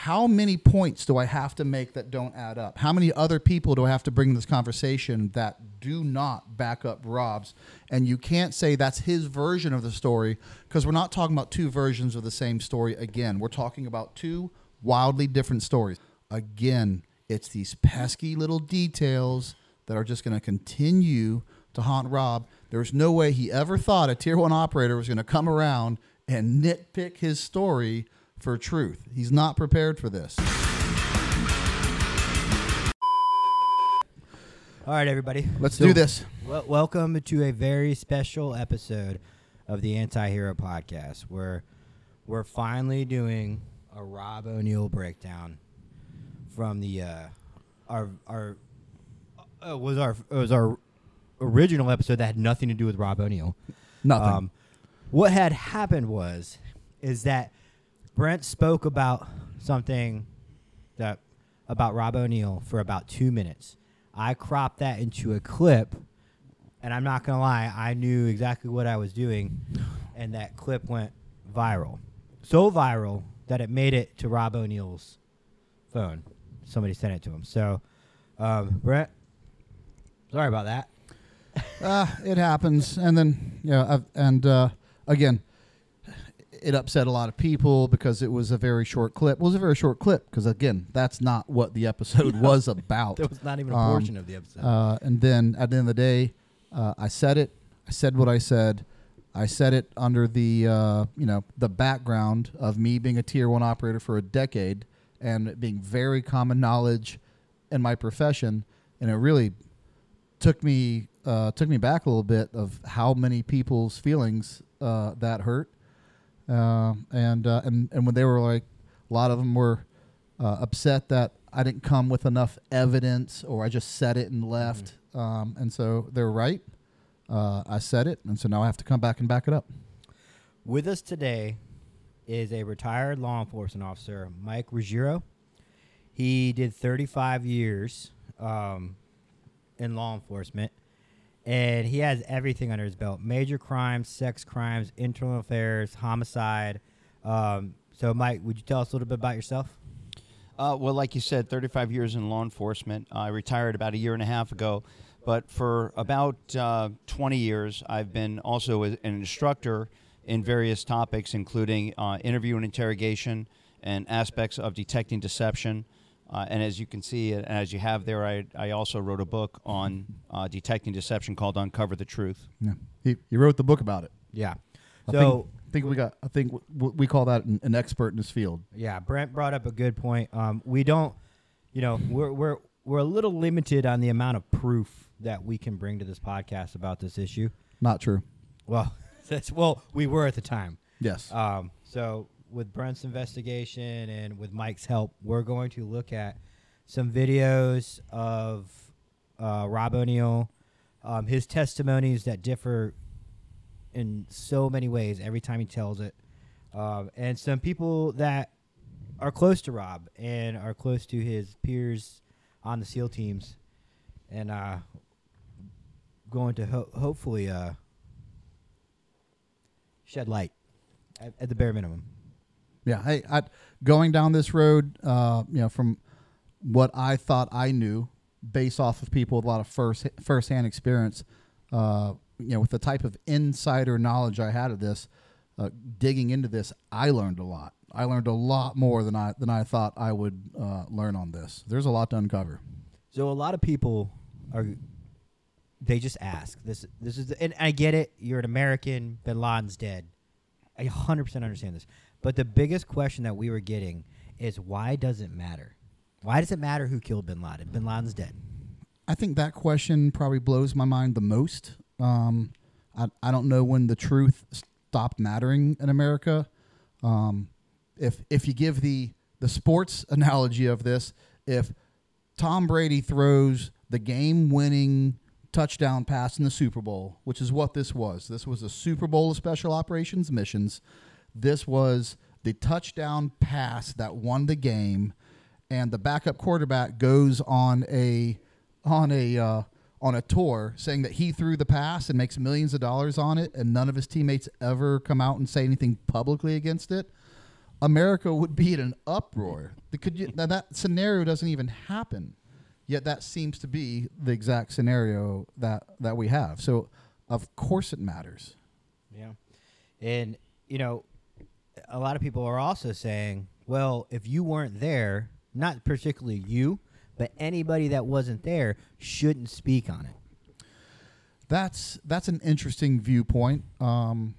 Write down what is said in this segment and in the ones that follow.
how many points do I have to make that don't add up? How many other people do I have to bring in this conversation that do not back up Rob's? And you can't say that's his version of the story because we're not talking about two versions of the same story again. We're talking about two wildly different stories. Again, it's these pesky little details that are just going to continue to haunt Rob. There's no way he ever thought a tier one operator was going to come around and nitpick his story for truth. He's not prepared for this. All right, everybody. Let's do this. Well, welcome to a very special episode of the Anti-Hero Podcast, where we're finally doing a Rob O'Neill breakdown from the uh, our our uh, was our it was our original episode that had nothing to do with Rob O'Neill. Nothing. Um, what had happened was is that Brent spoke about something that about Rob O'Neill for about two minutes. I cropped that into a clip, and I'm not gonna lie, I knew exactly what I was doing, and that clip went viral, so viral that it made it to Rob O'Neill's phone. Somebody sent it to him. So, um, Brent, sorry about that. Uh, it happens, and then yeah, I've, and uh, again, it upset a lot of people because it was a very short clip. It was a very short clip because again, that's not what the episode was about. That was not even a Um, portion of the episode. Uh, and then at the end of the day, uh, I said it. I said what I said. I said it under the uh, you know the background of me being a tier one operator for a decade and it being very common knowledge in my profession, and it really took me uh, took me back a little bit of how many people's feelings uh, that hurt, uh, and uh, and and when they were like, a lot of them were uh, upset that I didn't come with enough evidence or I just said it and left, um, and so they're right. Uh, I said it, and so now I have to come back and back it up. With us today is a retired law enforcement officer, Mike Ruggiero. He did 35 years um, in law enforcement, and he has everything under his belt major crimes, sex crimes, internal affairs, homicide. Um, so, Mike, would you tell us a little bit about yourself? Uh, well, like you said, 35 years in law enforcement. I retired about a year and a half ago, but for about uh, 20 years, I've been also an instructor in various topics, including uh, interview and interrogation and aspects of detecting deception. Uh, and as you can see, and as you have there, I, I also wrote a book on uh, detecting deception called Uncover the Truth. Yeah, he, he wrote the book about it. Yeah. I So, think, I think we got. I think w- w- we call that an, an expert in his field. Yeah, Brent brought up a good point. Um, we don't, you know, we're we're we're a little limited on the amount of proof that we can bring to this podcast about this issue. Not true. Well, that's well, we were at the time. Yes. Um, so with Brent's investigation and with Mike's help, we're going to look at some videos of uh, Rob O'Neill, um, his testimonies that differ in so many ways every time he tells it, um, and some people that are close to Rob and are close to his peers on the SEAL teams, and uh, going to ho- hopefully uh, shed light at, at the bare minimum. Yeah, hey, I, going down this road, uh, you know, from what I thought I knew, based off of people with a lot of first firsthand experience, uh, you know, with the type of insider knowledge I had of this, uh, digging into this, I learned a lot. I learned a lot more than I than I thought I would uh, learn on this. There's a lot to uncover. So a lot of people are they just ask this this is the, and I get it you're an American bin Laden's dead I 100% understand this but the biggest question that we were getting is why does it matter why does it matter who killed bin Laden bin Laden's dead I think that question probably blows my mind the most. Um, I, I don't know when the truth stopped mattering in America. Um, if if you give the the sports analogy of this, if Tom Brady throws the game winning touchdown pass in the Super Bowl, which is what this was. This was a Super Bowl of special operations missions. This was the touchdown pass that won the game, and the backup quarterback goes on a on a uh, on a tour saying that he threw the pass and makes millions of dollars on it, and none of his teammates ever come out and say anything publicly against it. America would be in an uproar. Could you, now that scenario doesn't even happen, yet that seems to be the exact scenario that that we have. So, of course, it matters. Yeah. And, you know, a lot of people are also saying, well, if you weren't there, not particularly you, but anybody that wasn't there shouldn't speak on it. That's that's an interesting viewpoint. Um,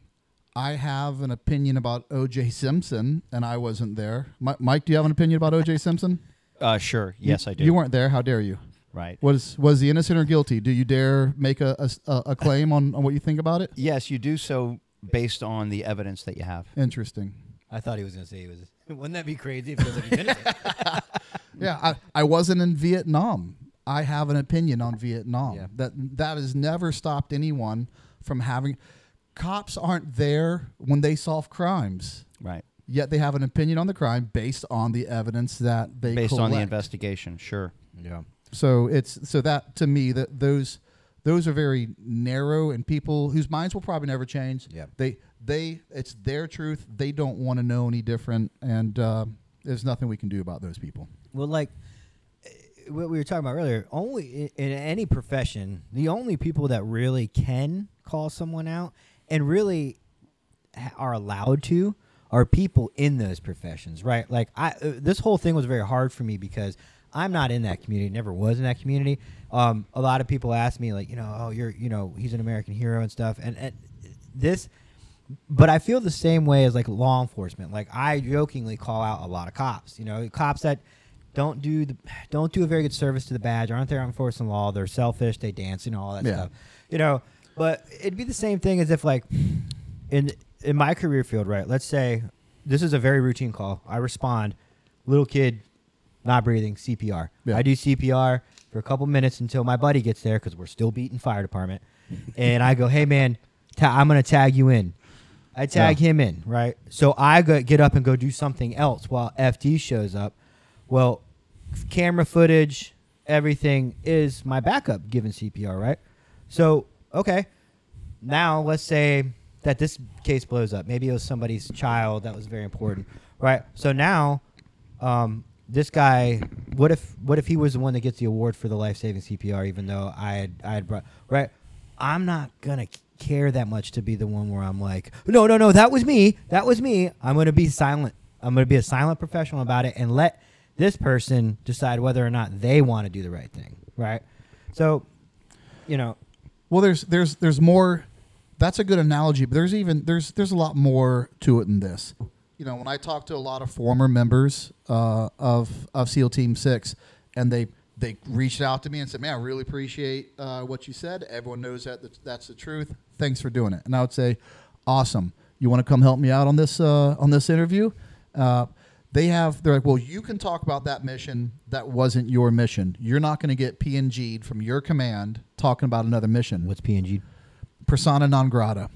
I have an opinion about O.J. Simpson, and I wasn't there. Mi- Mike, do you have an opinion about O.J. Simpson? Uh, sure. Yes, You- I do. You weren't there. How dare you? right. Was was he innocent or guilty? Do you dare make a claim on, on what you think about it? Yes, you do so based on the evidence that you have. Interesting. I thought he was going to say he was. Wouldn't that be crazy if he was like, innocent? Yeah, I, I wasn't in Vietnam. I have an opinion on Vietnam. Yeah. That that has never stopped anyone from having. Cops aren't there when they solve crimes. Right. Yet they have an opinion on the crime based on the evidence that they Based on the collect. investigation. Sure. yeah. So it's so that to me that those those are very narrow and people whose minds will probably never change. Yeah. They they it's their truth. They don't want to know any different, and uh, there's nothing we can do about those people. Well, like eh, what we were talking about earlier, only in, any profession, the only people that really can call someone out and really are allowed to are people in those professions, right? Like I, uh, this whole thing was very hard for me because I'm not in that community, never was in that community. Um, a lot of people ask me, like, you know, oh, you're, you know, he's an American hero and stuff, and, and this but I feel the same way as like law enforcement. Like I jokingly call out a lot of cops. You know, cops that don't do the don't do a very good service to the badge, aren't there enforcing law. They're selfish. They dance, you know, all that Yeah. stuff. You know, but it'd be the same thing as if like in in my career field, right? Let's say this is a very routine call. I respond, little kid, not breathing, CPR. Yeah. I do CPR for a couple minutes until my buddy gets there because we're still beating fire department, and I go, hey man, ta- I'm gonna tag you in. I tag Yeah. him in, right? So I go, get up and go do something else while FD shows up. Well, camera footage, everything is my backup given CPR, right? So, okay. Now, let's say that this case blows up. Maybe it was somebody's child that was very important, right? So now, um, this guy, what if what if he was the one that gets the award for the life saving CPR, even though I had I had brought right? I'm not gonna care that much to be the one where I'm like, no, no, no, that was me, that was me. I'm gonna be silent. I'm gonna be a silent professional about it and let this person decide whether or not they want to do the right thing, right? So, you know, Well, there's there's there's more. That's a good analogy, but there's even there's there's a lot more to it than this. You know, when I talk to a lot of former members uh, of of SEAL Team Six, and they they reached out to me and said, "Man, I really appreciate uh, what you said. Everyone knows that that's, the truth. Thanks for doing it." And I would say, "Awesome. You want to come help me out on this uh, on this interview?" Uh, they have they're like, "Well, you can talk about that mission. That wasn't your mission. You're not going to get PNG'd from your command talking about another mission." what's PNG? persona non grata.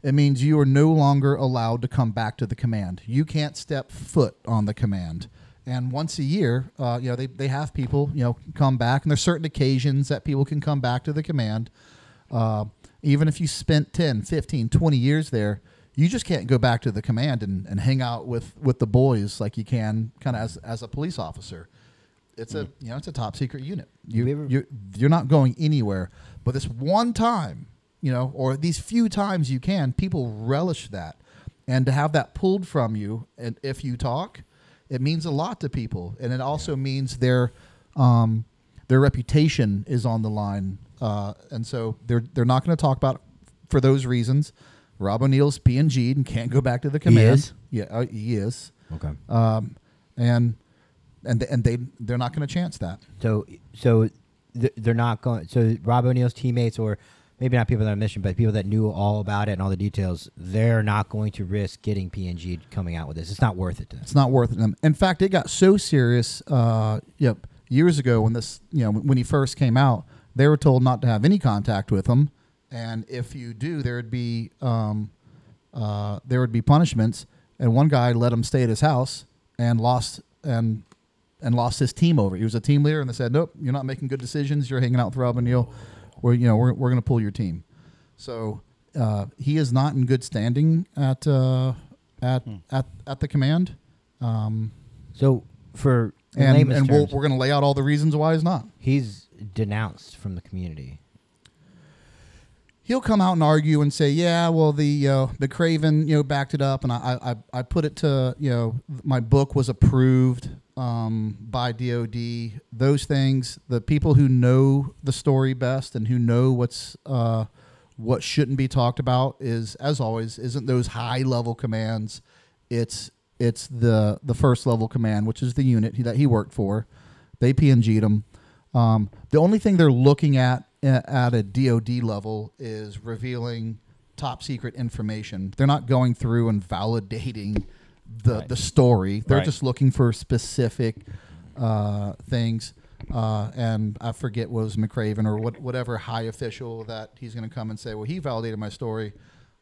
It means you are no longer allowed to come back to the command. You can't step foot on the command. And once a year, uh, you know, they, they have people, you know, come back, and there's certain occasions that people can come back to the command. Uh, even if you spent 10, 15, 20 years there, you just can't go back to the command and, and hang out with, with the boys like you can kind of as, as a police officer. It's a you know it's a top secret unit. You you're, you're not going anywhere. But this one time, you know, or these few times you can, people relish that, and to have that pulled from you, and if you talk, it means a lot to people, and it also means their um, their reputation is on the line, uh, and so they're they're not going to talk about it for those reasons. Rob O'Neill's PNG'd and can't go back to the command. He is? Yeah, uh, he is. Okay. Um, and and and they they're not going to chance that. So, so th- they're not going. So Rob O'Neill's teammates, or maybe not people that are mission, but people that knew all about it and all the details, they're not going to risk getting PNG coming out with this. It's not worth it to them. It's not worth it. to them. In fact, it got so serious. Uh, yep, years ago when this you know when he first came out, they were told not to have any contact with him, and if you do, there would be um, uh, there would be punishments. And one guy let him stay at his house and lost and and lost his team over. He was a team leader, and they said, "Nope, you're not making good decisions. You're hanging out with Rob O'Neill. We're you know we're we're going to pull your team." So uh, he is not in good standing at uh, at Hmm. at at the command. Um, So for and and we'll, we're going to lay out all the reasons why he's not. he's denounced from the community. He'll come out and argue and say, "Yeah, well, the uh, the Craven, you know, backed it up, and I, I I put it to you know, my book was approved um, by DoD. Those things, the people who know the story best and who know what's uh, what shouldn't be talked about is, as always, isn't those high level commands. It's it's the the first level command, which is the unit he, that he worked for. They PNG'd him. Um, the only thing they're looking at at a DoD level is revealing top secret information. They're not going through and validating the Right. the story. They're Right. just looking for specific uh, things. Uh, and I forget was McRaven or what, whatever high official that he's going to come and say, well, he validated my story.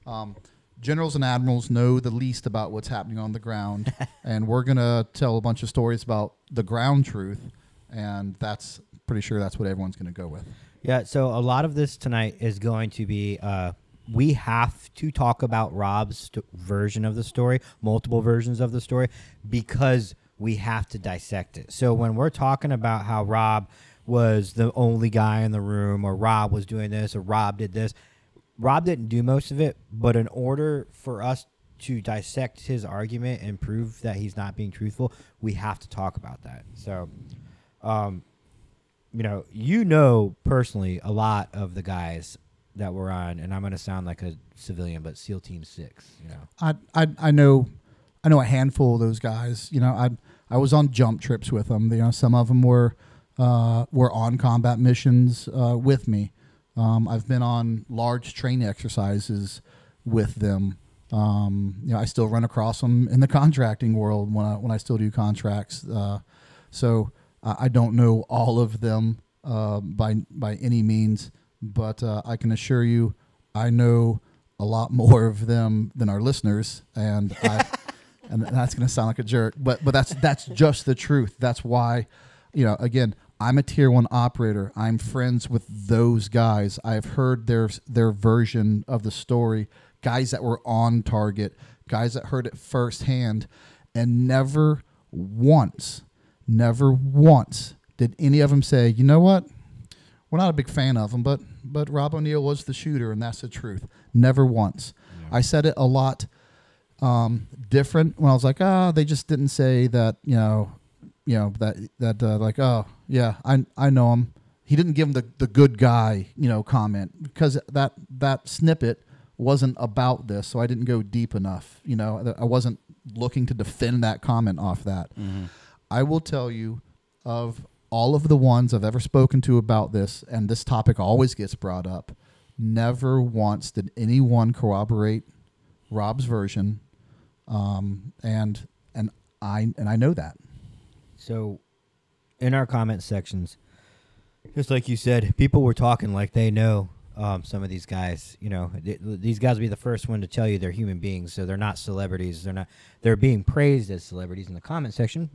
Um, generals and admirals know the least about what's happening on the ground, and we're going to tell a bunch of stories about the ground truth, and that's pretty sure that's what everyone's going to go with. Yeah, so a lot of this tonight is going to be uh, we have to talk about Rob's st- version of the story, multiple versions of the story, because we have to dissect it. So when we're talking about how Rob was the only guy in the room, or Rob was doing this, or Rob did this, Rob didn't do most of it, but in order for us to dissect his argument and prove that he's not being truthful, we have to talk about that. So, um, you know, you know personally a lot of the guys that we're on, and I'm going to sound like a civilian, but SEAL Team Six. You know, I, I I know I know a handful of those guys. You know, I I was on jump trips with them. You know, some of them were uh, were on combat missions uh, with me. Um, I've been on large training exercises with them. Um, you know, I still run across them in the contracting world when I when I still do contracts. Uh, so I, I don't know all of them uh, by by any means, but uh, I can assure you, I know a lot more of them than our listeners, and I, and that's going to sound like a jerk, but but that's that's just the truth. That's why, you know, again, I'm a tier one operator. I'm friends with those guys. I've heard their their version of the story. Guys that were on target, guys that heard it firsthand, and never once, never once did any of them say, you know what, we're not a big fan of him, but but Rob O'Neill was the shooter, and that's the truth. Never once. I said it a lot um, different when I was like, ah, they just didn't say that, you know, you know that that uh, like, oh yeah, I I know him. He didn't give him the, the good guy, you know, comment because that that snippet wasn't about this, so I didn't go deep enough. You know, I wasn't looking to defend that comment off that. I will tell you of all of the ones I've ever spoken to about this, and this topic always gets brought up. Never once did anyone corroborate Rob's version, um, and and I and I know that. so in our comment sections, just like you said, people were talking like they know um, some of these guys. You know, th- these guys will be the first one to tell you they're human beings, so they're not celebrities. They're not. They're being praised as celebrities in the comment section.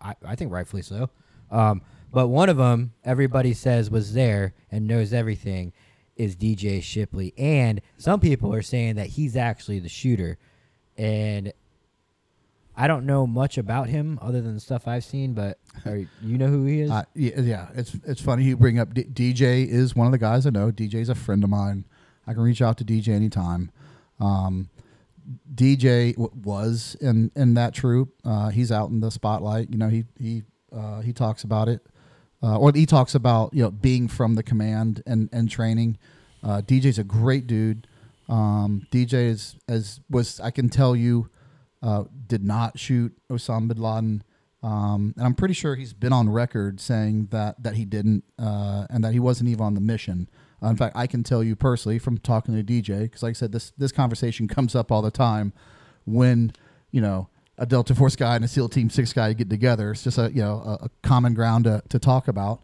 I, I think rightfully so. Um, but one of them, everybody says was there and knows everything, is DJ Shipley, and some people are saying that he's actually the shooter, and I don't know much about him other than the stuff I've seen, but are, you know who he is? Uh, yeah, yeah, it's it's funny you bring up D- DJ is one of the guys I know. DJ's a friend of mine. I can reach out to DJ anytime. Um, DJ w- was in in that troop. Uh, he's out in the spotlight. You know, he he uh, he talks about it, uh, or he talks about you know being from the command and and training. Uh, DJ's a great dude. Um, DJ is as was I can tell you uh, did not shoot Osama bin Laden. Um, and I'm pretty sure he's been on record saying that that he didn't, uh, and that he wasn't even on the mission. Uh, in fact, I can tell you personally from talking to DJ, because like I said, this this conversation comes up all the time when you know a Delta Force guy and a SEAL Team Six guy get together. It's just a you know a, a common ground to, to talk about.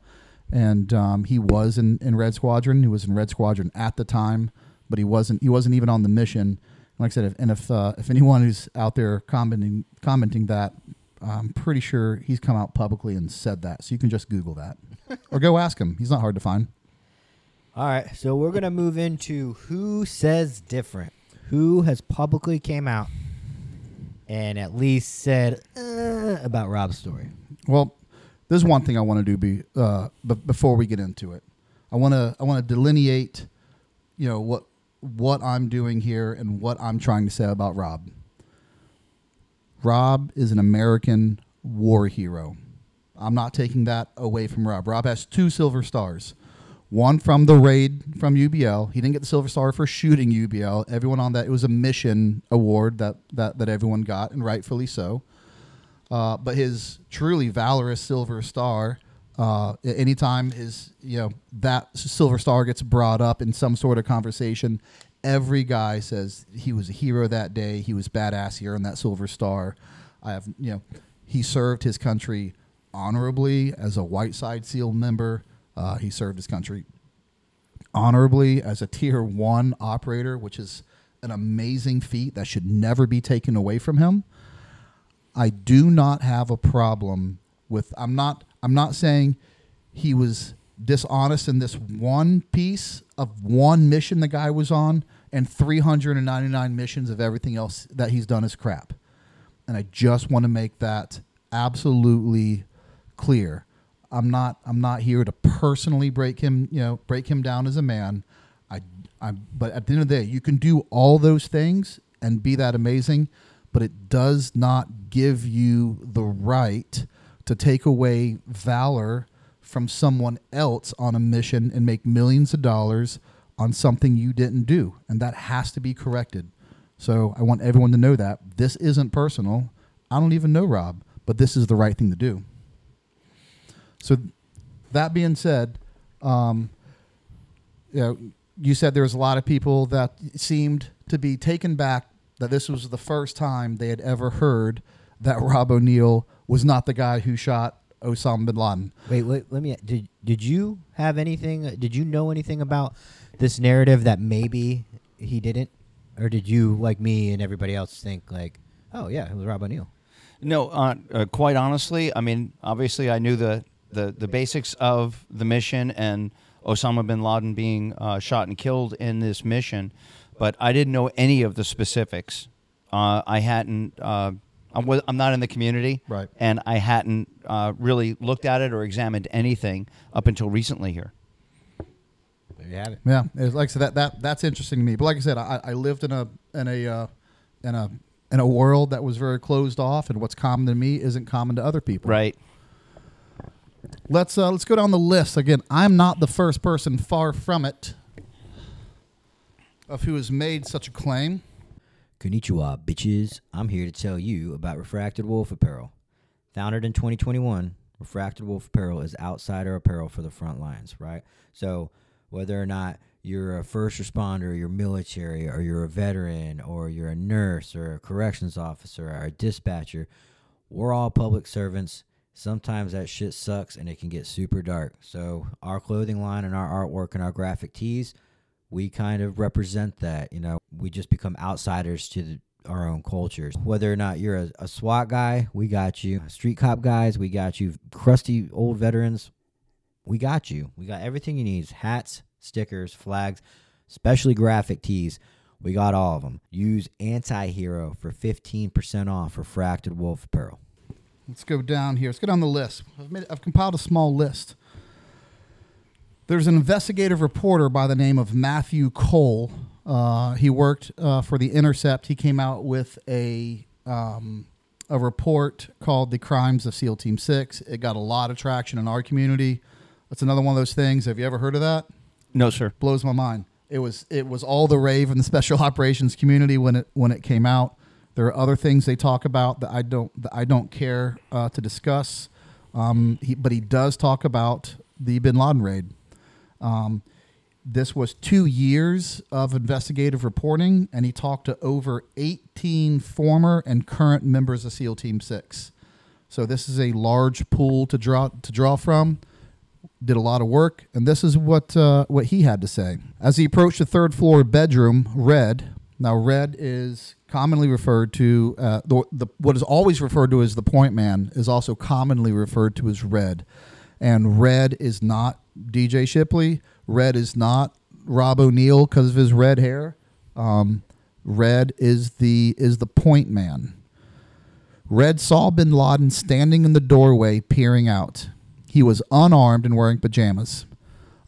And um, he was in, in Red Squadron. He was in Red Squadron at the time, but he wasn't he wasn't even on the mission. Like I said, if, and if uh, if anyone who's out there commenting commenting that, I'm pretty sure he's come out publicly and said that. So you can just Google that, or go ask him. He's not hard to find. All right, so we're gonna move into who says different. Who has publicly came out and at least said uh, about Rob's story. Well, there's one thing I want to do be, uh, b- before we get into it. I want to I want to delineate, you know what what I'm doing here and what I'm trying to say about Rob. Rob is an American war hero. I'm not taking that away from Rob. Rob has two silver stars. One from the raid from UBL. He didn't get the silver star for shooting UBL. Everyone on that it was a mission award that that, that everyone got, and rightfully so. Uh, but his truly valorous silver star, uh, anytime his you know that silver star gets brought up in some sort of conversation, every guy says he was a hero that day. He was badass here on that silver star. I have you know he served his country honorably as a White Side SEAL member. Uh, he served his country honorably as a tier one operator, which is an amazing feat that should never be taken away from him. I do not have a problem with I'm not I'm not saying he was dishonest in this one piece of one mission the guy was on and 399 missions of everything else that he's done is crap. And I just want to make that absolutely clear. I'm not I'm not here to personally break him, you know, break him down as a man. I I but at the end of the day, you can do all those things and be that amazing, but it does not give you the right to take away valor from someone else on a mission and make millions of dollars on something you didn't do. And that has to be corrected. So I want everyone to know that this isn't personal. I don't even know Rob, but this is the right thing to do. So that being said, um, you know, you said there was a lot of people that seemed to be taken back that this was the first time they had ever heard that Rob O'Neill was not the guy who shot Osama bin Laden. Wait, wait, let me. Did did you have anything? Did you know anything about this narrative that maybe he didn't, or did you, like me and everybody else, think like, oh yeah, it was Rob O'Neill? No, uh, uh, quite honestly, I mean, obviously, I knew the, the, the basics of the mission and Osama bin Laden being uh, shot and killed in this mission, but I didn't know any of the specifics. Uh, I hadn't. Uh, I'm, wa- I'm not in the community, Right. And I hadn't uh, really looked at it or examined anything up until recently here. There you have it. Yeah, it's like I said, that, that that's interesting to me. But like I said, I, I lived in a in a uh, in a in a world that was very closed off, and what's common to me isn't common to other people. Right. Let's uh, let's go down the list again. I'm not the first person, far from it, of who has made such a claim. Konnichiwa, bitches. I'm here to tell you about Refracted Wolf Apparel. Founded in 2021, Refracted Wolf Apparel is outsider apparel for the front lines, right? So, whether or not you're a first responder, you're military, or you're a veteran, or you're a nurse, or a corrections officer, or a dispatcher, we're all public servants. Sometimes that shit sucks and it can get super dark. So, our clothing line and our artwork and our graphic tees we kind of represent that. You know, we just become outsiders to the, our own cultures. Whether or not you're a, a SWAT guy, we got you. Street cop guys, we got you. Crusty old veterans, we got you. We got everything you need hats, stickers, flags, especially graphic tees. We got all of them. Use Anti Hero for 15% off Refracted Wolf Apparel. Let's go down here. Let's go down the list. I've, made, I've compiled a small list. There's an investigative reporter by the name of Matthew Cole. Uh, he worked uh, for The Intercept. He came out with a um, a report called "The Crimes of SEAL Team 6. It got a lot of traction in our community. That's another one of those things. Have you ever heard of that? No, sir. blows my mind. It was it was all the rave in the special operations community when it when it came out. There are other things they talk about that I don't that I don't care uh, to discuss. Um, he, but he does talk about the Bin Laden raid. Um, this was two years of investigative reporting, and he talked to over 18 former and current members of SEAL Team Six. So this is a large pool to draw to draw from did a lot of work, and this is what uh, what he had to say as he approached the third floor bedroom. Red now, red is commonly referred to uh, the, the what is always referred to as the point man is also commonly referred to as red, and red is not DJ Shipley. Red is not Rob O'Neill because of his red hair. Um, red is the is the point man. Red saw bin Laden standing in the doorway peering out. He was unarmed and wearing pajamas.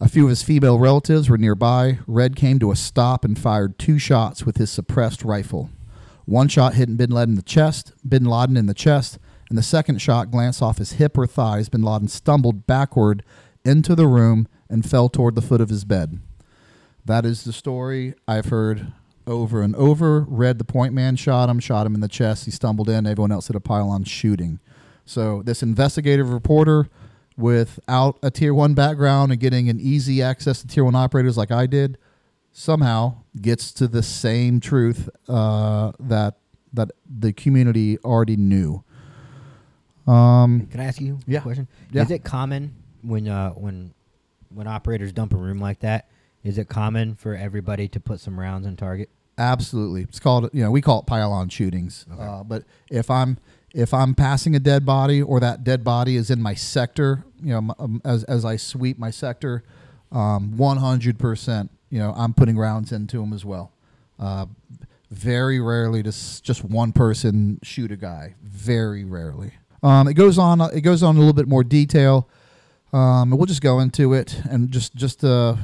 A few of his female relatives were nearby. Red came to a stop and fired two shots with his suppressed rifle. One shot hit bin Laden in the chest, bin Laden in the chest, and the second shot glanced off his hip or thighs. Bin Laden stumbled backward into the room and fell toward the foot of his bed. That is the story I've heard over and over. Red the point man, shot him, shot him in the chest. He stumbled in. Everyone else hit a pile-on shooting. So this investigative reporter, without a tier one background and getting an easy access to tier one operators like I did, somehow gets to the same truth uh, that that the community already knew. Um, Can I ask you Yeah. a question? Yeah. Is it common when uh, when when operators dump a room like that? Is it common for everybody to put some rounds on target? Absolutely, it's called you know we call it pile-on shootings. Uh, but if I'm if I'm passing a dead body or that dead body is in my sector, you know, m- um, as as I sweep my sector, hundred percent, you know, I'm putting rounds into them as well. Uh, very rarely does just one person shoot a guy. Very rarely. Um, it goes on. It goes on a little bit more detail. Um, we'll just go into it and just just uh,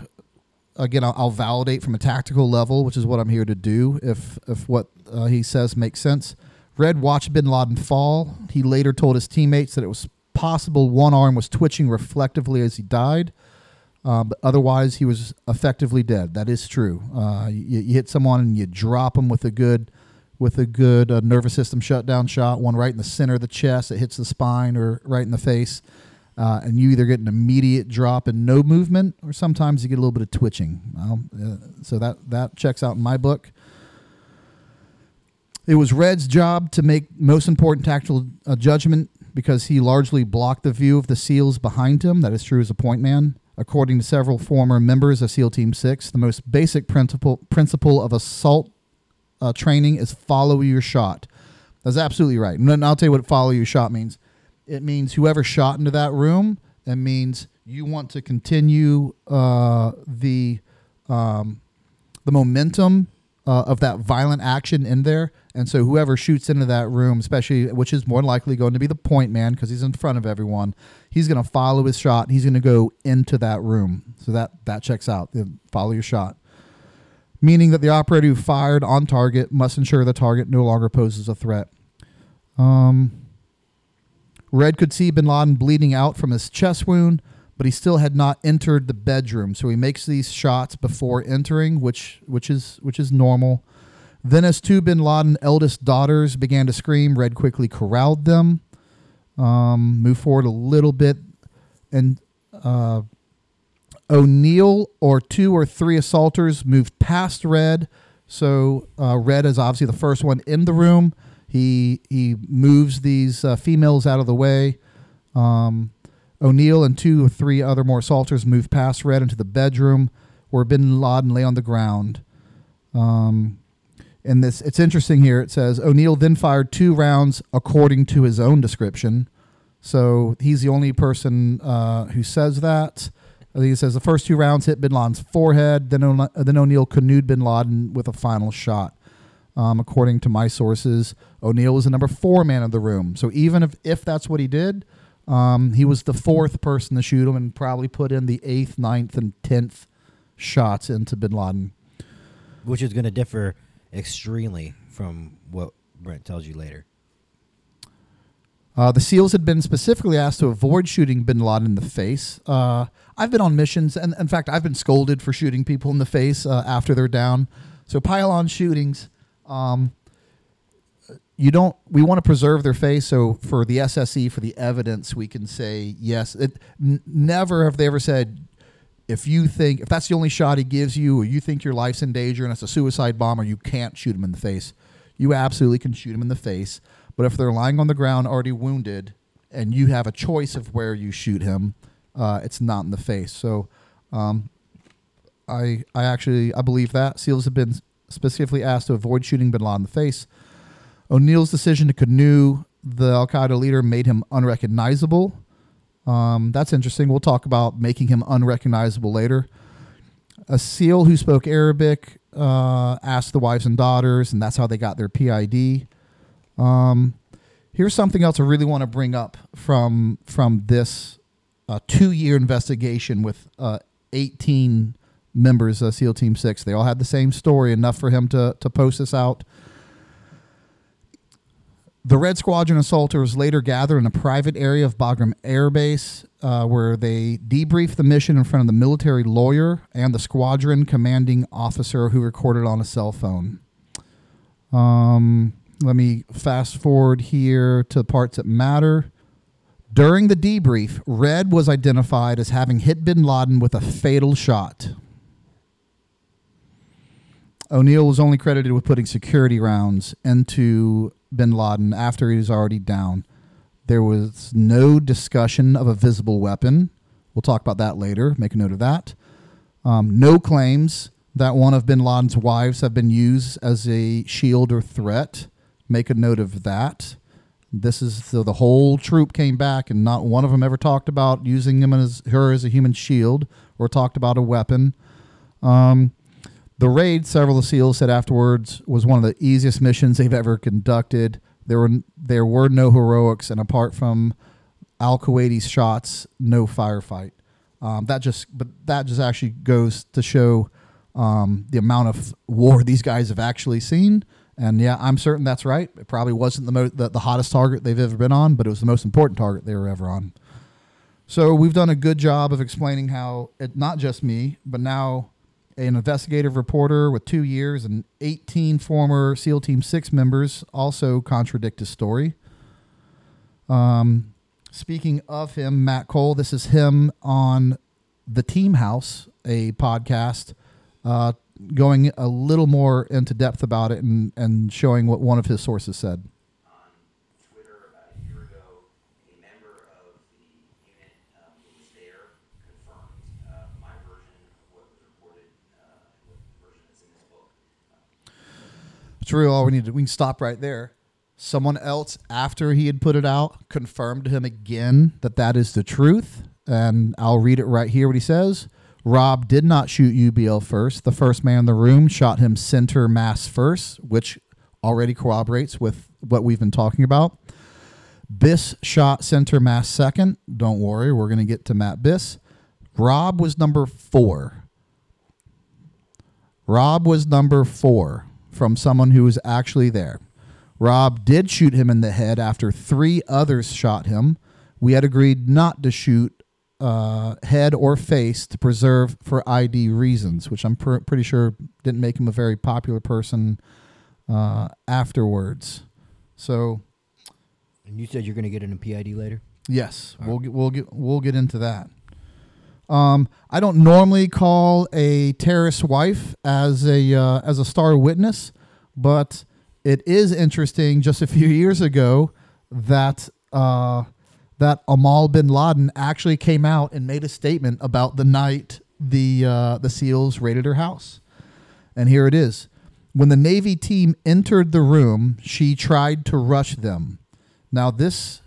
again, I'll, I'll validate from a tactical level, which is what I'm here to do. If if what uh, he says makes sense. Red watched Bin Laden fall. He later told his teammates that it was possible one arm was twitching reflectively as he died, uh, but otherwise he was effectively dead. That is true. Uh, you, you hit someone and you drop them with a good with a good uh, nervous system shutdown shot, one right in the center of the chest that hits the spine or right in the face. Uh, and you either get an immediate drop and no movement, or sometimes you get a little bit of twitching. Well, uh, so that that checks out in my book. It was Red's job to make most important tactical uh, judgment because he largely blocked the view of the SEALs behind him. That is true as a point man. According to several former members of SEAL Team Six, the most basic principle principle of assault uh, training is follow your shot. That's absolutely right. And I'll tell you what follow your shot means. It means whoever shot into that room. It means you want to continue uh, the um, the momentum uh, of that violent action in there. And so whoever shoots into that room, especially which is more likely going to be the point man because he's in front of everyone, he's going to follow his shot. He's going to go into that room. So that that checks out. Follow your shot meaning that the operator who fired on target must ensure the target no longer poses a threat. Um, Red could see bin Laden bleeding out from his chest wound, but he still had not entered the bedroom. So he makes these shots before entering, which which is which is normal. Then, as two bin Laden eldest daughters began to scream, Red quickly corralled them. Um, move forward a little bit, and uh, O'Neill or two or three assaulters moved past Red. So uh, Red is obviously the first one in the room. He he moves these uh, females out of the way. Um, O'Neill and two or three other more assaulters moved past Red into the bedroom where Bin Laden lay on the ground. Um, and this it's interesting here. It says O'Neill then fired two rounds according to his own description. So he's the only person uh, who says that. I think it says the first two rounds hit Bin Laden's forehead. Then O- then O'Neill canoed Bin Laden with a final shot. Um, according to my sources, O'Neill was the number four man of the room. So even if if that's what he did, um, he was the fourth person to shoot him and probably put in the eighth, ninth, and tenth shots into Bin Laden. Which is going to differ extremely from what Brent tells you later. Uh, the SEALs had been specifically asked to avoid shooting bin Laden in the face. Uh, I've been on missions, and in fact, I've been scolded for shooting people in the face uh, after they're down. So pile-on shootings, um, you don't. We want to preserve their face. So for the SSE, for the evidence, we can say yes. It n- never have they ever said if you think if that's the only shot he gives you, or you think your life's in danger and it's a suicide bomber, you can't shoot him in the face. You absolutely can shoot him in the face. But if they're lying on the ground already wounded, and you have a choice of where you shoot him, uh, it's not in the face. So, um, I I actually I believe that SEALs have been specifically asked to avoid shooting Bin Laden in the face. O'Neill's decision to canoe the Al Qaeda leader made him unrecognizable. Um, that's interesting. We'll talk about making him unrecognizable later. A SEAL who spoke Arabic uh, asked the wives and daughters, and that's how they got their PID. Um, Here's something else I really want to bring up from from this uh, two year investigation with uh, 18 members of SEAL Team Six. They all had the same story, enough for him to to post this out. The Red Squadron assaulters later gathered in a private area of Bagram Air Base, uh, where they debriefed the mission in front of the military lawyer and the squadron commanding officer who recorded on a cell phone. Um, let me fast forward here to the parts that matter. During the debrief, Red was identified as having hit bin Laden with a fatal shot. O'Neill was only credited with putting security rounds into bin Laden after he was already down. There was no discussion of a visible weapon. We'll talk about that later. Make a note of that. Um, no claims that one of bin Laden's wives have been used as a shield or threat. Make a note of that. This is so the whole troop came back, and not one of them ever talked about using him as her as a human shield or talked about a weapon. Um, the raid, several of the SEALs said afterwards, was one of the easiest missions they've ever conducted. There were there were no heroics, and apart from Al Kuwaiti's shots, no firefight. Um, that just but that just actually goes to show um, the amount of war these guys have actually seen. And yeah, I'm certain that's right. It probably wasn't the, mo- the the hottest target they've ever been on, but it was the most important target they were ever on. So we've done a good job of explaining how it not just me, but now an investigative reporter with two years and 18 former SEAL Team 6 members also contradict his story. Um, speaking of him, Matt Cole, this is him on the Team House, a podcast, uh, going a little more into depth about it and, and showing what one of his sources said. on Twitter about a year ago, a member of the unit um, who was there confirmed uh, my version of what was reported, uh, what the version that's in this book. It's really all we need to. We can stop right there. Someone else, after he had put it out, confirmed to him again that that is the truth. And I'll read it right here what he says. Rob did not shoot UBL first. The first man in the room shot him center mass first, which already corroborates with what we've been talking about. Biss shot center mass second. Don't worry, we're going to get to Matt Biss. Rob was number four. Rob was number four from someone who was actually there. Rob did shoot him in the head after three others shot him. We had agreed not to shoot uh, head or face to preserve for ID reasons, which I'm pr- pretty sure didn't make him a very popular person uh, afterwards. So And you said you're going to get into PID later? Yes, we'll get we'll get we'll get into that. Um, I don't normally call a terrorist wife as a uh, as a star witness, but it is interesting. Just a few years ago, that uh, that Amal bin Laden actually came out and made a statement about the night the uh, the SEALs raided her house, and here it is. When the Navy team entered the room, she tried to rush them. Now this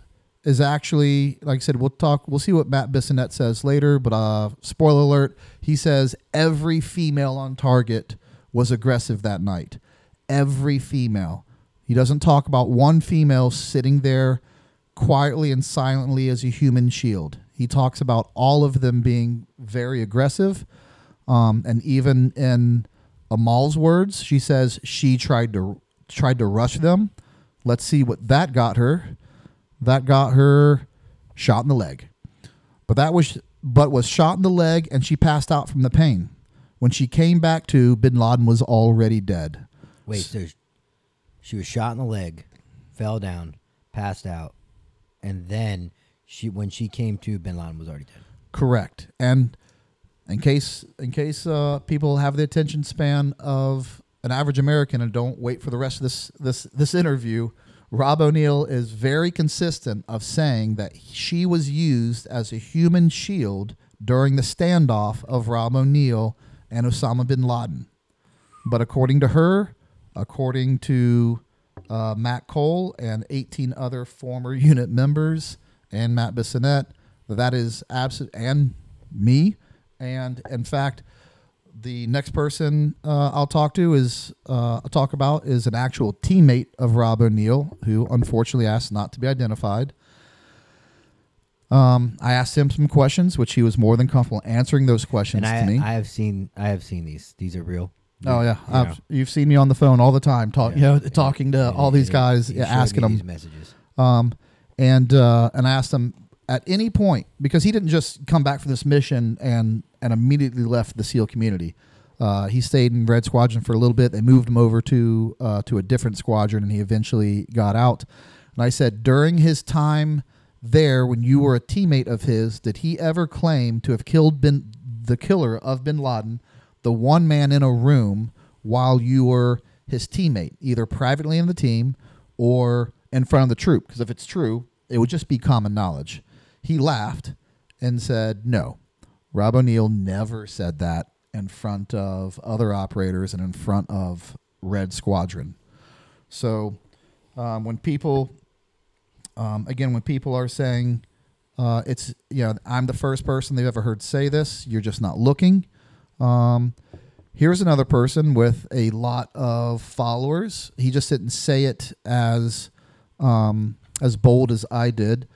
is actually, like I said, we'll talk. We'll see what Matt Bissonnette says later. But uh, spoiler alert: he says every female on target was aggressive that night. Every female. He doesn't talk about one female sitting there quietly and silently as a human shield. He talks about all of them being very aggressive, um, and even in Amal's words, she says she tried to tried to rush them. Let's see what that got her that got her shot in the leg. But that was but was shot in the leg and she passed out from the pain. When she came back to, bin Laden was already dead. Wait, so she was shot in the leg, fell down, passed out, and then she when she came to, Bin Laden was already dead. Correct. And in case in case uh, people have the attention span of an average American and don't wait for the rest of this this this interview, Rob O'Neill is very consistent of saying that she was used as a human shield during the standoff of Rob O'Neill and Osama bin Laden. But according to her, according to uh, Matt Cole and 18 other former unit members and Matt Bissonnette, that is absolute and me. And in fact, the next person uh, I'll talk to is uh, I'll talk about is an actual teammate of Rob O'Neill who unfortunately asked not to be identified. Um, I asked him some questions, which he was more than comfortable answering those questions And to me. I have seen I have seen these. These are real. oh yeah, you've seen me on the phone all the time, talk, you Yeah. talking to all these guys, you yeah, showed me asking them messages. um, and uh, and I asked him at any point because he didn't just come back from this mission and and immediately left the SEAL community. Uh, he stayed in Red Squadron for a little bit. They moved him over to uh, to a different squadron, and he eventually got out. And I said during his time there, when you were a teammate of his, did he ever claim to have killed bin, the killer of Bin Laden, the one man in a room, while you were his teammate, either privately in the team or in front of the troop? Because if it's true, it would just be common knowledge. He laughed and said, No, Rob O'Neill never said that in front of other operators and in front of Red Squadron. So um, when people, um, again, when people are saying, uh, it's, you know, I'm the first person they've ever heard say this, you're just not looking. Um, here's another person with a lot of followers. He just didn't say it as um, as bold as I did.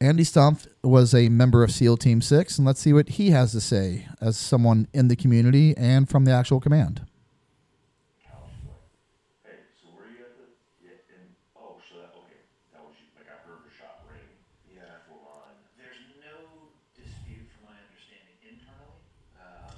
Andy Stumpf was a member of SEAL Team Six, and let's see what he has to say as someone in the community and from the actual command. Hey, so were you at the, yeah, and, oh, so that, okay, that was, you- like, I heard the shot ring. Yeah. Full on. There's no dispute, from my understanding, internally. Uh,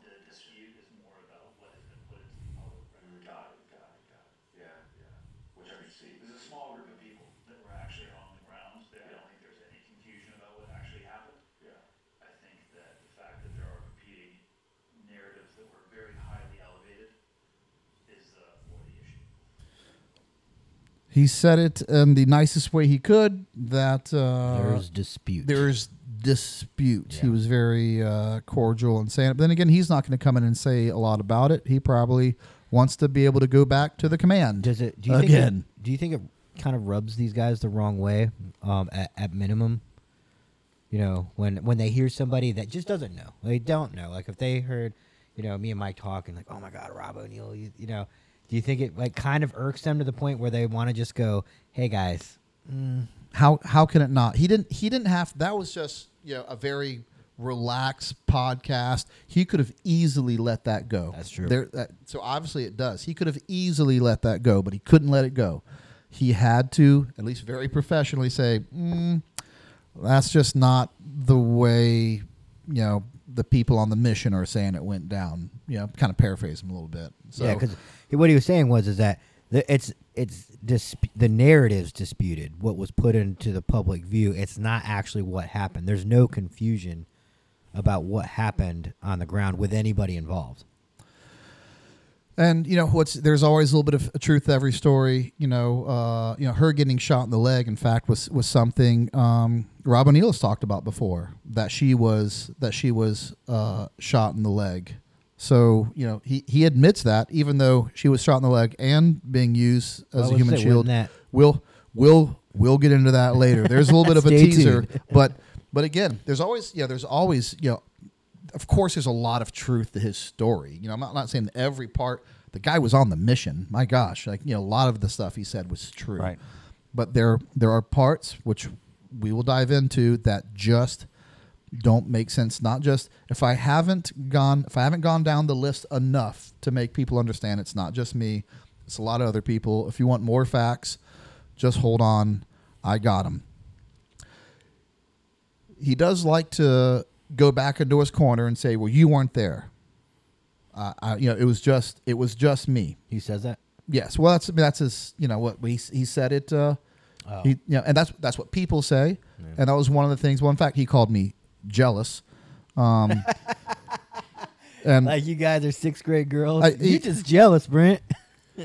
The dispute is more about what has been put into the public record. Got it, got it, got it. Yeah, yeah. Which I can see. There's a small group of people that were actually on the ground. I don't think there's any confusion about what actually happened. Yeah. I think that the fact that there are competing narratives that were very highly elevated is uh, more the issue. He said it in the nicest way he could. That uh, There's dispute. there's dispute. He was very uh, cordial and saying it. But then again, he's not going to come in and say a lot about it. He probably wants to be able to go back to the command. Does it? Do you Again. Think it, do you think it kind of rubs these guys the wrong way? Um, at, at minimum, you know, when when they hear somebody that just doesn't know, they don't know. Like if they heard, you know, me and Mike talking, like, oh my God, Rob O'Neill, you, you know, do you think it like kind of irks them to the point where they want to just go, hey guys, mm, how how can it not? He didn't he didn't have that was just you know a very relaxed podcast. He could have easily let that go. That's true. There, that, so obviously it does. He could have easily let that go, but he couldn't let it go. He had to, at least very professionally, say, mm, "That's just not the way." You know, the people on the mission are saying it went down. You know, kind of paraphrase him a little bit. So, yeah, because what he was saying was is that the, it's it's dis- the narrative's disputed. What was put into the public view, it's not actually what happened. There's no confusion about what happened on the ground with anybody involved. And you know what's there's always a little bit of truth to every story. You know, uh, you know her getting shot in the leg. In fact, was was something um, Rob O'Neill has talked about before that she was that she was uh, shot in the leg. So you know he he admits that even though she was shot in the leg and being used as a human saying, shield. that- We'll we'll we'll get into that later. There's a little bit of a teaser, tuned. but but again, there's always yeah, there's always you know of course there's a lot of truth to his story. You know, I'm not, not saying every part. The guy was on the mission. My gosh, like you know, a lot of the stuff he said was true. Right. But there there are parts which we will dive into that just don't make sense. Not just if I haven't gone if I haven't gone down the list enough to make people understand it's not just me. It's a lot of other people. If you want more facts, just hold on. I got them. He does like to go back into his corner and say, "Well, you weren't there." Uh, I, you know, it was just it was just me. He says that. Yes, well, that's that's his. You know what he he said it. Uh, Oh. He, you know, and that's that's what people say, and that was one of the things. Well, in fact, he called me jealous. Um, and Like you guys are sixth grade girls. I- you just jealous, Brent.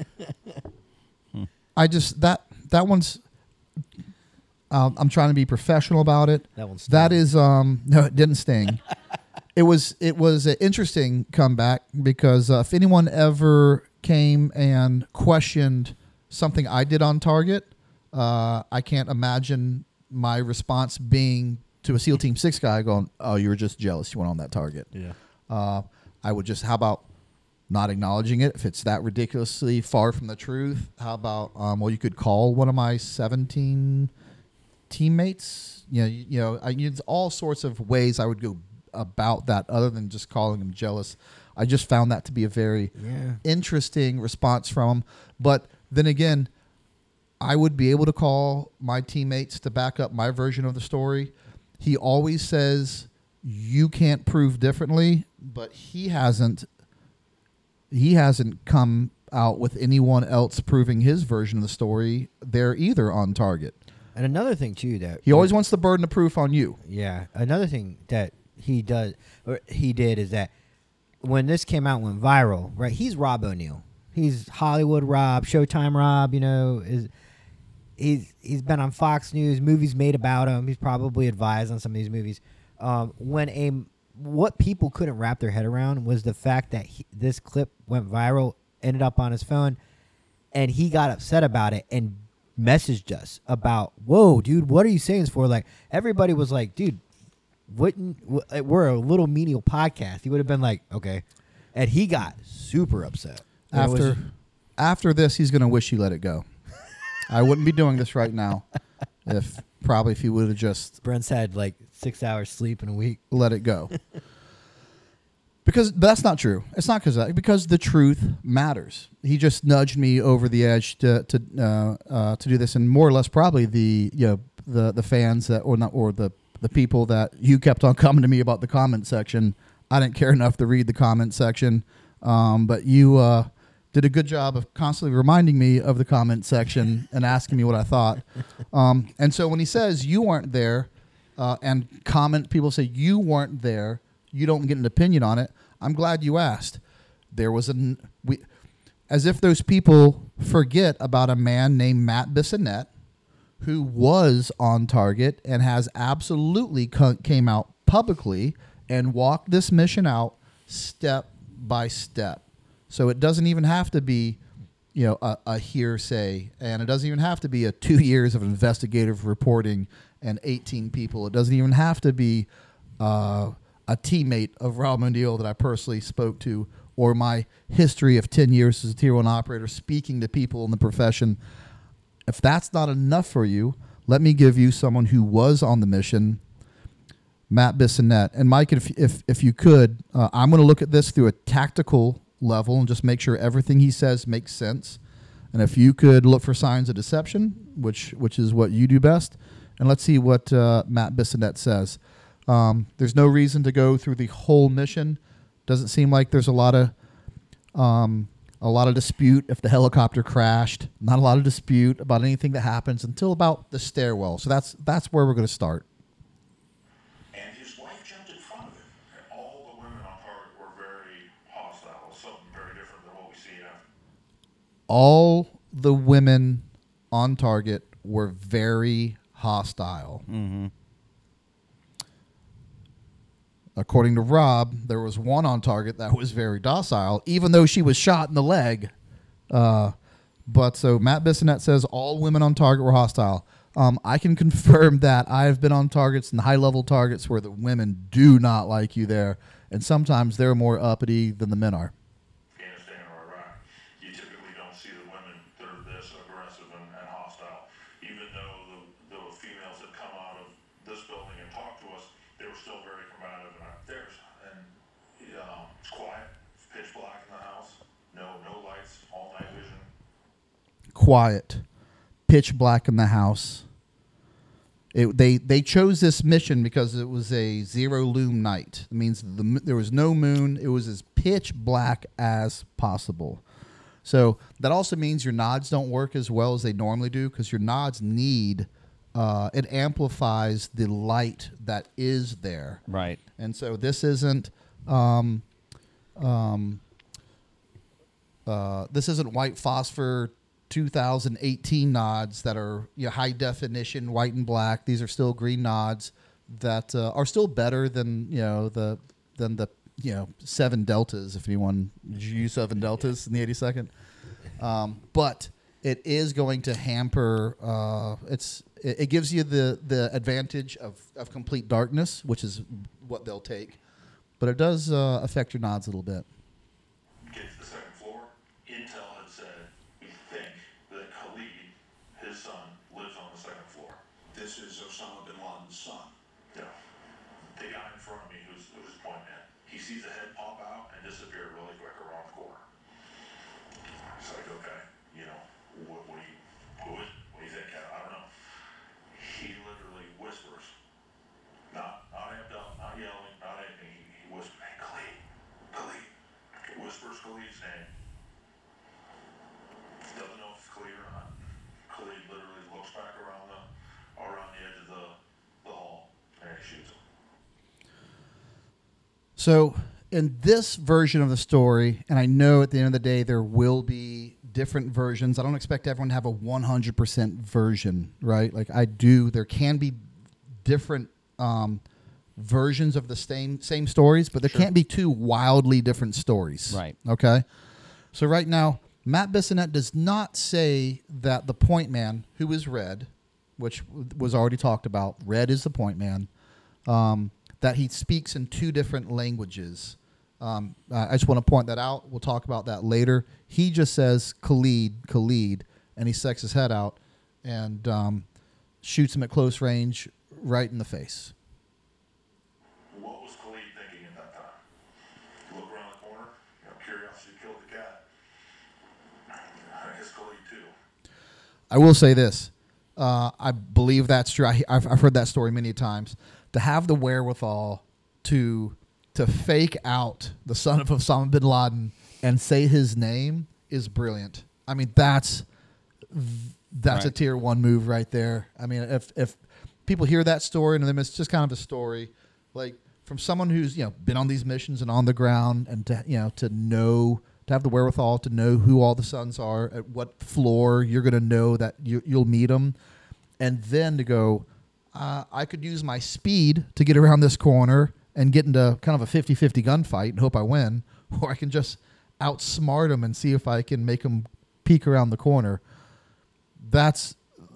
I just that that one's. Um, I'm trying to be professional about it. That one's that is um no, it didn't sting. it was it was an interesting comeback because uh, if anyone ever came and questioned something I did on target, uh, I can't imagine my response being to a SEAL Team Six guy going, "Oh, you were just jealous. You went on that target." Yeah. Uh, I would just how about not acknowledging it if it's that ridiculously far from the truth? How about um, well, you could call one of my seventeen teammates. You know, you, you know, I use all sorts of ways I would go about that other than just calling him jealous. I just found that to be a very Yeah. interesting response from him. But then again, I would be able to call my teammates to back up my version of the story. He always says you can't prove differently, but he hasn't he hasn't come out with anyone else proving his version of the story there either on target. And another thing too that He always wants the burden of proof on you. Yeah. Another thing that he does or he did is that when this came out went viral, right? He's Rob O'Neill. He's Hollywood Rob, Showtime Rob, you know, is he's he's been on Fox News, movies made about him. He's probably advised on some of these movies. Um, when a what people couldn't wrap their head around was the fact that he, this clip went viral, ended up on his phone, and he got upset about it and messaged us about, "Whoa, dude, what are you saying this for?" Like everybody was like, "Dude, wouldn't uh, we're a little menial podcast?" He would have been like, "Okay," and he got super upset After after this, he's to wish he let it go. I wouldn't be doing this right now if probably if he would have just Brent's had like six hours sleep in a week. let it go. because that's not true. It's not because because the truth matters. He just nudged me over the edge to to uh, uh, to do this, and more or less probably the you know the the fans that or not or the the people that you kept on coming to me about the comment section. I didn't care enough to read the comment section, um, but you uh, did a good job of constantly reminding me of the comment section and asking me what I thought. Um, and so when he says you weren't there, uh, and comment people say you weren't there, you don't get an opinion on it. I'm glad you asked. There was an we, as if those people forget about a man named Matt Bissonnette who was on target and has absolutely co- came out publicly and walked this mission out step by step. So it doesn't even have to be, you know, a, a hearsay, and it doesn't even have to be a two years of investigative reporting and 18 people. It doesn't even have to be uh, a teammate of Rob O'Neill that I personally spoke to, or my history of 10 years as a tier one operator speaking to people in the profession. If that's not enough for you, let me give you someone who was on the mission, Matt Bissonnette. And Mike, if if, if you could, uh, I'm going to look at this through a tactical level and just make sure everything he says makes sense. And if you could look for signs of deception, which which is what you do best, and let's see what uh, Matt Bissonnette says. Um, there's no reason to go through the whole mission. Doesn't seem like there's a lot of um, a lot of dispute if the helicopter crashed. Not a lot of dispute about anything that happens until about the stairwell. So that's that's where we're going to start. And his wife jumped in front of him. And all the women on target were very hostile, something very different than what we see after. All the women on target were very hostile. According to Rob, there was one on target that was very docile, even though she was shot in the leg. Uh, but so Matt Bissonnette says all women on target were hostile. Um, I can confirm that I've been on targets and high level targets where the women do not like you there, and sometimes they're more uppity than the men are. Afghanistan or Iraq, you typically don't see the women that are this aggressive and, and hostile. Even though the, the females that come out of this building and talk to us, they were still very combative and there's, and, um, it's quiet, it's pitch black in the house, no, no lights, all night vision. Quiet, pitch black in the house. It, they they chose this mission because it was a zero loom night. It means the, there was no moon. It was as pitch black as possible. So that also means your nods don't work as well as they normally do because your nods need uh, it amplifies the light that is there. Right. And so this isn't um, um, uh, this isn't white phosphor 2018 nods that are you know, high definition white and black. These are still green nods that uh, are still better than you know the than the you know seven deltas. If anyone did you use seven deltas in the 82nd, um, but it is going to hamper. Uh, it's it, it gives you the the advantage of of complete darkness, which is what they'll take but it does uh, affect your nods a little bit. Get to the second floor. Intel had said, we think that Khalid, his son, lives on the second floor. This is Osama bin Laden's son. Yeah. The guy in front of me who's, who's point man, he sees a head pop out and disappear really quick around the corner. It's like, okay, you know, what, what do you, who is, what do you think? I, I don't know. He literally whispers, not, not amped up, not yelling, not anything. He, he whispers, hey, Khalid, Khalid. He Doesn't know if it's Khalid or not. Khalid literally looks back around the, around the edge of the, the hall and he shoots him. So, in this version of the story, and I know at the end of the day there will be different versions. I don't expect everyone to have a 100% version, right? Like I do, there can be different um, versions of the same same stories, but there can't be two wildly different stories. Right. Okay. So right now, Matt Bissonnette does not say that the point man, who is Red, which was already talked about, Red is the point man, um, that he speaks in two different languages. Um, uh, I just want to point that out. We'll talk about that later. He just says Khalid, Khalid, and he secks his head out and um, shoots him at close range right in the face. What was Khalid thinking at that time? Look around the corner, you know, curiosity killed the cat. I guess Khalid too. I will say this. Uh, I believe that's true. I, I've, I've heard that story many times. To have the wherewithal to to fake out the son of Osama bin Laden and say his name is brilliant. I mean, that's that's a tier one move right there. I mean, if if people hear that story and then it's just kind of a story, like from someone who's you know been on these missions and on the ground and to you know to know to have the wherewithal to know who all the sons are at what floor you're going to know that you, you'll meet them, and then to go, uh, I could use my speed to get around this corner and get into kind of a 50-50 gunfight and hope I win, or I can just outsmart them and see if I can make them peek around the corner. That's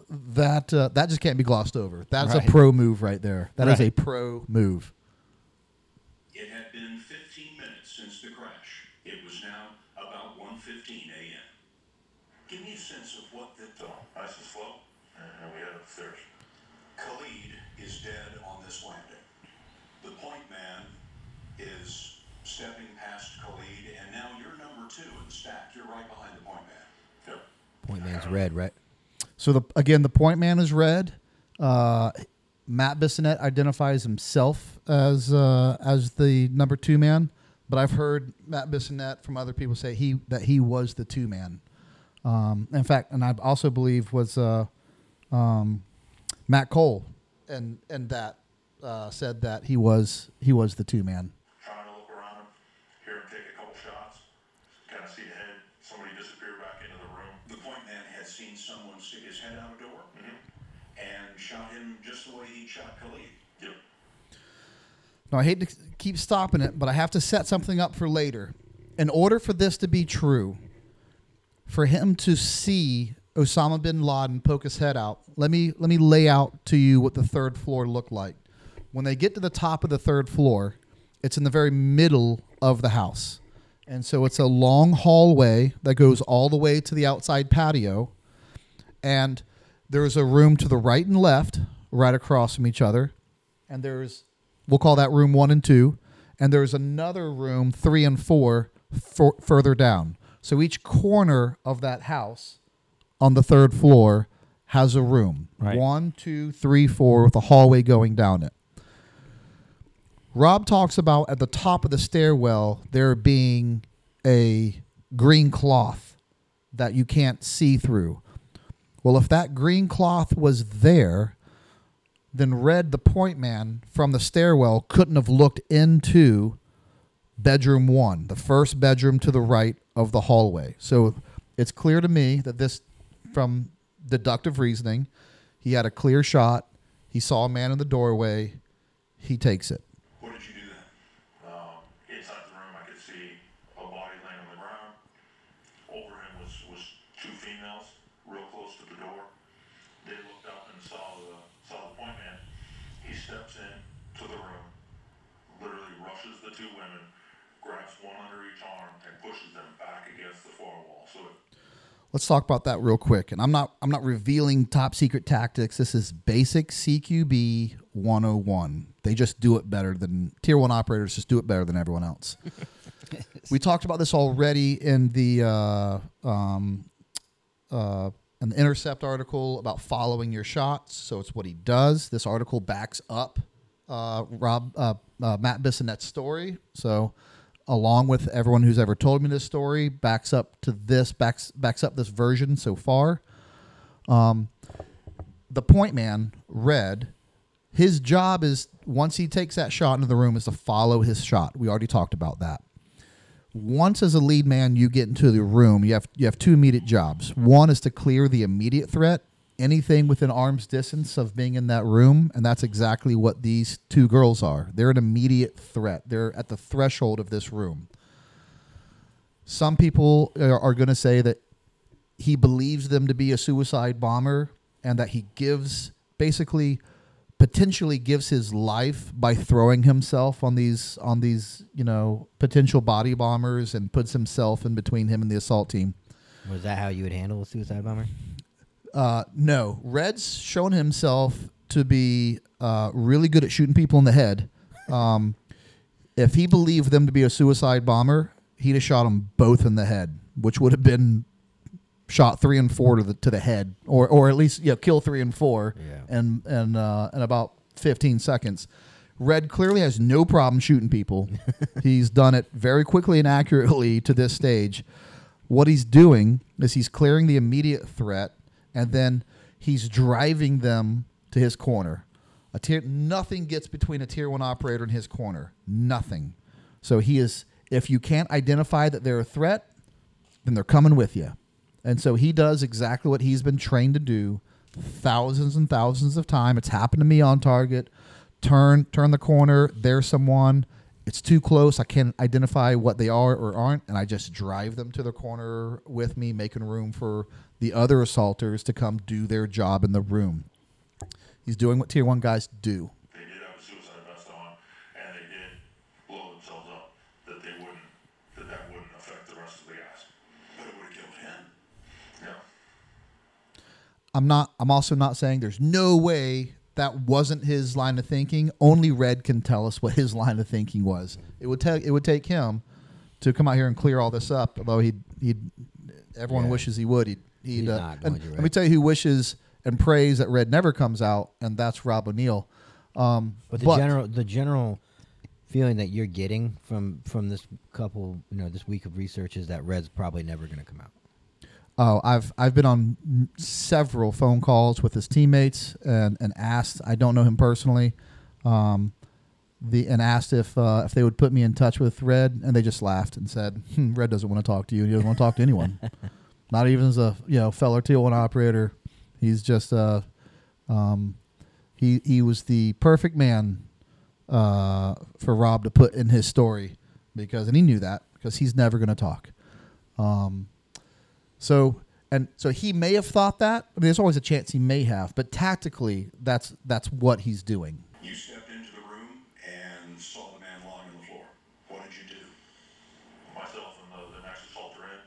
that uh, that just can't be glossed over. That's Right. a pro move right there. That is Right. a pro move. It had been 15 minutes since the crash. It was now about 1.15 a.m. Give me a sense of what the... So nice and slow, and we head upstairs. Khalid is dead on this landing. The point man is stepping past Khalid, and now you're number two and stacked. You're right behind the point man. Yep. Point man's red, right? So the again, the point man is red. Uh, Matt Bissonnette identifies himself as uh, as the number two man, but I've heard Matt Bissonnette from other people say he that he was the two man. Um, in fact, and I also believe was uh, um, Matt Cole, and and that uh, said that he was he was the two man. Trying to look around him, hear him take a couple shots, kind of see a head, somebody disappear back into the room. The point man had seen someone stick his head out a door and shot him just the way he shot Khalid. Yep. Now, I hate to keep stopping it, but I have to set something up for later. In order for this to be true, for him to see Osama bin Laden poke his head out, let me let me lay out to you what the third floor looked like. When they get to the top of the third floor, it's in the very middle of the house. And so it's a long hallway that goes all the way to the outside patio. And there's a room to the right and left, right across from each other. And there's, we'll call that room one and two. And there's another room, three and four, for, further down. So each corner of that house on the third floor has a room. Right. One, two, three, four, with a hallway going down it. Rob talks about at the top of the stairwell there being a green cloth that you can't see through. Well, if that green cloth was there, then Red, the point man from the stairwell, couldn't have looked into bedroom one, the first bedroom to the right of the hallway. So it's clear to me that this, from deductive reasoning, he had a clear shot. He saw a man in the doorway. He takes it. What did you do then? Um, inside the room, I could see a body laying on the ground. Over him was, was two females, real close to the door. They looked up and saw the saw the point man. He steps in to the room, literally rushes crushes the two women, grabs one under each arm, and pushes them back against the far wall. So it Let's talk about that real quick. And I'm not I'm not revealing top secret tactics. This is basic CQB 101. They just do it better than tier 1 operators just do it better than everyone else. we talked about this already in the uh, um, uh, an intercept article about following your shots. So it's what he does. This article backs up uh, Rob uh, uh, Matt Bissonnette's story. So along with everyone who's ever told me this story, backs up to this backs backs up this version so far. Um, the point man, Red, his job is once he takes that shot into the room is to follow his shot. We already talked about that. Once as a lead man you get into the room, you have you have two immediate jobs. One is to clear the immediate threat, anything within arm's distance of being in that room, and that's exactly what these two girls are. They're an immediate threat. They're at the threshold of this room. Some people are, are going to say that he believes them to be a suicide bomber and that he gives basically potentially gives his life by throwing himself on these on these you know potential body bombers and puts himself in between him and the assault team Was that how you would handle a suicide bomber? Uh, no red's shown himself to be uh, really good at shooting people in the head um, if he believed them to be a suicide bomber he'd have shot them both in the head which would have been shot three and four to the to the head, or or at least yeah, kill three and four, Yeah. and and uh, in about fifteen seconds. Red clearly has no problem shooting people. he's done it very quickly and accurately to this stage. What he's doing is he's clearing the immediate threat, and then he's driving them to his corner. A tier, nothing gets between a tier one operator and his corner. Nothing. So he is. If you can't identify that they're a threat, then they're coming with you. And so he does exactly what he's been trained to do thousands and thousands of times. It's happened to me on target. Turn turn the corner, there's someone. It's too close. I can't identify what they are or aren't, and I just drive them to the corner with me, making room for the other assaulters to come do their job in the room. He's doing what tier one guys do. they did have a suicide vest on, and they did blow themselves up, that they wouldn't, that that wouldn't affect the rest of the guys. But it would have killed him. Yeah. I'm not I'm also not saying there's no way that wasn't his line of thinking. Only Red can tell us what his line of thinking was. It would take it would take him to come out here and clear all this up, although he he everyone Yeah. wishes he would. He'd, he'd He's uh, not going and to, let me tell you who wishes and prays that Red never comes out, and that's Rob O'Neill. Um, But the general the general feeling that you're getting from from this couple, you know, this week of research is that Red's probably never going to come out. Oh, I've I've been on m- several phone calls with his teammates and, and asked. I don't know him personally, um, the and asked if uh, if they would put me in touch with Red, and they just laughed and said, hmm, "Red doesn't want to talk to you. And he doesn't want to talk to anyone, not even as a you know fellow T one operator. He's just uh, um, he he was the perfect man uh, for Rob to put in his story because and he knew that because he's never going to talk. Um, so and so he may have thought that. I mean, there's always a chance he may have, but tactically, that's that's what he's doing. You stepped into the room and saw the man lying on the floor. What did you do? Myself and the, the next assaulter in,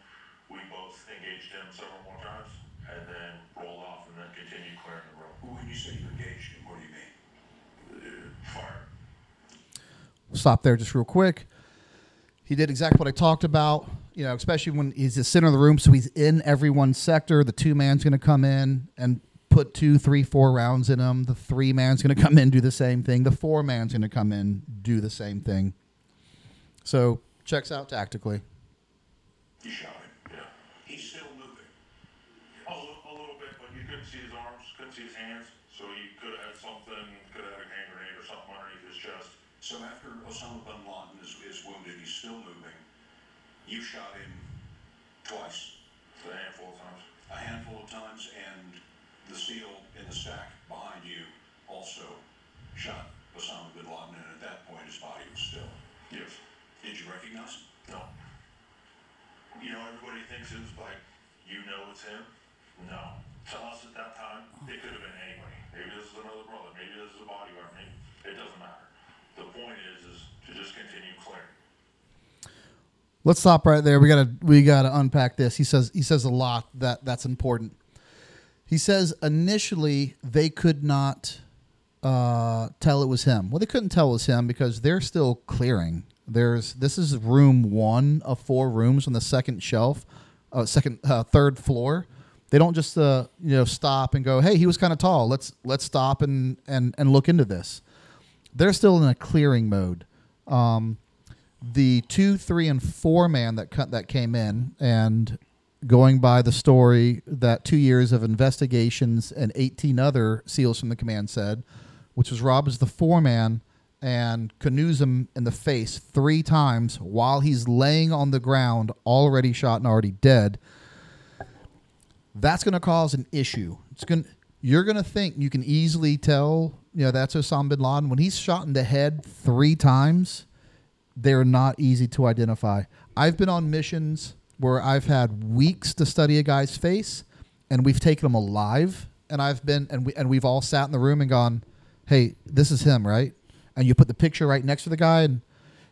we both engaged him several more times, and then rolled off and then continued clearing the room. When you say you engaged him, what do you mean? Uh, Fire. Stop there just real quick. He did exactly what I talked about. You know, especially when he's the center of the room, so he's in everyone's sector. The two man's going to come in and put two, three, four rounds in him. The three man's going to come in do the same thing. The four man's going to come in do the same thing. So checks out tactically. You shot him. Yeah. He's still moving. A little, a little bit, but you couldn't see his arms, couldn't see his hands, so he could have had something, could have had a hand grenade or something underneath his chest. So after Osama bin Laden is, is wounded, he's still moving. You shot him twice, A handful of times. a handful of times, and the SEAL in the stack behind you also shot Osama bin Laden, and at that point his body was still. Yes. Did you recognize him? No. You know, everybody thinks it was like, you know it's him. No. To us at that time, it could have been anybody. Maybe this is another brother. Maybe this is a bodyguard. Maybe it doesn't matter. The point is, is to just continue Let's stop right there. We gotta we gotta unpack this. He says he says a lot that that's important. He says initially they could not uh, tell it was him. Well, they couldn't tell it was him because they're still clearing. There's this is room one of four rooms on the second shelf, uh, second uh, third floor. They don't just uh, you know stop and go, hey, he was kind of tall. Let's let's stop and and and look into this. They're still in a clearing mode. Um, the two, three, and four man that cut that came in, and going by the story that two years of investigations and 18 other SEALs from the command said, which was Rob is the four man and canoes him in the face three times while he's laying on the ground, already shot and already dead. That's going to cause an issue. It's going. You're going to think you can easily tell, you know, that's Osama bin Laden when he's shot in the head three times they're not easy to identify. I've been on missions where I've had weeks to study a guy's face, and we've taken him alive, and I've been and we and we've all sat in the room and gone, "Hey, this is him, right?" And you put the picture right next to the guy, and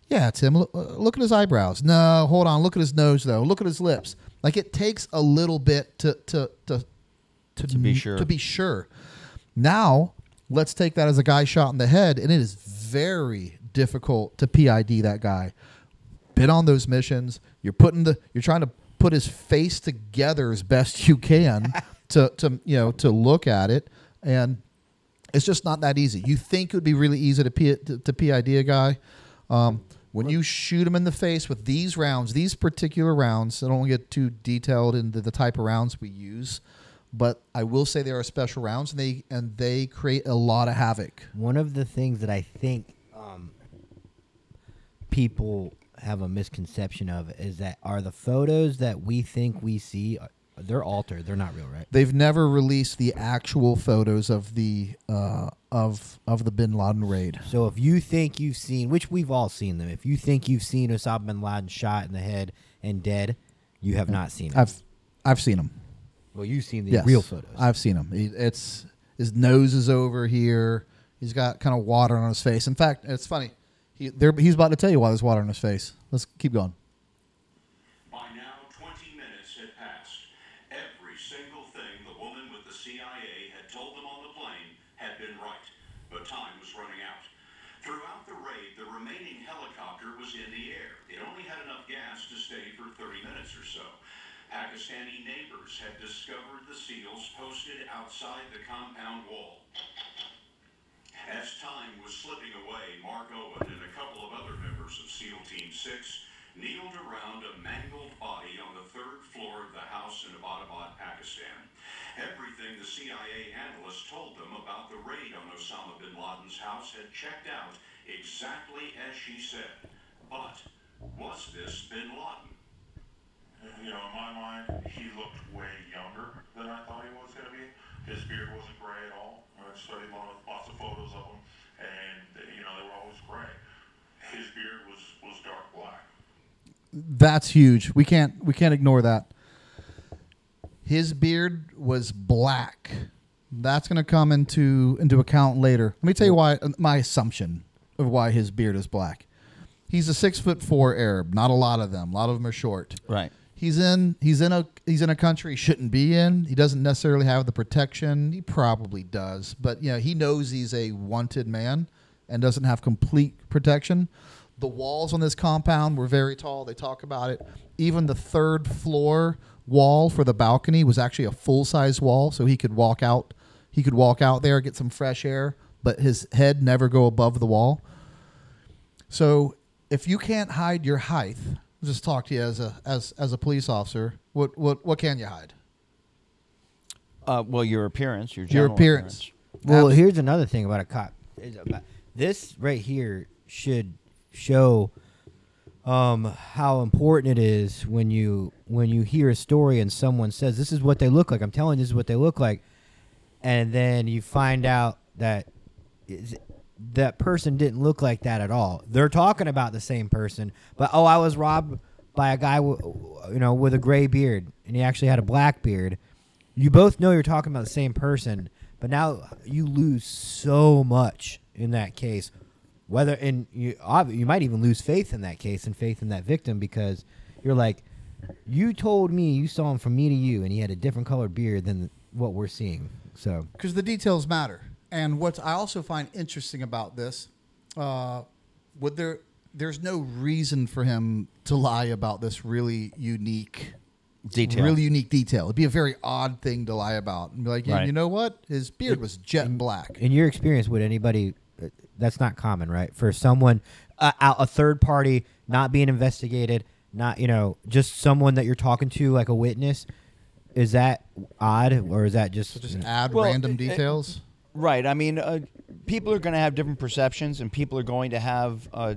yeah, it's him. Look, uh, look at his eyebrows. No, hold on. Look at his nose, though. Look at his lips. Like it takes a little bit to to to to, To be sure. To be sure. Now, let's take that as a guy shot in the head, and it is very difficult to PID that guy. Been on those missions. You're putting the you're trying to put his face together as best you can to to you know to look at it, and it's just not that easy. You think it would be really easy to P, to, to PID a guy. Um, when you shoot him in the face with these rounds, these particular rounds, I don't want to get too detailed into the type of rounds we use, but I will say they are special rounds and they and they create a lot of havoc. One of the things that I think people have a misconception of is that are the photos that we think we see uh, they're altered. They're not real, right? They've never released the actual photos of the uh, of of the Bin Laden raid. So if you think you've seen, which we've all seen them, if you think you've seen Osama bin Laden shot in the head and dead, you have not seen it. I've I've seen them. well, you've seen the Yes, real photos. I've seen him. He, it's his nose is over here. He's got kind of water on his face. In fact, it's funny. He he's about to tell you why there's water on his face. Let's keep going. By now, 20 minutes had passed. Every single thing the woman with the CIA had told them on the plane had been right, but time was running out. Throughout the raid, the remaining helicopter was in the air. It only had enough gas to stay for 30 minutes or so. Pakistani neighbors had discovered the SEALs posted outside the compound wall. As time was slipping away, Mark Owen and a couple of other members of SEAL Team 6 kneeled around a mangled body on the third floor of the house in Abbottabad, Pakistan. Everything the CIA analysts told them about the raid on Osama bin Laden's house had checked out exactly as she said. But was this bin Laden? Uh, you know, in my mind, he looked way younger than I thought he was going to be. His beard wasn't gray at all. I studied a lot of, lots of photos of him, and you know they were always gray. His beard was was dark black. That's huge. We can't we can't ignore that. His beard was black. That's going to come into into account later. Let me tell you why uh, my assumption of why his beard is black. He's a six foot four Arab. Not a lot of them. A lot of them are short. Right. He's in he's in a he's in a country he shouldn't be in. He doesn't necessarily have the protection. He probably does, but you know, he knows he's a wanted man and doesn't have complete protection. The walls on this compound were very tall. They talk about it. Even the third floor wall for the balcony was actually a full-size wall so he could walk out he could walk out there get some fresh air, but his head never go above the wall. So if you can't hide your height, just talk to you as a as as a police officer. What what what can you hide? Uh, well, your appearance, your Your general appearance. Well, Abs- here's another thing about a cop. This right here should show um, how important it is when you when you hear a story and someone says this is what they look like. I'm telling you, this is what they look like, and then you find out that is, that person didn't look like that at all. They're talking about the same person, but oh, I was robbed by a guy, w- you know, with a gray beard, and he actually had a black beard. You both know you're talking about the same person, but now you lose so much in that case. whether and you you might even lose faith in that case and faith in that victim because you're like, you told me you saw him from me to you, and he had a different colored beard than what we're seeing. So because the details matter. And what I also find interesting about this, uh, would there there's no reason for him to lie about this really unique Detail. really unique detail. It'd be a very odd thing to lie about and be like, yeah, Right. you know what? His beard was jet black. in your experience, would anybody? uh, That's not common, right? For someone, uh, out a third party not being investigated, not you know, just someone that you're talking to, like a witness. Is that odd, or is that just, Just add Well, random it- it- details. Right. I mean, uh, people are going to have different perceptions, and people are going to have, uh,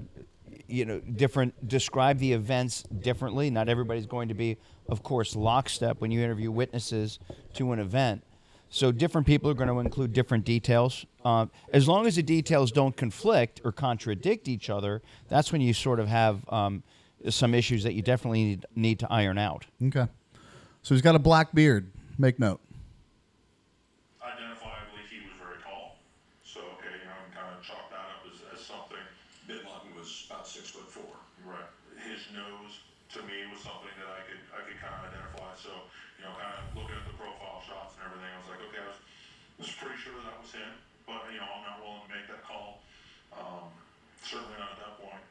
you know, different describe the events differently. Not everybody's going to be, of course, lockstep when you interview witnesses to an event. So different people are going to include different details. Uh, as long as the details don't conflict or contradict each other, that's when you sort of have um, some issues that you definitely need, need to iron out. Okay. So he's got a black beard. Make note. Identifiably, he was very tall. So, okay, you know, I can kind of chalk that up as, as something. Bin Laden was about six foot four. Right. His nose, to me, was something that I could, I could kind of identify. So, you know, kind of looking at the profile shots and everything, I was like, okay, I was, was pretty sure that was him. But, you know, I'm not willing to make that call. Um, certainly not at that point.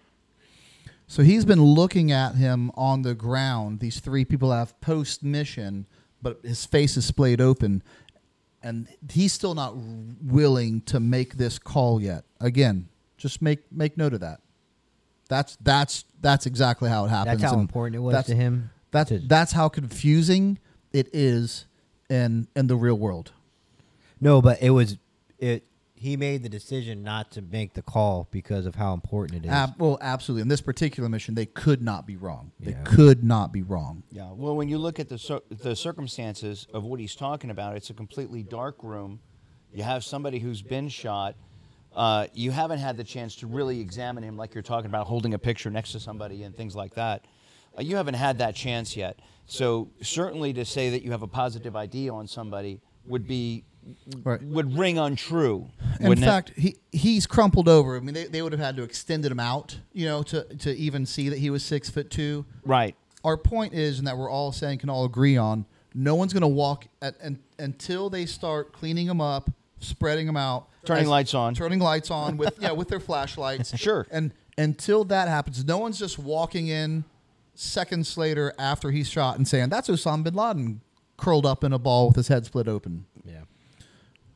So he's been looking at him on the ground. These three people have post mission, but his face is splayed open, and he's still not willing to make this call yet. Again, just make make note of that. That's that's that's exactly how it happens. That's how and important it was to him. That's to- that's how confusing it is in in the real world. No, but it was it. He made the decision not to make the call because of how important it is. Ab- well, absolutely. In this particular mission, they could not be wrong. They Yeah. could not be wrong. Yeah. Well, when you look at the cir- the circumstances of what he's talking about, it's a completely dark room. You have somebody who's been shot. Uh, you haven't had the chance to really examine him, like you're talking about, holding a picture next to somebody and things like that. Uh, you haven't had that chance yet. So certainly, to say that you have a positive ID on somebody would be Right. would ring untrue. In wouldn't it? fact, he he's crumpled over. I mean, they, they would have had to extended him out, you know, to to even see that he was six foot two. right? Our point is, and that we're all saying can all agree on, no one's going to walk at, and, until they start cleaning him up, spreading him out, Turning lights on. turning lights on with yeah with their flashlights. Sure. And until that happens, no one's just walking in seconds later after he's shot and saying that's Osama bin Laden curled up in a ball with his head split open.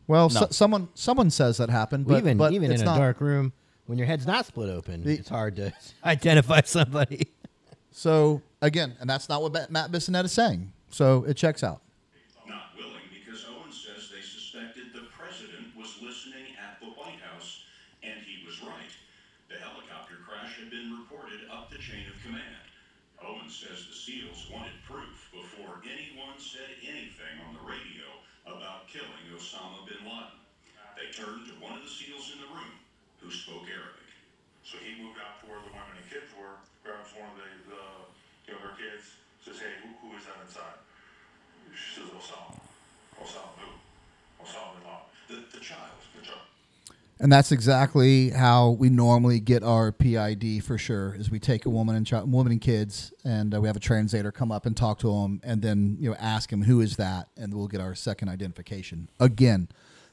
Yeah. Well, No. so, someone someone says that happened, but even but even in it's a not. dark room when your head's not split open, The- it's hard to identify somebody. So again, and that's not what Matt- Matt Bissonnette is saying. So it checks out. Not willing because Owen says they suspected the president was listening at the White House, and he was right. The helicopter crash had been reported up the chain of command. Owen says the SEALs wanted proof before anyone said anything on the radio about killing Osama bin Laden. They turned to one of the SEALs in the room, who spoke Arabic. So he moved out to where the women and kids were, grabs one of the, the younger kids, says, hey, who, who is that inside? She says, Osama. Osama who? Osama bin Laden. The, the child. The child. And that's exactly how we normally get our PID for sure. Is we take a woman and woman and kids, and uh, we have a translator come up and talk to them, and then you know ask him who is that, and we'll get our second identification. Again,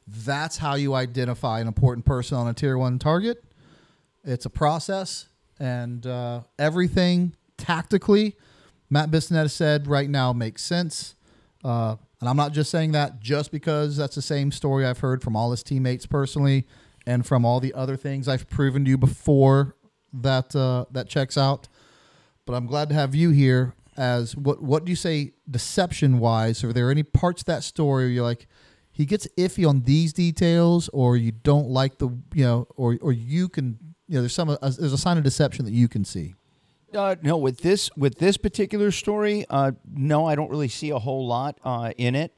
that's how you identify an important person on a tier one target. It's a process, and uh, everything tactically, Matt Bissonnette said right now makes sense. Uh, and I'm not just saying that just because that's the same story I've heard from all his teammates personally, and from all the other things I've proven to you before that uh, that checks out. But I'm glad to have you here. As what what do you say deception wise? Are there any parts of that story where you're like, he gets iffy on these details, or you don't like the you know, or or you can you know, there's some uh, there's a sign of deception that you can see. Uh, no, with this with this particular story, uh, no, I don't really see a whole lot uh, in it.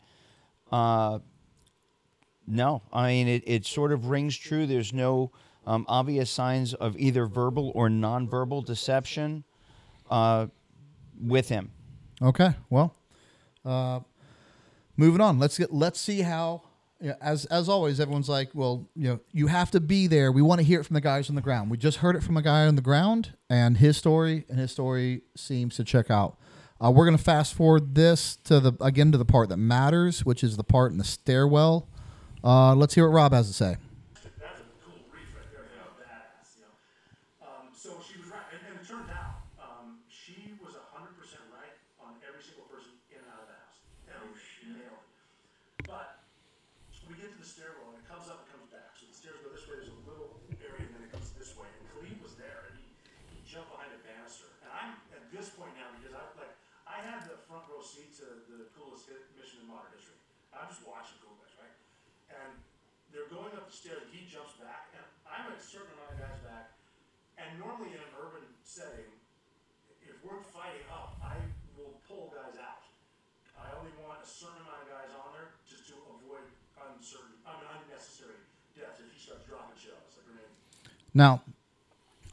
No, I mean it, it sort of rings true. There's no um, obvious signs of either verbal or nonverbal deception uh, with him. Okay, well, uh, moving on. Let's get let's see how Yeah, as as always, everyone's like, well, you know, you have to be there. We want to hear it from the guys on the ground. We just heard it from a guy on the ground, and his story and his story seems to check out. Uh, we're gonna fast forward this to the again to the part that matters, which is the part in the stairwell. Uh, let's hear what Rob has to say. That's a cool reef right there. Yeah. Badass, you know. Um, so she was right, and, and it turned out um, she was hundred percent right on every single person in and out of the house. Oh shit! Nailed it. But we get to the stairwell, and it comes up and comes back. So the stairs go this way. There's a little area, and then it comes this way. And Khalid was there, and he, he jumped behind a banister. And I'm at this point now because I like I had the front row seat to the coolest hit mission in modern history. I'm just watching cool guys, right? And they're going up the stairs, and he jumps back, and I'm a certain amount of guys back. Normally in an urban setting, if we're fighting up, I will pull guys out. I only want a certain amount of guys on there just to avoid uncertain, unnecessary deaths if he starts dropping shells. Now,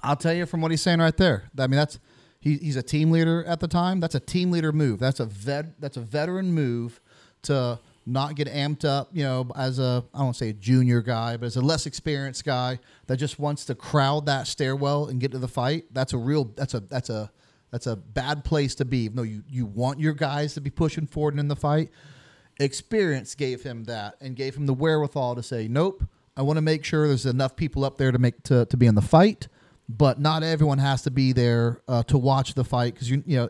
I'll tell you from what he's saying right there. I mean, that's he, he's a team leader at the time. That's a team leader move. That's a vet. That's a veteran move to not get amped up. You know, as a I don't say a junior guy, but as a less experienced guy that just wants to crowd that stairwell and get to the fight. That's a real. That's a that's a that's a bad place to be. Even though you you want your guys to be pushing forward and in the fight, experience gave him that and gave him the wherewithal to say, nope. I want to make sure there's enough people up there to make to, to be in the fight, but not everyone has to be there uh, to watch the fight because you you know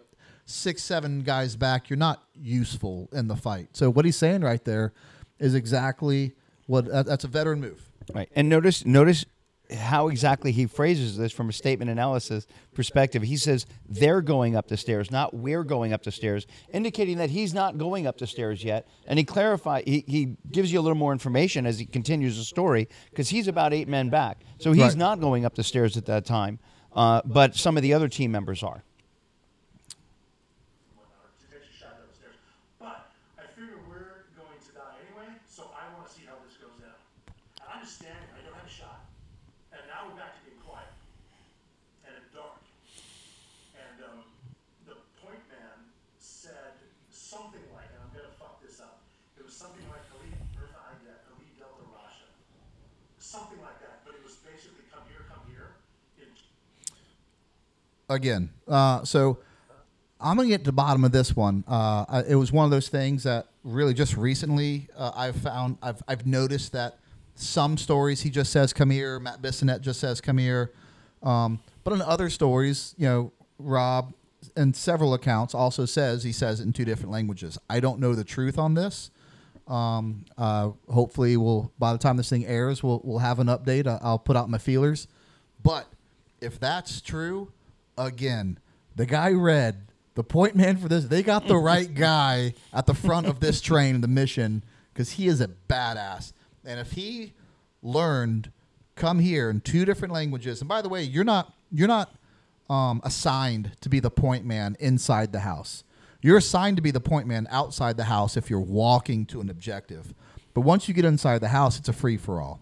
six seven guys back, you're not useful in the fight. So what he's saying right there is exactly what uh, that's a veteran move. Right. And notice notice how exactly he phrases this from a statement analysis perspective. He says they're going up the stairs, not we're going up the stairs, indicating that he's not going up the stairs yet. And he clarify he, he gives you a little more information as he continues the story because he's about eight men back. So he's Right. not going up the stairs at that time. Uh, but some of the other team members are. whatnot, to take a shot down the stairs. But I figure we're going to die anyway, so I want to see how this goes down. And I'm just standing, I don't have a shot. And now we're back to being quiet. And it's dark. And um, the point man said something like, and I'm going to fuck this up. It was something like Khalid Urfa Aida, Khalid Delta Rasha. Something like that. But it was basically come here, come here. In again. Uh, so I'm gonna get to the bottom of this one. Uh, it was one of those things that really just recently uh, I've found I've I've noticed that some stories he just says come here. Matt Bissonnette just says come here, um, but in other stories, you know, Rob and several accounts also says he says it in two different languages. I don't know the truth on this. Um, uh, hopefully, we'll by the time this thing airs, we'll we'll have an update. I'll put out my feelers. But if that's true, again, the guy read the point man for this. They got the right guy at the front of this train the mission because he is a badass. And if he learned come here in two different languages, and by the way, you're not you're not um, assigned to be the point man inside the house. You're assigned to be the point man outside the house if you're walking to an objective. But once you get inside the house, it's a free for all.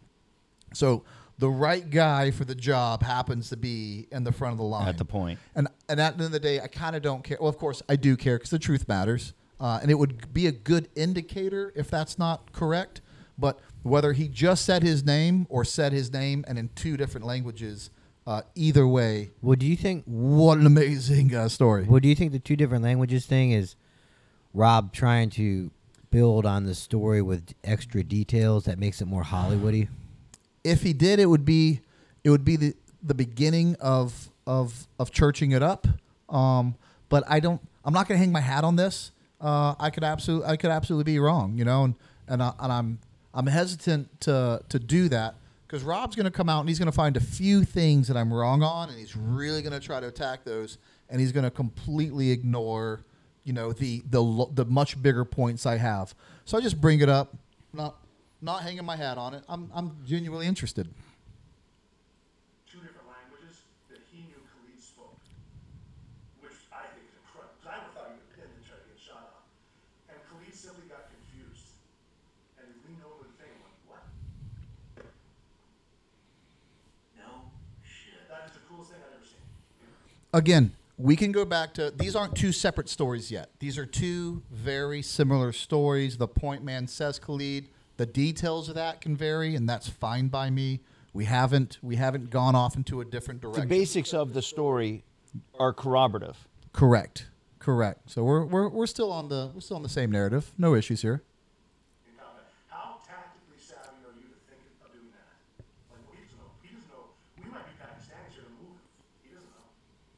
So the right guy for the job happens to be in the front of the line At the point. And and at the end of the day, I kind of don't care. Well, of course, I do care because the truth matters, uh, and it would be a good indicator if that's not correct. But whether he just said his name or said his name and in two different languages, uh, either way, What do you think? what an amazing uh, story. What do you think the two different languages thing is? Rob trying to build on the story with extra details that makes it more Hollywoody. If he did, it would be it would be the the beginning of of of churching it up. Um, but I don't. I'm not going to hang my hat on this. Uh, I could absolutely I could absolutely be wrong. You know, and and, I, and I'm I'm hesitant to to do that because Rob's going to come out and he's going to find a few things that I'm wrong on, and he's really going to try to attack those, and he's going to completely ignore you know the the the much bigger points I have. So I just bring it up, not not hanging my hat on it. I'm I'm genuinely interested. two different languages that he knew Khalid spoke, which I think is incredible. Because I would thought he would pin and try to get shot off. And Khalid simply got confused. And he leaned over the thing and went, what? No shit. That is the coolest thing I've ever seen. again, we can go back to these aren't two separate stories yet. These are two very similar stories. The point man says Khalid, The details of that can vary, and that's fine by me. We haven't we haven't gone off into a different direction. The basics of the story are corroborative. Correct. Correct. So we're, we're we're still on the we're still on the same narrative. No issues here. in combat. How tactically savvy are you to think of doing that? Like, well, he doesn't know. He doesn't know. We might be Pakistanis here to move him. He doesn't know.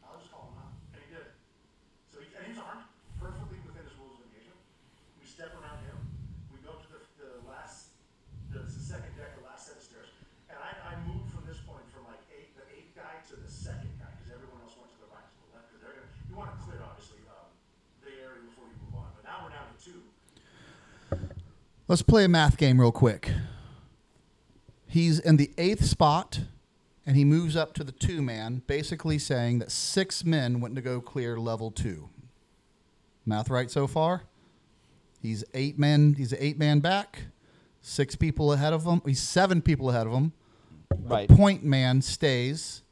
I'll just call him out, and he did it. So he, and he's armed, perfectly within his rules of engagement. We step around him. We go to the, the last, the, the second deck, the last set of stairs, and I, I moved from this point from like eight, the eighth guy to the second guy because everyone else went to the right, to the left, because they're gonna. You want to clear, obviously, um, the area before you move on. But now we're down to two. Let's play a math game real quick. He's in the eighth spot, and he moves up to the two man, basically saying that six men went to go clear level two. Math right so far? He's eight men. He's an eight man back. Six people ahead of him. He's seven people ahead of him. Right. The point man stays,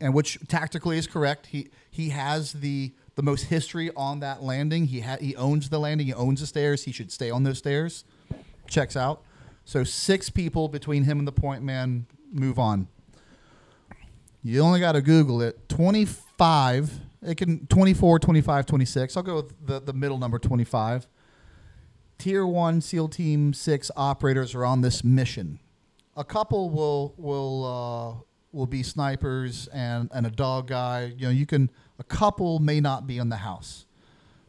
and which tactically is correct. He he has the the most history on that landing. He ha- he owns the landing. He owns the stairs. He should stay on those stairs. Checks out. So six people between him and the point man move on. You only got to Google it. 25, it can 24, 25, 26. I'll go with the, the middle number 25. Tier 1 SEAL Team 6 operators are on this mission. A couple will will uh, will be snipers and, and a dog guy. You know, you can a couple may not be in the house.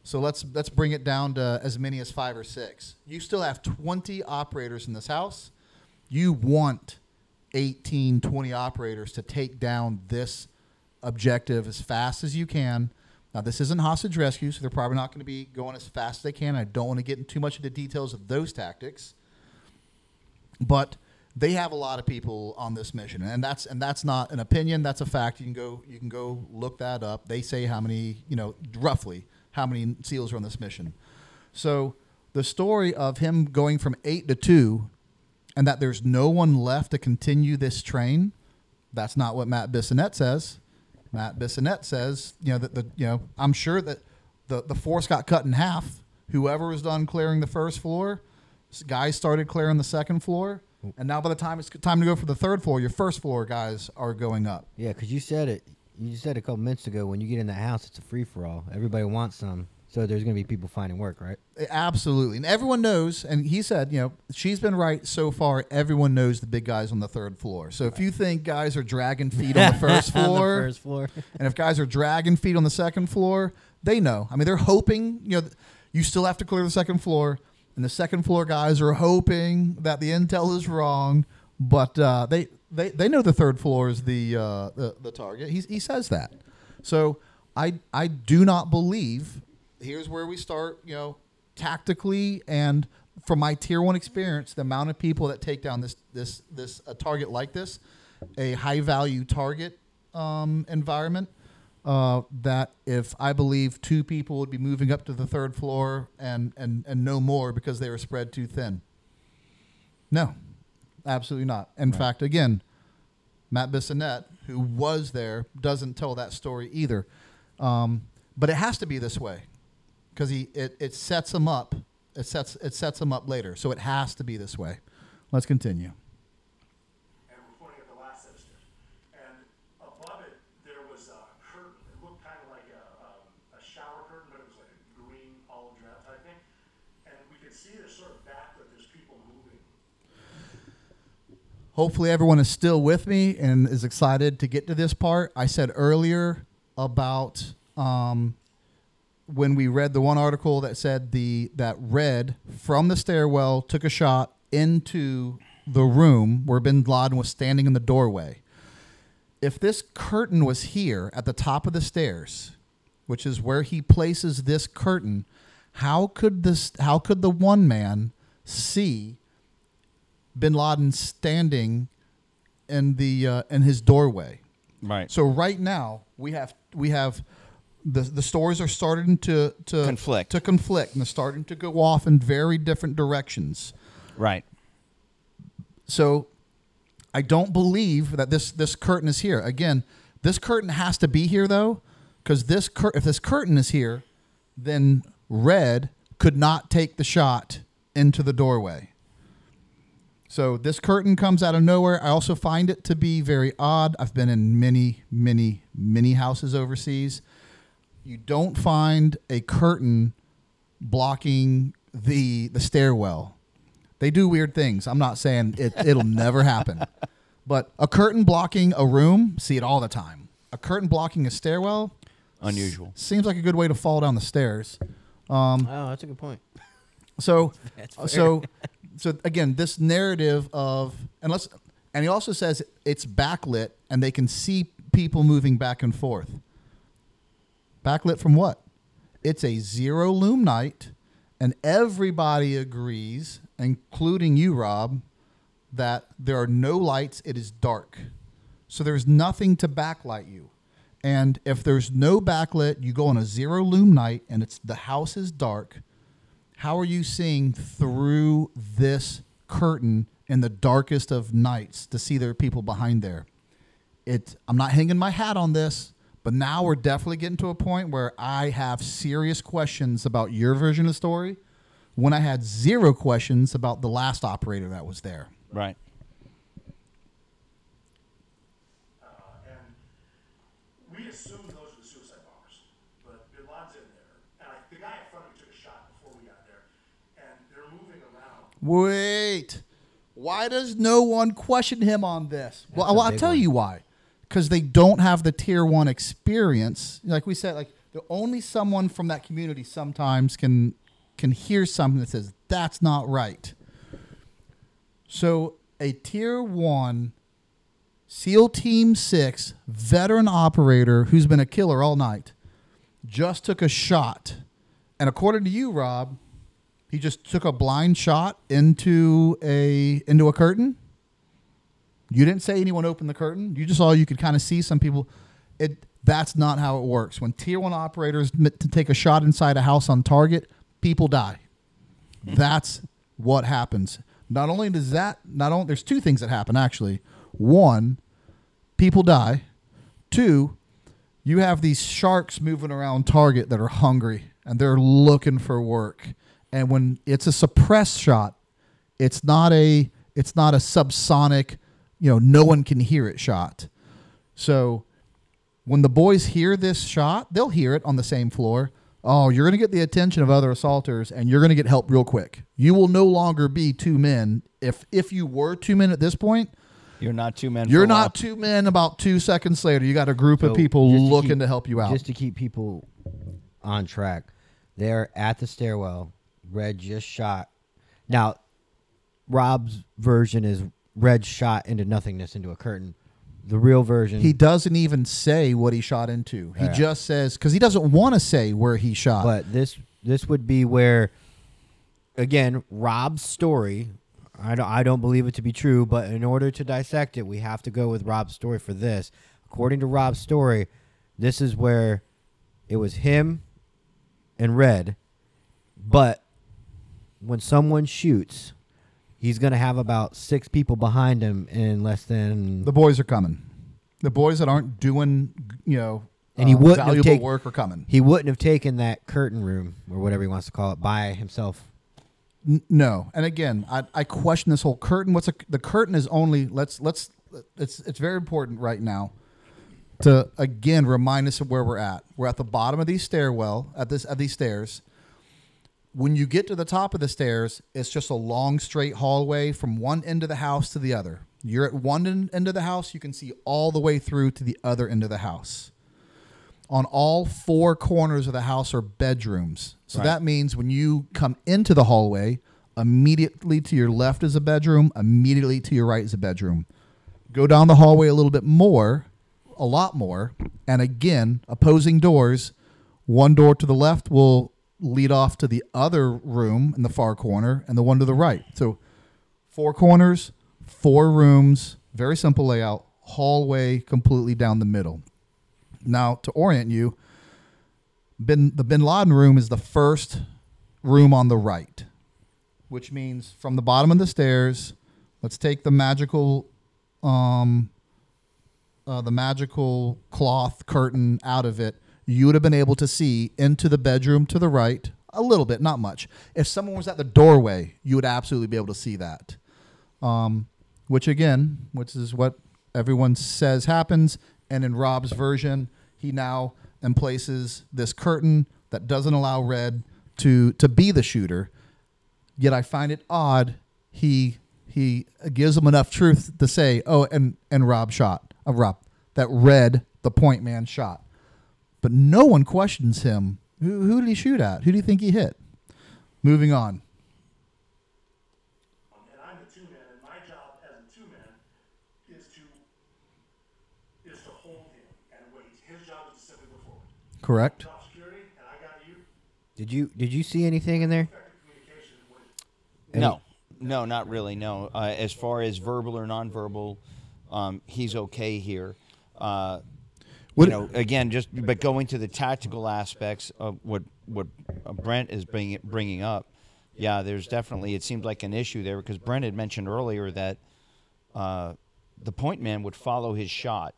So let's let's bring it down to as many as 5 or 6. You still have 20 operators in this house. You want 18, 20 operators to take down this objective as fast as you can. Now, this isn't hostage rescue, so they're probably not going to be going as fast as they can. I don't want to get into too much of the details of those tactics, but they have a lot of people on this mission, and that's and that's not an opinion. That's a fact. You can go you can go look that up. They say how many you know roughly how many SEALs are on this mission. So the story of him going from eight to two and that there's no one left to continue this train, that's not what Matt Bissonnette says. Matt Bissonnette says, you know, that the you know, I'm sure that the the force got cut in half. Whoever was done clearing the first floor, guys started clearing the second floor, and now by the time it's time to go for the third floor, your first floor guys are going up. Yeah, because you said it. You said a couple minutes ago when you get in that house, it's a free for all. Everybody wants some, so there's gonna be people finding work, right? Absolutely. And everyone knows, and he said, you know, she's been right so far. Everyone knows the big guys on the third floor. So if you think guys are dragging feet on the first On the floor, first floor. and if guys are dragging feet on the second floor, they know. I mean, they're hoping, you know, you still have to clear the second floor, and the second floor guys are hoping that the intel is wrong, but uh, they, they they know the third floor is the uh, the, the target. He, he says that. So I I do not believe. Here's where we start. You know, tactically and from my tier one experience, the amount of people that take down this this this a target like this, a high value target um, environment. Uh, that if I believe two people would be moving up to the third floor and, and, and no more because they were spread too thin. No, absolutely not. In fact, again, Matt Bissonnette, who was there, doesn't tell that story either. Um, but it has to be this way because he it, it sets him up. It sets it sets him up later. So it has to be this way. Let's continue. and we're pointing at the last set of stairs. And above it, there was a curtain. It looked kind of like a, um, a shower curtain, but it was like a green olive drab type thing. And we could see there's sort of backlit, there's people moving. Hopefully, everyone is still with me and is excited to get to this part. I said earlier about um, when we read the one article that said the that Red from the stairwell took a shot into the room where Bin Laden was standing in the doorway. If this curtain was here at the top of the stairs, which is where he places this curtain, how could this? How could the one man see? Bin Laden standing in the uh, in his doorway. Right. So right now we have we have the the stories are starting to to Conflict. to conflict and they're starting to go off in very different directions. Right. So I don't believe that this this curtain is here. Again, this curtain has to be here though, because this cur- if this curtain is here, then Red could not take the shot into the doorway. So this curtain comes out of nowhere. I also find it to be very odd. I've been in many, many, many houses overseas. You don't find a curtain blocking the the stairwell. They do weird things. I'm not saying it, it'll never happen. But a curtain blocking a room, see it all the time. A curtain blocking a stairwell, Unusual. seems like a good way to fall down the stairs. Um, oh, that's a good point. So, That's so, so again, this narrative of and let's and he also says it's backlit and they can see people moving back and forth. Backlit from what? It's a zero illum night, and everybody agrees, including you, Rob, that there are no lights. It is dark, so there's nothing to backlight you. And if there's no backlit, you go on a zero illum night, and it's the house is dark how are you seeing through this curtain in the darkest of nights to see there are people behind there? It I'm not hanging my hat on this, but now we're definitely getting to a point where I have serious questions about your version of the story when I had zero questions about the last operator that was there. Right. Uh, and we assumed those were the suicide bombers, but Bin Laden's in there. And I, the guy in front of me took a shot before we got there, and they're moving around. Wait. Why does no one question him on this? well, That's a well, I'll tell one. you why. Because they don't have the tier one experience. Like we said, like the only someone from that community sometimes can can hear something that says that's not right. So a tier one SEAL Team Six veteran operator who's been a killer all night just took a shot, and according to you, Rob, he just took a blind shot into a into a curtain. You didn't say anyone opened the curtain. You just saw you could kind of see some people. It that's not how it works. When tier one operators to take a shot inside a house on target, people die. That's what happens. Not only does that not only there's two things that happen actually. One, people die. Two, you have these sharks moving around target that are hungry and they're looking for work. And when it's a suppressed shot, it's not a it's not a subsonic, you know, no one can hear it shot. So when the boys hear this shot, they'll hear it on the same floor. Oh, you're going to get the attention of other assaulters and you're going to get help real quick. You will no longer be two men. If if you were two men at this point, You're not two men. you're not two men about 2 seconds later. You got a group of people just to looking keep- to help you out. Just to keep people on track, they're at the stairwell. Red just shot. Now, Rob's version is Red shot into nothingness into a curtain. The real version, He doesn't even say what he shot into. He Yeah. just says because he doesn't want to say where he shot. but this this would be where, again, Rob's story. I don't I don't believe it to be true, but in order to dissect it, we have to go with Rob's story for this. According to Rob's story, this is where it was him and Red, but when someone shoots, he's gonna have about six people behind him in less than the boys are coming. The boys that aren't doing you know And he uh, wouldn't have valuable take- work are coming. he wouldn't have taken that curtain room or whatever he wants to call it by himself. N- no, and again, I, I question this whole curtain. What's a, the curtain is only let's let's it's it's very important right now to again remind us of where we're at. We're at the bottom of these stairwell at this at these stairs. When you get to the top of the stairs, it's just a long straight hallway from one end of the house to the other. You're at one end, of the house, you can see all the way through to the other end of the house. On all four corners of the house are bedrooms. So Right. that means when you come into the hallway, immediately to your left is a bedroom, immediately to your right is a bedroom. Go down the hallway a little bit more, a lot more, and again, opposing doors. One door to the left will lead off to the other room in the far corner, and the one to the right. So, four corners, four rooms, very simple layout, hallway completely down the middle. Now, to orient you, bin, the Bin Laden room is the first room on the right, which means from the bottom of the stairs, let's take the magical, um, uh, the magical cloth curtain out of it. You would have been able to see into the bedroom to the right a little bit, not much. If someone was at the doorway, you would absolutely be able to see that. um, which again, which is what everyone says happens. And in Rob's version, he now emplaces this curtain that doesn't allow Red to to be the shooter. Yet I find it odd he he gives him enough truth to say, oh, and and Rob shot, uh, Rob that Red the point man shot, but no one questions him. Who who did he shoot at? Who do you think he hit? Moving on. And I'm the two and my job as a two is to is to hold him and wait. His job is to simply go forward. Correct. Drop security, and I got you. Did you did you see anything in there? Effective No, no, not really. No, uh, as far as verbal or nonverbal, um, he's okay here. Uh, What- you know, again, just but going to the tactical aspects of what what uh, Brent is bringing bringing up. Yeah, there's definitely it seemed like an issue there because Brent had mentioned earlier that uh, the point man would follow his shot,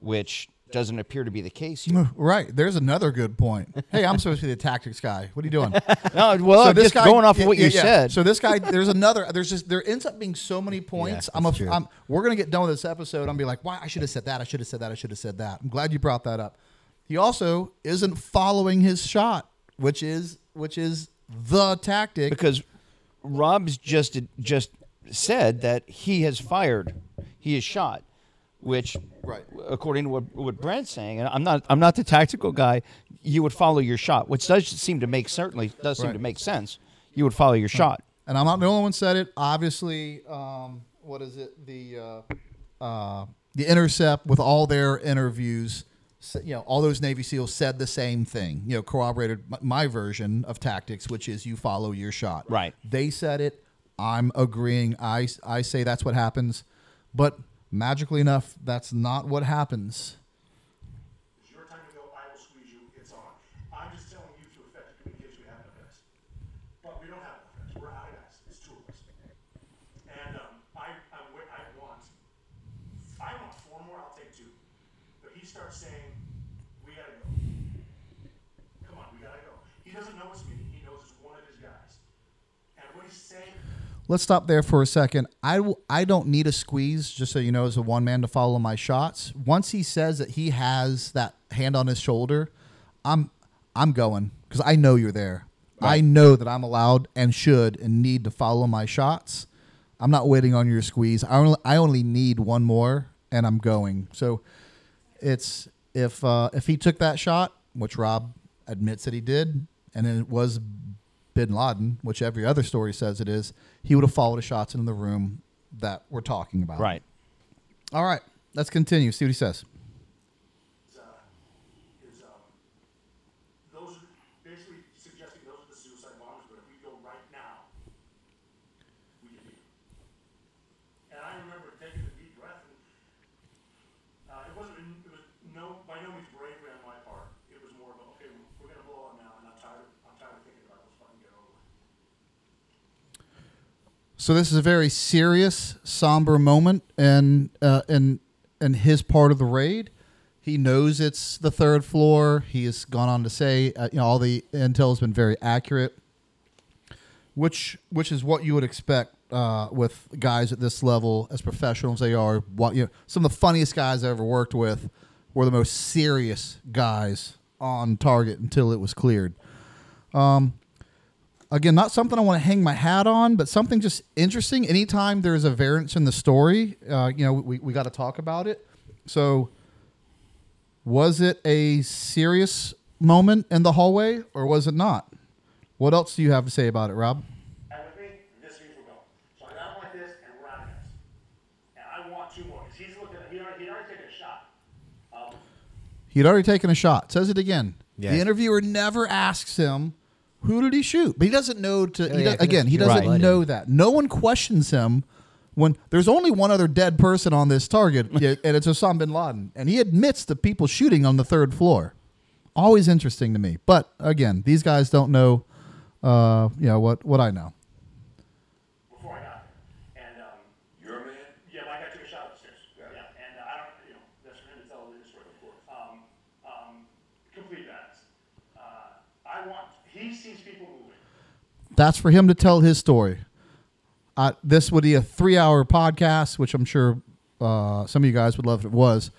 which doesn't appear to be the case here. Right. There's another good point. Hey, I'm supposed to be the tactics guy. What are you doing? no, well, just going off of yeah, what you yeah, yeah. said. So this guy, there's another. There's just there ends up being so many points. I'm, a. I'm. We're gonna get done with this episode. I'm gonna be like, why? I should have said that. I should have said that. I should have said that. I'm glad you brought that up. He also isn't following his shot, which is which is the tactic. because Rob's just just said that he has fired, he has shot, which, Right. according to what, what Brent's saying, and I'm not I'm not the tactical guy. You would follow your shot, which does seem to make certainly does seem Right. to make sense. You would follow your shot. and I'm not the only one said it. Obviously, um, what is it? The uh, uh, the Intercept with all their interviews, you know, all those Navy SEALs said the same thing. You know, corroborated my version of tactics, which is you follow your shot. Right. They said it. I'm agreeing. I I say that's what happens, but magically enough, that's not what happens. It's your time to go. I will squeeze you. It's on. I'm just telling you through effective communication we have enough guys. But we don't have enough guys. We're out of guys. It's two of us. And um, I, I'm, wi- I want, I want four more. I'll take two. But he starts saying, "We gotta go. Come on, we gotta go." He doesn't know it's me. He knows it's one of his guys. And what he's saying, Let's stop there for a second. I, w- I don't need a squeeze, just so you know, as a one man to follow my shots. Once he says that he has that hand on his shoulder, I'm I'm going because I know you're there. I know that I'm allowed and should and need to follow my shots. I'm not waiting on your squeeze. I only I only need one more, and I'm going. So it's if uh, if he took that shot, which Rob admits that he did, and it was Bin Laden, which every other story says it is, he would have followed the shots in the room that we're talking about. Right. All right. Let's continue. See what he says. is, uh, is um, those are basically suggesting those are the suicide bombers, but if we go right now, we can beat them. And I remember taking a deep breath, and uh, it wasn't, it was no, by no means bravery on my part. It was more of, a, okay, we're gonna blow up now, and I'm tired, I'm tired of thinking about it. Let's fucking get over it. So this is a very serious, somber moment and uh, in in his part of the raid. He knows it's the third floor. He has gone on to say, uh, you know, all the intel has been very accurate, which which is what you would expect uh, with guys at this level, as professionals they are. What you know, some of the funniest guys I ever worked with were the most serious guys on target until it was cleared again, not something I want to hang my hat on, but something just interesting. Anytime there's a variance in the story, uh, you know, we, we got to talk about it. So, was it a serious moment in the hallway or was it not? What else do you have to say about it, Rob? And with me, this means we're going. So I got like this, and we're out of this. And I want two more, 'cause he's looking, he already, he already taken a shot. Um, He'd already taken a shot. Says it again. Yeah. The interviewer never asks him who did he shoot, but he doesn't know to. he yeah, do- 'cause again, he doesn't blood. know that. No one questions him when there's only one other dead person on this target, and it's Osama bin Laden, and he admits to people shooting on the third floor. Always interesting to me, but again, these guys don't know. Uh, you know what? What I know. before I got there. And, um, You're a man? yeah, my guy took a shot upstairs. Yeah, and I don't, you know, that's for him to tell the story, of course. Um, um, complete balance. Uh, I want, he sees people moving. That's for him to tell his story. uh, this would be a three-hour podcast, which I'm sure uh, some of you guys would love if it was.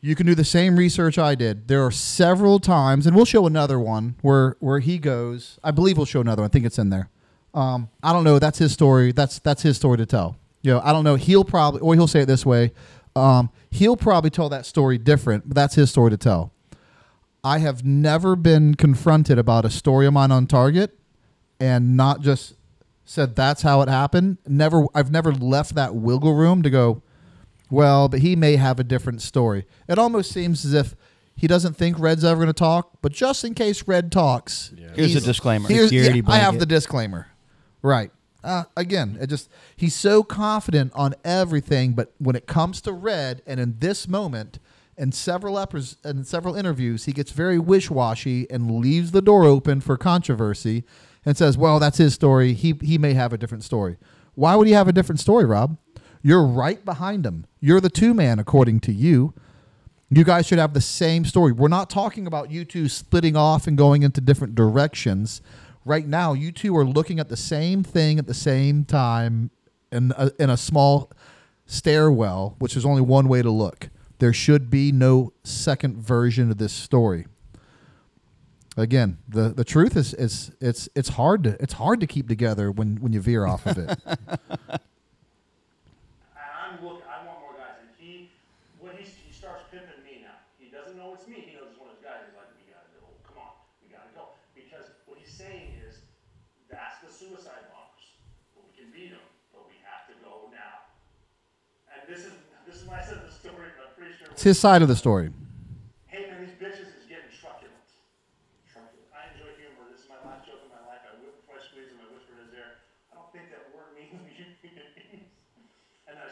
You can do the same research I did. There are several times, and we'll show another one where where he goes. I believe we'll show another one. I think it's in there. Um, I don't know. That's his story. That's that's his story to tell. You know, I don't know. He'll probably, or he'll say it this way. Um, he'll probably tell that story different, but that's his story to tell. I have never been confronted about a story of mine on Target and not just said that's how it happened. Never, I've never left that wiggle room to go. Well, but he may have a different story. It almost seems as if he doesn't think Red's ever going to talk, but just in case Red talks, Here's a disclaimer. here's- Security yeah, I have the disclaimer. Right. Uh, again, it just he's so confident on everything, but when it comes to Red, and in this moment, in several epis several interviews, he gets very wish washy and leaves the door open for controversy, and says, "Well, that's his story. He he may have a different story. Why would he have a different story, Rob? You're right behind him. You're the two man, according to you. You guys should have the same story. We're not talking about you two splitting off and going into different directions. Right now, you two are looking at the same thing at the same time in a, in a small stairwell, which is only one way to look. There should be no second version of this story. Again, the, the truth is, is it's it's hard to it's hard to keep together when, when you veer off of it. And I'm looking, I want more guys, and he, when he, he starts pimping me now, he doesn't know it's me, he knows it's one of his guys, he's like, we gotta go, come on, we gotta go. Because what he's saying is, that's the suicide bombers, but we can beat them, but we have to go now. And this is, this is why I said the story, but I'm pretty sure. It's his side of the story. Hey man, these bitches is getting truculent. Truculent. I enjoy humor. This is my last joke of my life. I whip before I squeeze and I whisper in his ear. I don't think that word means what you think it means. And I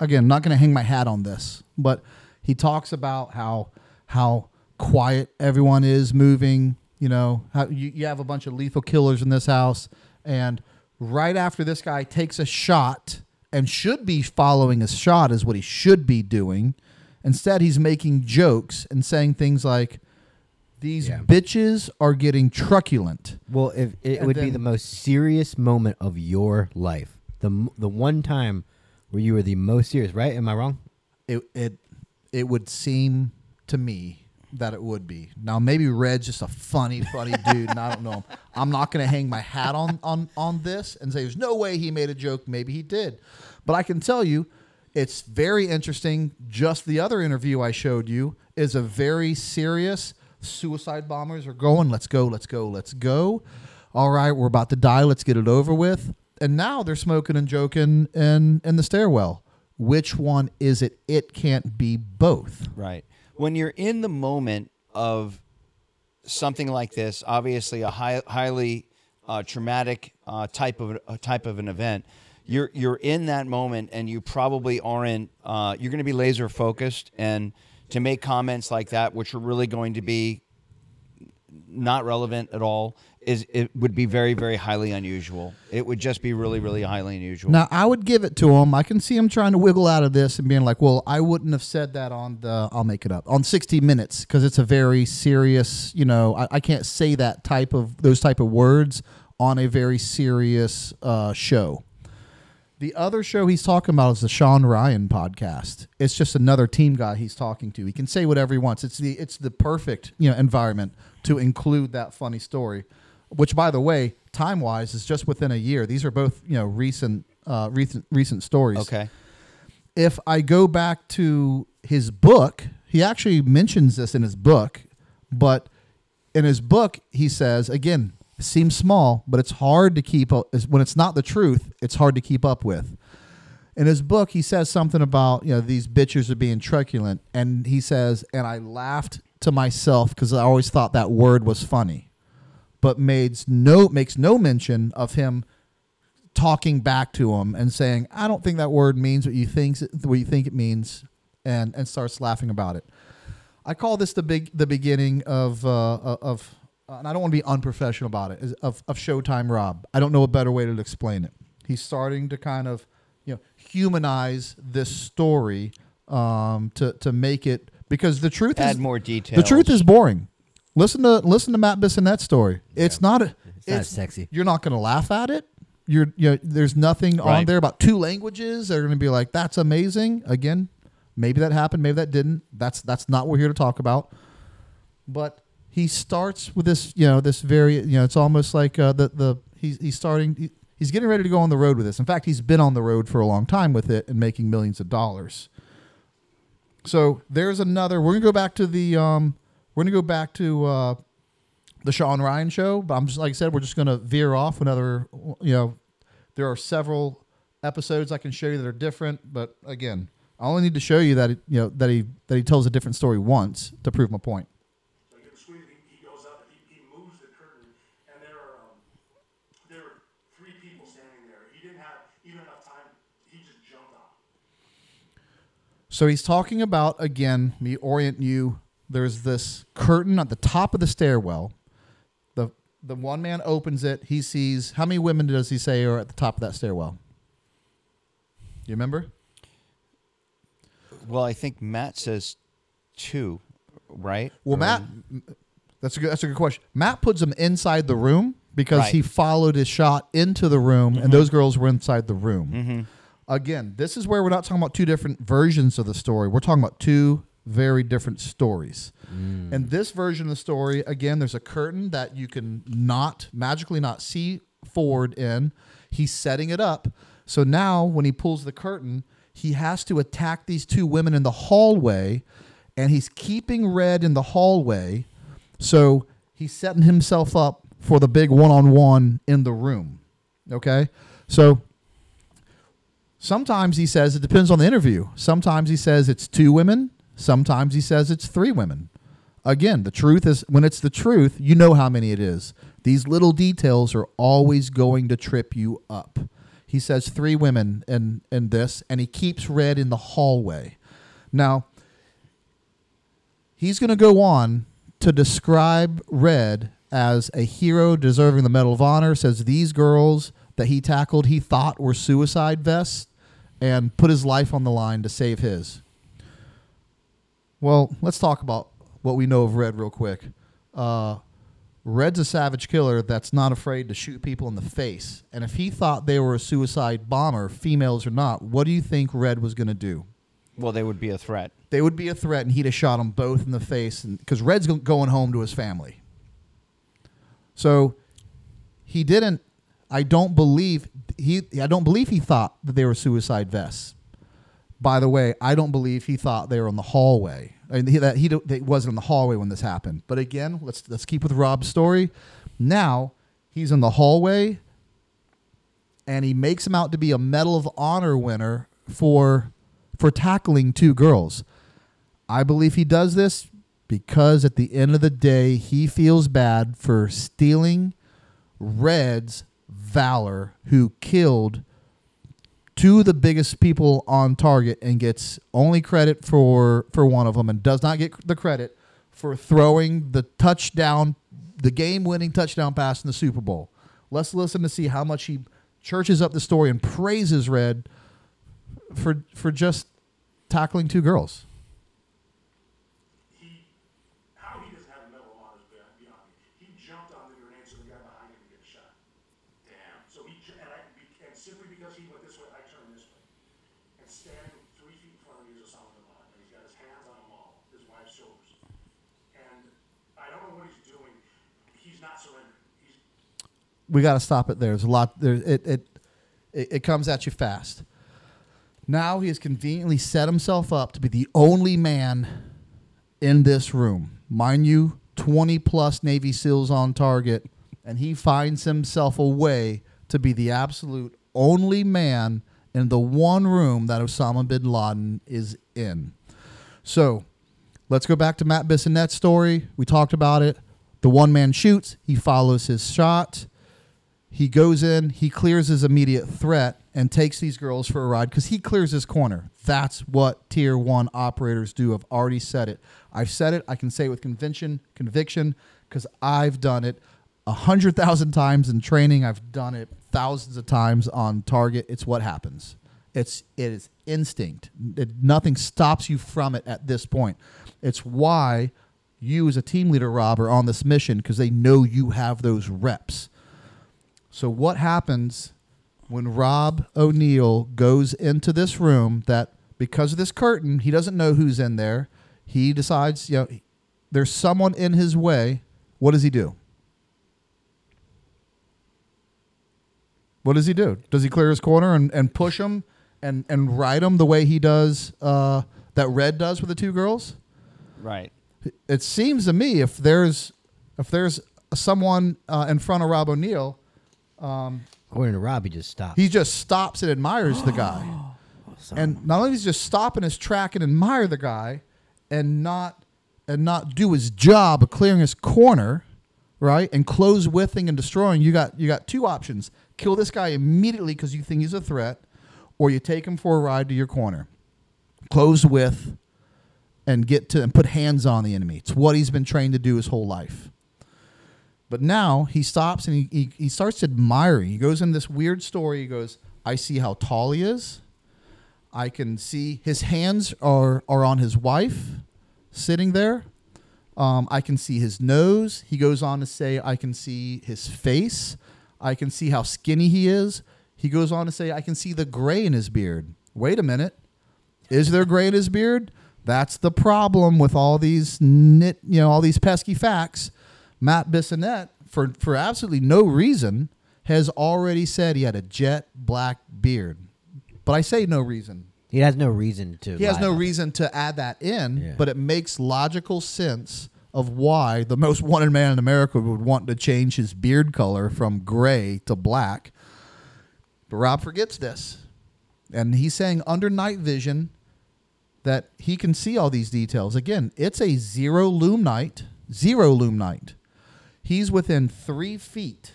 again, not going to hang my hat on this, but he talks about how how quiet everyone is moving. You know, how you, you have a bunch of lethal killers in this house, and right after this guy takes a shot and should be following a shot is what he should be doing. Instead, he's making jokes and saying things like, "These Yeah. bitches are getting truculent." Well, if it And would be the most serious moment of your life, the the one time where you were the most serious, right? Am I wrong? it it it would seem to me that it would be. Now maybe Red's just a funny, funny dude, and I don't know him. I'm not going to hang my hat on on on this and say there's no way he made a joke. Maybe he did, but I can tell you, it's very interesting. Just the other interview I showed you is a very serious. Suicide bombers are going. Let's go. Let's go. Let's go. All right, we're about to die. Let's get it over with. And now they're smoking and joking in in the stairwell. Which one is it? It can't be both. Right. When you're in the moment of something like this, obviously a high, highly uh, traumatic uh, type of a type of an event, you're you're in that moment, and you probably aren't. Uh, you're going to be laser focused, and to make comments like that, which are really going to be not relevant at all, is it would be very very highly unusual. It would just be really really highly unusual. Now I would give it to him. I can see him trying to wiggle out of this and being like, "Well, I wouldn't have said that on the. I'll make it up on 60 Minutes because it's a very serious. You know, I, I can't say that type of those type of words on a very serious uh, show. The other show he's talking about is the Sean Ryan podcast. It's just another team guy he's talking to. He can say whatever he wants. It's the it's the perfect you know environment to include that funny story. Which, by the way, time wise is just within a year. These are both you know recent uh, recent recent stories. okay. If I go back to his book, he actually mentions this in his book, but in his book he says again seems small, but it's hard to keep up when it's not the truth. It's hard to keep up with. In his book, he says something about you know these bitches are being truculent, and he says, and I laughed to myself because I always thought that word was funny, but no makes no mention of him talking back to him and saying, "I don't think that word means what you think what you think it means," and and starts laughing about it. I call this the big the beginning of uh, of and I don't want to be unprofessional about it is of of Showtime Rob. I don't know a better way to explain it. He's starting to kind of you know humanize this story um, to to make it because the truth Add is more detail. the truth is boring. Listen to listen to Matt Bissonnette's story. It's not a, It's not sexy. You're not going to laugh at it. You're you know, there's nothing on there about two languages. They're going to be like that's amazing. Again, maybe that happened, maybe that didn't. That's that's not what we're here to talk about. But he starts with this, you know, this very, you know, it's almost like uh, the the he's he's starting. He, he's getting ready to go on the road with this. In fact, he's been on the road for a long time with it and making millions of dollars. So there's another. We're gonna go back to the. Um, we're gonna go back to uh, the Sean Ryan show. But I'm just like I said, we're just gonna veer off another. You know, there are several episodes I can show you that are different. But again, I only need to show you that it, you know that he that he tells a different story once to prove my point. So he gets squeezed, he, he goes up, he, he moves the curtain, and there are, um, there are three people standing there. He didn't have even enough time, he just jumped off. So he's talking about again. Me orient you. There's this curtain at the top of the stairwell. The the one man opens it. He sees how many women does he say are at the top of that stairwell? You remember? Well, I think Matt says two, right? Well, Or- Matt, that's a good. That's a good question. Matt puts them inside the room because Right. he followed his shot into the room, and mm-hmm. those girls were inside the room. Mm-hmm. Again, this is where we're not talking about two different versions of the story. We're talking about two very different stories. Mm. And this version of the story, again, there's a curtain that you can not magically not see forward in. He's setting it up. So now when he pulls the curtain, he has to attack these two women in the hallway and he's keeping Red in the hallway. So he's setting himself up for the big one-on-one in the room. Okay? So Sometimes he says it depends on the interview. Sometimes he says it's two women. Sometimes he says it's three women. Again, the truth is when it's the truth, you know how many it is. These little details are always going to trip you up. He says three women in, in this, and he keeps Red in the hallway. Now, he's going to go on to describe Red as a hero deserving the Medal of Honor. Says these girls that he tackled, he thought were suicide vests, and put his life on the line to save his. Well, let's talk about what we know of Red real quick. Uh, Red's a savage killer that's not afraid to shoot people in the face. And if he thought they were a suicide bomber, females or not, what do you think Red was going to do? Well, they would be a threat. they would be a threat, and he'd have shot them both in the face, because Red's going home to his family. So he didn't. I don't believe he. I don't believe he thought that they were suicide vests. By the way, I don't believe he thought they were in the hallway. I mean, he, that he don't- wasn't in the hallway when this happened. But again, let's let's keep with Rob's story. Now he's in the hallway, and he makes him out to be a Medal of Honor winner for for tackling two girls. I believe he does this because at the end of the day, he feels bad for stealing Red's valor, who killed two of the biggest people on target and gets only credit for for one of them and does not get the credit for throwing the touchdown the game-winning touchdown pass in the Super Bowl. Let's listen to see how much he churches up the story and praises Red for for just tackling two girls. He, how he doesn't have a medal of honor is beyond beyond me. He jumped on the grenade so the guy behind him could get shot. Damn. So he, ju- and I, be- and simply because he went this way, I turned this way. And standing three feet in front of me is Osama bin Laden, and he's got his hands on them all, his wife's shoulders. And I don't know what he's doing. He's not surrendering. He's, we got to stop it there. There's a lot. There, it, it it it comes at you fast. Now he has conveniently set himself up to be the only man in this room. Mind you, 20 plus Navy SEALs on target, and he finds himself a way to be the absolute only man in the one room that Osama bin Laden is in. So let's go back to Matt Bissonnette's story. We talked about it. The one man shoots, he follows his shot. He goes in, he clears his immediate threat, and takes these girls for a ride because he clears his corner. That's what tier one operators do. I've already said it. I've said it. I can say it with conviction, conviction, because I've done it a hundred thousand times in training. I've done it thousands of times on target. It's what happens. It's it is instinct. It, nothing stops you from it at this point. It's why you as a team leader, Rob, are on this mission because they know you have those reps. So what happens when Rob O'Neill goes into this room that because of this curtain, he doesn't know who's in there. He decides, you know, there's someone in his way. What does he do? What does he do? Does he clear his corner and, and push him and, and ride him the way he does uh, that Red does with the two girls? Right. It seems to me if there's if there's someone uh, in front of Rob O'Neill, According to Rob, he just stopped. he just stops and admires the guy. and not only does he just stop in his track and admire the guy and not and not do his job of clearing his corner, right? And close withing and destroying, you got you got two options. Kill this guy immediately because you think he's a threat, or you take him for a ride to your corner. Close with and get to and put hands on the enemy. It's what he's been trained to do his whole life. But now he stops and he, he, he starts admiring. He goes in this weird story. He goes, I see how tall he is. I can see his hands are, are on his wife sitting there. Um, I can see his nose. He goes on to say, I can see his face. I can see how skinny he is. He goes on to say, I can see the gray in his beard. Wait a minute. Is there gray in his beard? That's the problem with all these nit, you know, all these pesky facts. Matt Bissonnette, for for absolutely no reason, has already said he had a jet black beard. But I say no reason. he has no reason to. He has no reason to add that in, Yeah. but it makes logical sense of why the most wanted man in America would want to change his beard color from gray to black. But Rob forgets this. And he's saying under night vision that he can see all these details. Again, it's a zero illum night, zero illum night. He's within three feet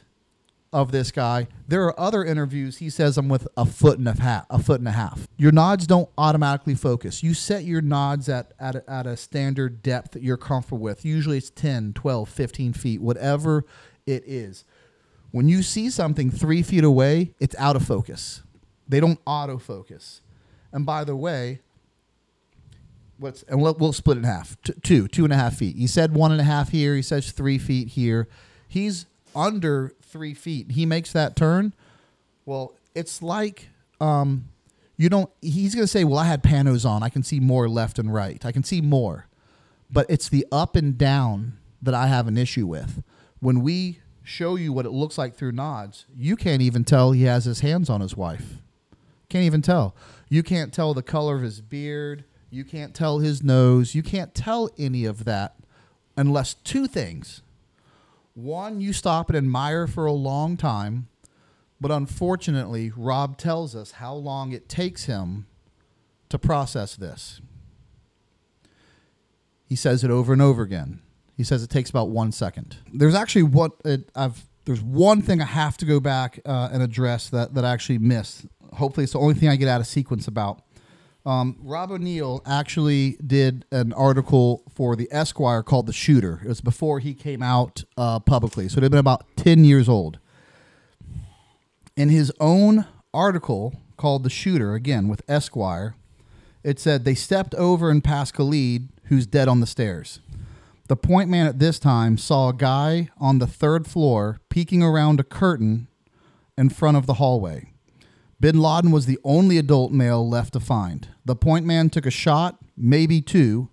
of this guy. There are other interviews. He says I'm with a foot and a half. A foot and a half. Your nods don't automatically focus. You set your nods at at a, at a standard depth that you're comfortable with. Usually it's 10, 12, 15 feet, whatever it is. When you see something three feet away, it's out of focus. They don't autofocus. And by the way, what's and we'll, we'll split it in half. T- two, two and a half feet. He said one and a half here. He says three feet here. He's under three feet. He makes that turn. Well, it's like um, you don't. He's gonna say, "Well, I had panos on. I can see more left and right. I can see more." But it's the up and down that I have an issue with. When we show you what it looks like through nods, you can't even tell he has his hands on his wife. Can't even tell. You can't tell the color of his beard. You can't tell his nose. You can't tell any of that unless two things. One, you stop and admire for a long time, but unfortunately, Rob tells us how long it takes him to process this. He says it over and over again. He says it takes about one second. There's actually what it, I've. There's one thing I have to go back uh, and address that that I actually missed. Hopefully, it's the only thing I get out of sequence about. Um, Rob O'Neill actually did an article for the Esquire called "The Shooter." It was before he came out uh, publicly, so it had been about ten years old. In his own article called "The Shooter," again with Esquire, it said they stepped over and passed Khalid, who's dead on the stairs. The point man at this time saw a guy on the third floor peeking around a curtain in front of the hallway. Bin Laden was the only adult male left to find. The point man took a shot, maybe two,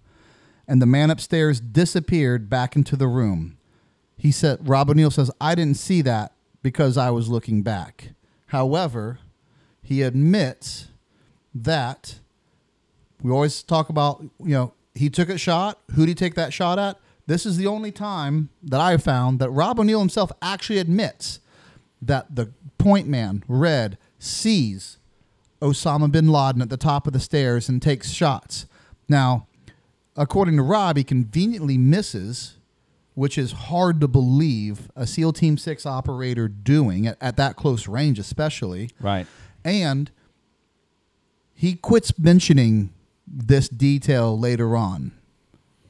and the man upstairs disappeared back into the room. He said, Rob O'Neill says, I didn't see that because I was looking back. However, he admits that we always talk about, you know, he took a shot. Who did he take that shot at? This is the only time that I found that Rob O'Neill himself actually admits that the point man, Red, sees Osama bin Laden at the top of the stairs and takes shots. Now, according to Rob, he conveniently misses, which is hard to believe a SEAL Team 6 operator doing at, at that close range, especially. Right. And he quits mentioning this detail later on.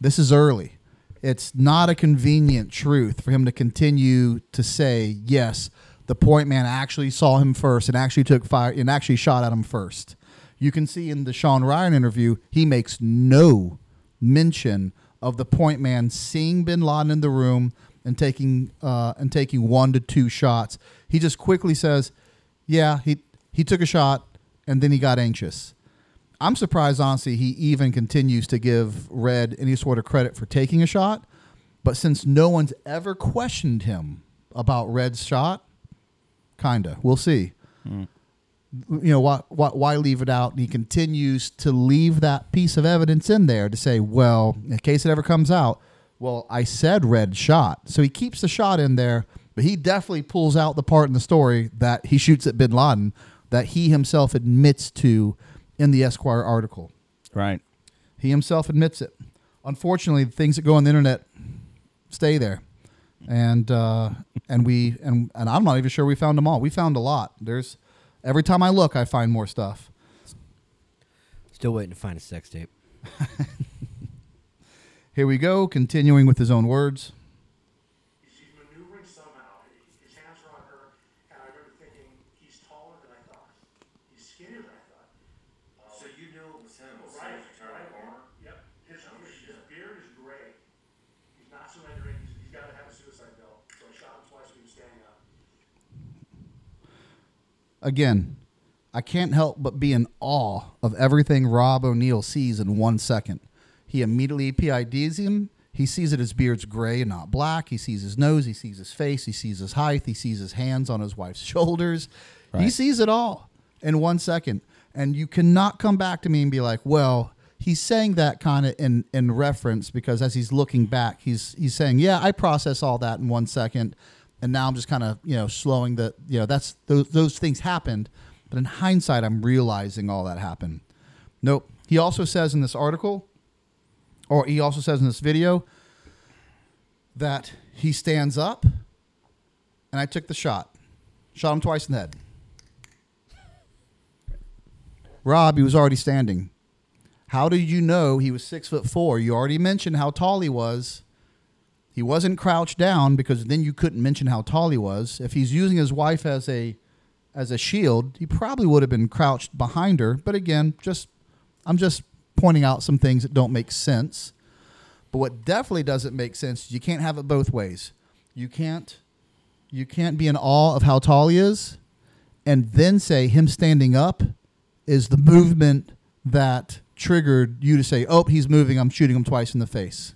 This is early. It's not a convenient truth for him to continue to say, yes, the point man actually saw him first and actually took fire and actually shot at him first. You can see in the Sean Ryan interview, he makes no mention of the point man seeing Bin Laden in the room and taking uh, and taking one to two shots. He just quickly says, "Yeah, he he took a shot and then he got anxious." I'm surprised, honestly, he even continues to give Red any sort of credit for taking a shot. But since no one's ever questioned him about Red's shot, kinda, we'll see. Hmm. You know, why, why, why leave it out? And he continues to leave that piece of evidence in there to say, well, in case it ever comes out, well, I said Red shot. So he keeps the shot in there, but he definitely pulls out the part in the story that he shoots at Bin Laden that he himself admits to in the Esquire article. Right. He himself admits it. Unfortunately, the things that go on the internet stay there, and uh, and we and and I'm not even sure we found them all. We found a lot. There's every time I look, I find more stuff. Still waiting to find a sex tape. Here we go, continuing with his own words. She's maneuvering somehow. His hands are on her, and I remember thinking, he's taller than I thought. He's skinnier than I thought. So you knew it was him as soon Right, as you turned right. the corner? Yep. His, his beard is gray. He's not surrendering. He's, he's got to have a suicide belt. So I shot him twice when he was standing up. Again, I can't help but be in awe of everything Rob O'Neill sees in one second. He immediately PIDs him. He sees that his beard's gray and not black. He sees his nose. He sees his face. He sees his height. He sees his hands on his wife's shoulders. He sees it all in one second. And you cannot come back to me and be like, well, he's saying that kind of in, in reference because as he's looking back, he's he's saying, yeah, I process all that in one second, and now I'm just kind of you know slowing the you know that's those those things happened, but in hindsight, I'm realizing all that happened. Nope. He also says in this article, or he also says in this video, that he stands up, and I took the shot, shot him twice in the head. Rob, he was already standing. How did you know he was six foot four? You already mentioned how tall he was. He wasn't crouched down because then you couldn't mention how tall he was. If he's using his wife as a as a shield, he probably would have been crouched behind her. But again, just I'm just pointing out some things that don't make sense. But what definitely doesn't make sense is you can't have it both ways. You can't you can't be in awe of how tall he is and then say him standing up is the movement that triggered you to say, "Oh, he's moving. I'm shooting him twice in the face."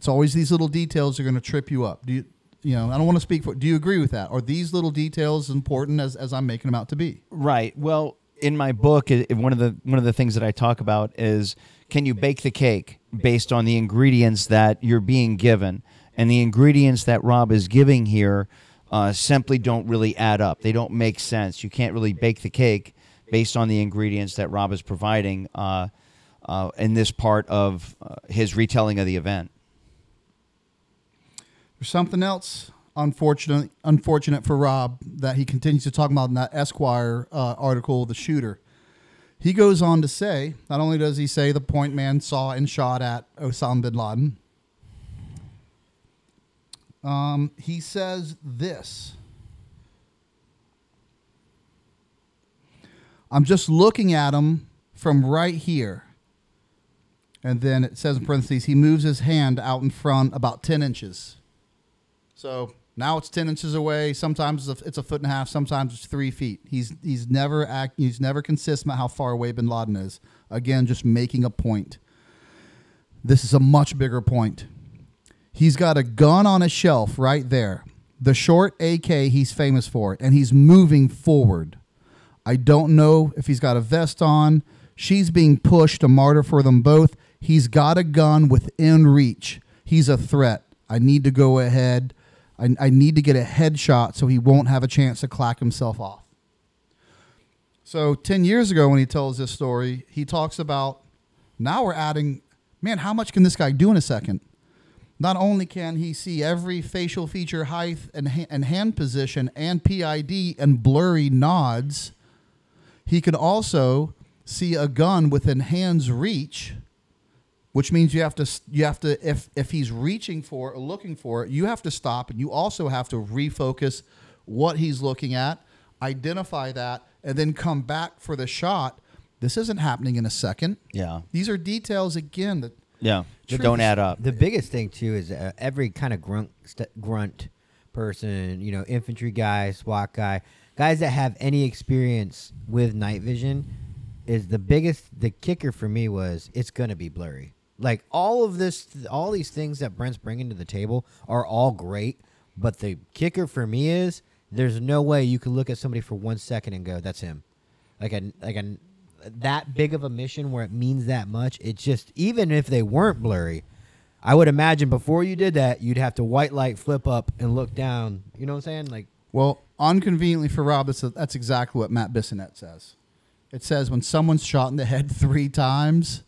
It's always these little details that are going to trip you up. Do you, you know? I don't want to speak for. Do you agree with that? Are these little details important as, as I'm making them out to be? Right. Well, in my book, one of the one of the things that I talk about is can you bake the cake based on the ingredients that you're being given, and the ingredients that Rob is giving here uh, simply don't really add up. They don't make sense. You can't really bake the cake based on the ingredients that Rob is providing uh, uh, in this part of uh, his retelling of the event. Something else unfortunate unfortunate for Rob that he continues to talk about in that Esquire uh, article, the shooter. He goes on to say, not only does he say the point man saw and shot at Osama bin Laden, um, he says this. I'm just looking at him from right here. And then it says in parentheses, he moves his hand out in front about 10 inches. So now it's 10 inches away. Sometimes it's a, foot and a half. Sometimes it's three feet. He's, he's never act, he's never consistent how far away bin Laden is. Again, just making a point. This is a much bigger point. He's got a gun on a shelf right there. The short AK he's famous for, and he's moving forward. I don't know if he's got a vest on. She's being pushed, a martyr for them both. He's got a gun within reach. He's a threat. I need to go ahead. I, I need to get a headshot so he won't have a chance to clack himself off. So 10 years ago, when he tells this story, he talks about now we're adding, man, how much can this guy do in a second? Not only can he see every facial feature, height, and, ha- and hand position and PID and blurry nods, he can also see a gun within hand's reach, which means you have to you have to if if he's reaching for or looking for it, you have to stop and you also have to refocus what he's looking at, identify that, and then come back for the shot. This isn't happening in a second. Yeah. These are details again that Yeah, they Truth don't add up. The biggest thing too is uh, every kind of grunt st- grunt person, you know, infantry guy, SWAT guy, guys that have any experience with night vision, is the biggest. The kicker for me was it's gonna be blurry. Like all of this, all these things that Brent's bringing to the table are all great, but the kicker for me is there's no way you can look at somebody for one second and go, "That's him." Like a like a that big of a mission where it means that much. It just even if they weren't blurry, I would imagine before you did that, you'd have to white light flip up and look down. You know what I'm saying? Like Well, unconveniently for Rob, that's, that's exactly what Matt Bissonnette says. It says when someone's shot in the head three times,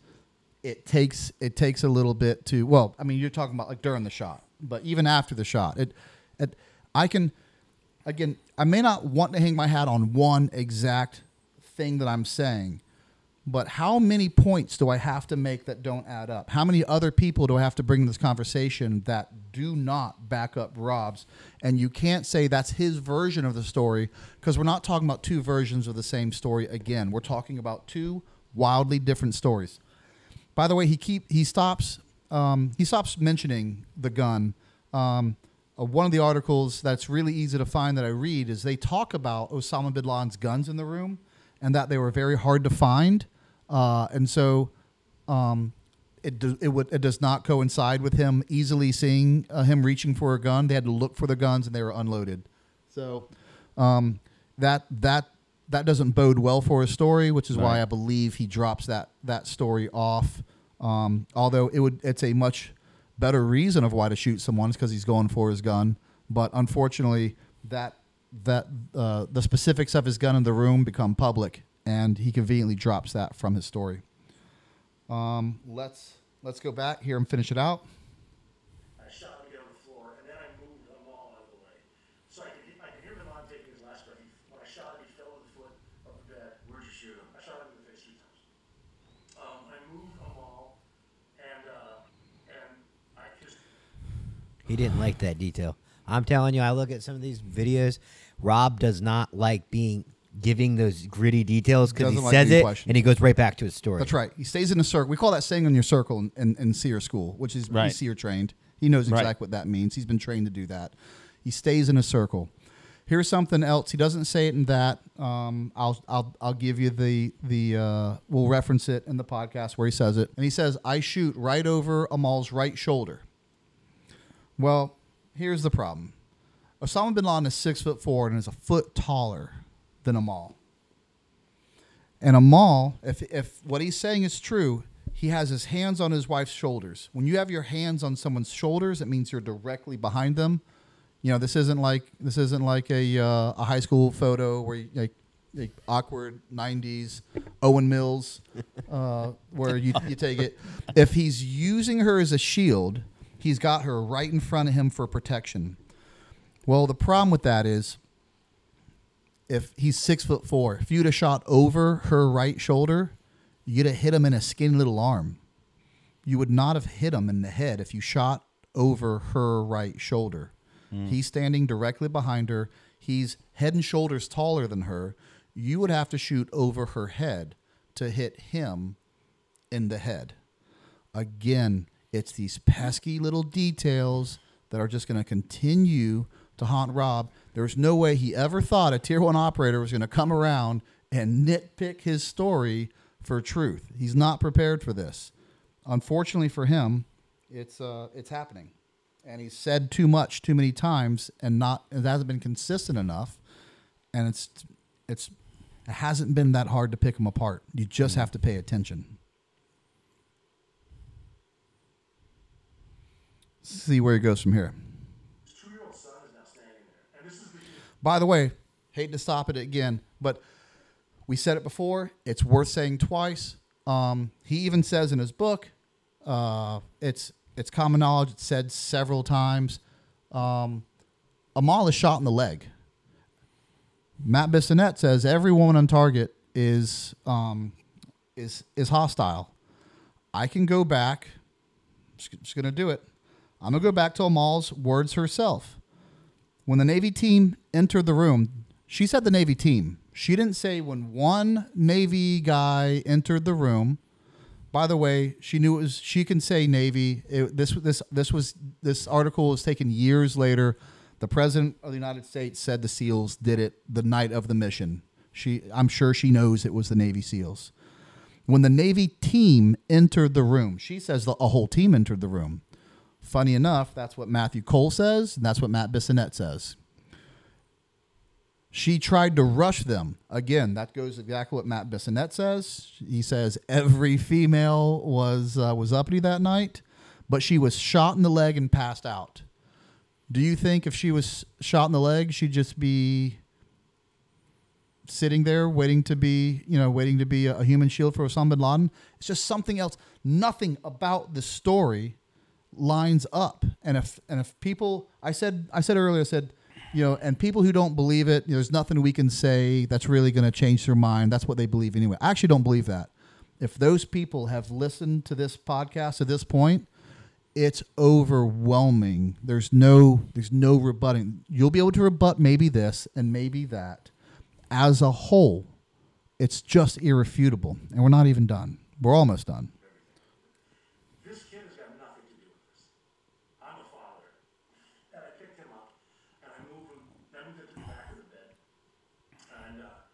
it takes it takes a little bit to. Well, I mean, you're talking about like during the shot, but even after the shot, it, it I can again, I may not want to hang my hat on one exact thing that I'm saying, but how many points do I have to make that don't add up? How many other people do I have to bring in this conversation that do not back up Rob's? And you can't say that's his version of the story because we're not talking about two versions of the same story again. We're talking about two wildly different stories. By the way, he keep he stops um, he stops mentioning the gun. Um, uh, one of the articles that's really easy to find that I read is they talk about Osama bin Laden's guns in the room and that they were very hard to find, uh, and so um, it do, it would it does not coincide with him easily seeing uh, him reaching for a gun. They had to look for the guns and they were unloaded. So um, that that that doesn't bode well for his story, which is why I believe he drops that that story off. Um, although it would it's a much better reason of why to shoot someone is because he's going for his gun. But unfortunately, that that uh, the specifics of his gun in the room become public, and he conveniently drops that from his story. Um, let's let's go back here and finish it out. I shot him down the floor, and then I moved them all out of the way. So I could, he- I could hear Milan taking his last breath. He, when I shot him, he fell to the foot of the bed. Where'd you shoot him? I shot him in the face three times. Um, I moved them all, and, uh, and I just, he didn't like that detail. I'm telling you, I look at some of these videos. Rob does not like being giving those gritty details because he Doesn't like says being it questioned. and he goes right back to his story. That's right. He stays in a circle. We call that staying in your circle in, in, in SERE school, which is Right. he's SERE trained. He knows Right. exactly what that means. He's been trained to do that. He stays in a circle. Here's something else. He doesn't say it in that. Um, I'll I'll I'll give you the the uh, we'll reference it in the podcast where he says it. And he says, "I shoot right over Amal's right shoulder." Well, here's the problem. Osama bin Laden is six foot four and is a foot taller than Amal. And Amal, if if what he's saying is true, he has his hands on his wife's shoulders. When you have your hands on someone's shoulders, it means you're directly behind them. You know, this isn't like this isn't like a uh, a high school photo where you, like, like awkward '90s Olan Mills, uh, where you you take it. If he's using her as a shield, he's got her right in front of him for protection. Well, the problem with that is if he's six foot four, if you'd have shot over her right shoulder, you'd have hit him in a skinny little arm. You would not have hit him in the head if you shot over her right shoulder. Hmm. He's standing directly behind her. He's head and shoulders taller than her. You would have to shoot over her head to hit him in the head. Again, it's these pesky little details that are just going to continue to haunt Rob. There's no way he ever thought a tier one operator was going to come around and nitpick his story for truth. He's not prepared for this. Unfortunately for him, it's uh, it's happening, and he's said too much too many times, and not it hasn't been consistent enough, and it's it's it hasn't been that hard to pick him apart. You just have to pay attention. See where he goes from here. By the way, hate to stop it again, but we said it before. It's worth saying twice. Um, he even says in his book, uh, it's it's common knowledge. It's said several times. Um, Amal is shot in the leg. Matt Bissonnette says every woman on target is um, is is hostile. I can go back. Just, just gonna do it. I'm gonna go back to Amal's words herself. When the Navy team entered the room, she said the Navy team. She didn't say when one Navy guy entered the room. By the way, she knew it was. She can say Navy. It, this this this was this article was taken years later. The president of the United States said the SEALs did it the night of the mission. She, I'm sure she knows it was the Navy SEALs. When the Navy team entered the room, she says the, a whole team entered the room. Funny enough, that's what Matthew Cole says, and that's what Matt Bissonnette says. She tried to rush them. Again, that goes exactly what Matt Bissonnette says. He says every female was uh, was uppity that night, but she was shot in the leg and passed out. Do you think if she was shot in the leg, she'd just be sitting there waiting to be, you know, waiting to be a, a human shield for Osama bin Laden? It's just something else. Nothing about the story lines up. And if and if people, I said, I said earlier, I said, you know, and people who don't believe it, there's nothing we can say that's really going to change their mind. That's what they believe anyway. I actually don't believe that. If those people have listened to this podcast at this point, it's overwhelming. There's no there's no rebutting. You'll be able to rebut maybe this and maybe that. As a whole, it's just irrefutable. And we're not even done. We're almost done. This kid has got nothing to do with this. I'm a father. And I picked him up and I moved him, I moved him to the back of the bed. And, uh,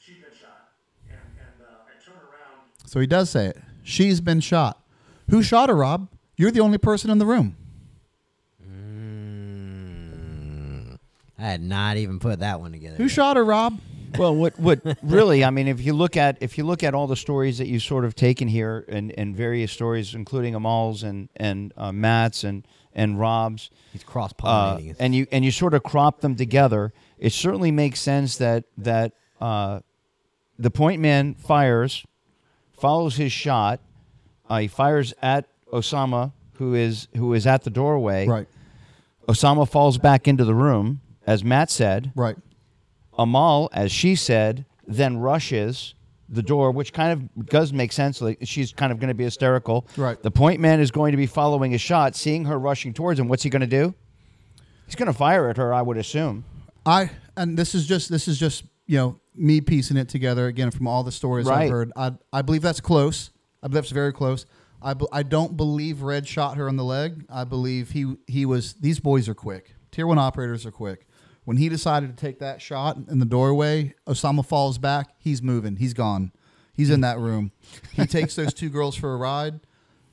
she'd been shot. And, and, uh, I turn around So he does say it. She's been shot. Who shot her, Rob? You're the only person in the room. I had not even put that one together. Who yet. shot her, Rob? Well, what what really? I mean, if you look at if you look at all the stories that you've sort of taken here, and, and various stories, including Amal's and and uh, Matt's and and Rob's, He's cross uh, pollinating. and you and you sort of crop them together, it certainly makes sense that that uh, the point man fires, follows his shot, uh, he fires at Osama, who is who is at the doorway. Right. Osama falls back into the room, as Matt said. Right. Amal, as she said, then rushes the door, which kind of does make sense. Like she's kind of going to be hysterical. Right. The point man is going to be following a shot, seeing her rushing towards him. What's he going to do? He's going to fire at her, I would assume. I and this is just this is just you know me piecing it together again from all the stories Right. I've heard. I I believe that's close. I believe that's very close. I, I don't believe Red shot her on the leg. I believe he he was. These boys are quick. Tier one operators are quick. When he decided to take that shot in the doorway, Osama falls back. He's moving. He's gone. He's in that room. He takes those two girls for a ride.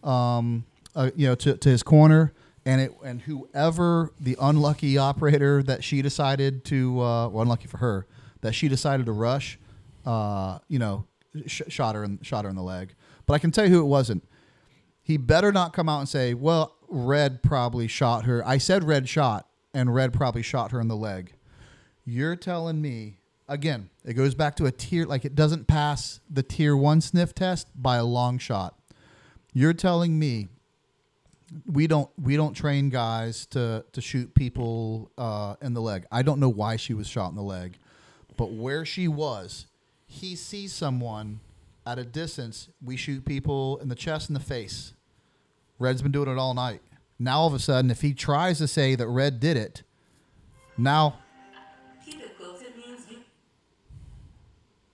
Um, uh, you know, to, to his corner, and it and whoever the unlucky operator that she decided to, uh, well, unlucky for her, that she decided to rush, uh, you know, sh- shot her in shot her in the leg. But I can tell you who it wasn't. He better not come out and say, "Well, Red probably shot her." I said Red shot, and Red probably shot her in the leg. You're telling me again? It goes back to a tier like it doesn't pass the tier one sniff test by a long shot. You're telling me we don't we don't train guys to to shoot people uh, in the leg. I don't know why she was shot in the leg, but where she was, he sees someone at a distance. We shoot people in the chest and the face. Red's been doing it all night. Now all of a sudden, if he tries to say that Red did it, now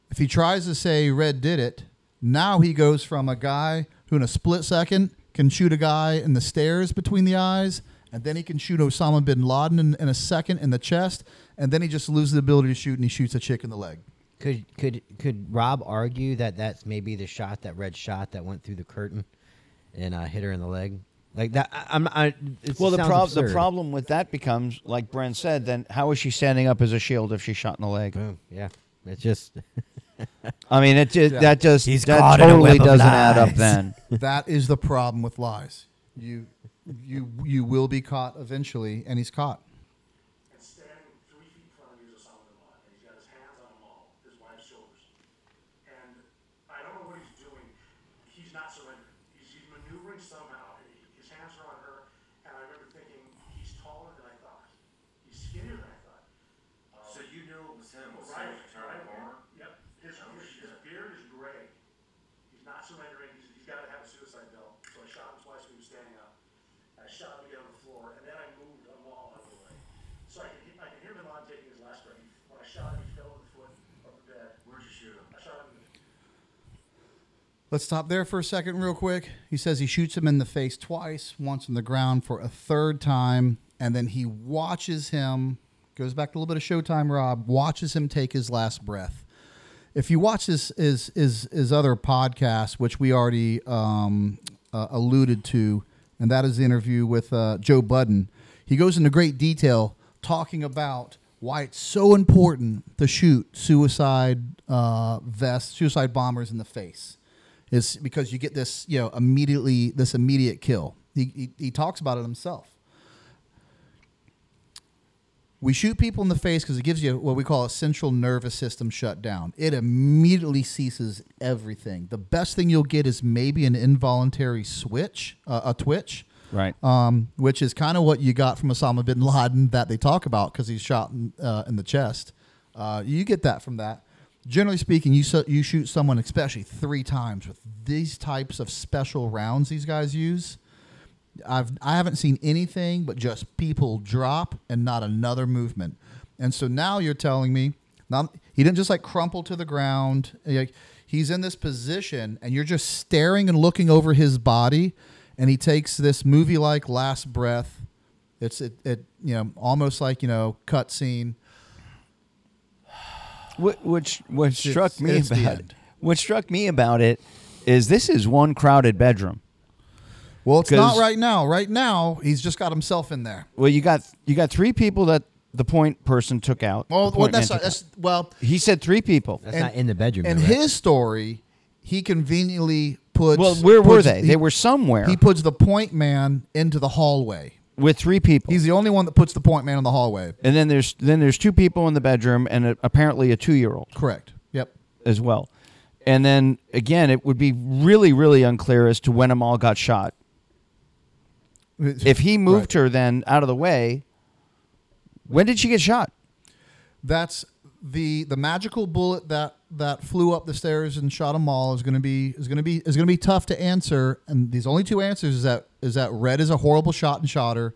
if he tries to say Red did it, now he goes from a guy who in a split second can shoot a guy in the stairs between the eyes, and then he can shoot Osama bin Laden in, in a second in the chest, and then he just loses the ability to shoot and he shoots a chick in the leg. Could could could Rob argue that that's maybe the shot that red shot that went through the curtain and uh, hit her in the leg? Like that, I, I'm. I, it Well, the, sounds prob- the problem with that becomes, like Brent said, then how is she standing up as a shield if she's shot in the leg? Boom. Yeah, it's just I mean, it just, Yeah. that just He's that caught in a totally doesn't add up. Then that is the problem with lies. You you you will be caught eventually, and he's caught. and standing three feet in front of you is Osama bin Laden, and he's got his hands on Amal, his wife's shoulders. And I don't know what he's doing. He's not surrendering. He's, he's maneuvering somehow. and he- His hands are on her, and I remember thinking, he's taller than I thought. He's skinnier than I thought. So you knew it was him as soon Right, as you turned right. the corner? Yep. His, his, his beard is gray. He's not surrendering. He's, he's got to have a suicide belt. So I shot him twice when he was standing up. I shot him again on the floor, and then I moved a wall out of the way. So I could, he- I could hear him on taking his last breath. When I shot him, he fell to the foot of the bed. Where'd you shoot him? I shot him in the Let's stop there for a second, real quick. He says he shoots him in the face twice, once on the ground for a third time, and then he watches him. Goes back to a little bit of Showtime. Rob watches him take his last breath. If you watch this, is his, is other podcast, which we already um, uh, alluded to, and that is the interview with uh, Joe Budden. He goes into great detail talking about why it's so important to shoot suicide uh, vests, suicide bombers in the face. Is because you get this, you know, immediately this immediate kill. He, he, he talks about it himself. We shoot people in the face because it gives you what we call a central nervous system shutdown. It immediately ceases everything. The best thing you'll get is maybe an involuntary switch, uh, a twitch, Right. um, which is kind of what you got from Osama bin Laden that they talk about because he's shot in, uh, in the chest. Uh, you get that from that. Generally speaking, you so, you shoot someone, especially three times with these types of special rounds these guys use. I've I haven't seen anything but just people drop and not another movement. And so now you're telling me now he didn't just like crumple to the ground. Like he's in this position and you're just staring and looking over his body and he takes this movie like last breath. It's it, it you know almost like you know cut scene. Wh- Which what It's- struck me about end. what struck me about it is this is one crowded bedroom. Well, it's not 'Cause- right now. Right now, he's just got himself in there. Well, you got you got three people that the point person took out. Well, well that's, not, took that's well. he said three people. That's And- not in the bedroom. In though, right? his story, he conveniently puts. Well, where were they? he- they were somewhere He puts the point man into the hallway. With three people. He's the only one that puts the point man in the hallway. and then there's then there's two people in the bedroom and a, apparently a two year old Correct. Yep. as well. And then again, it would be really really unclear as to when Amal got shot. If he moved Right. her then out of the way, when did she get shot? that's the the magical bullet that that flew up the stairs and shot Amal is going to be is going to be is going to be tough to answer. And these only two answers is that is that red is a horrible shot and shot her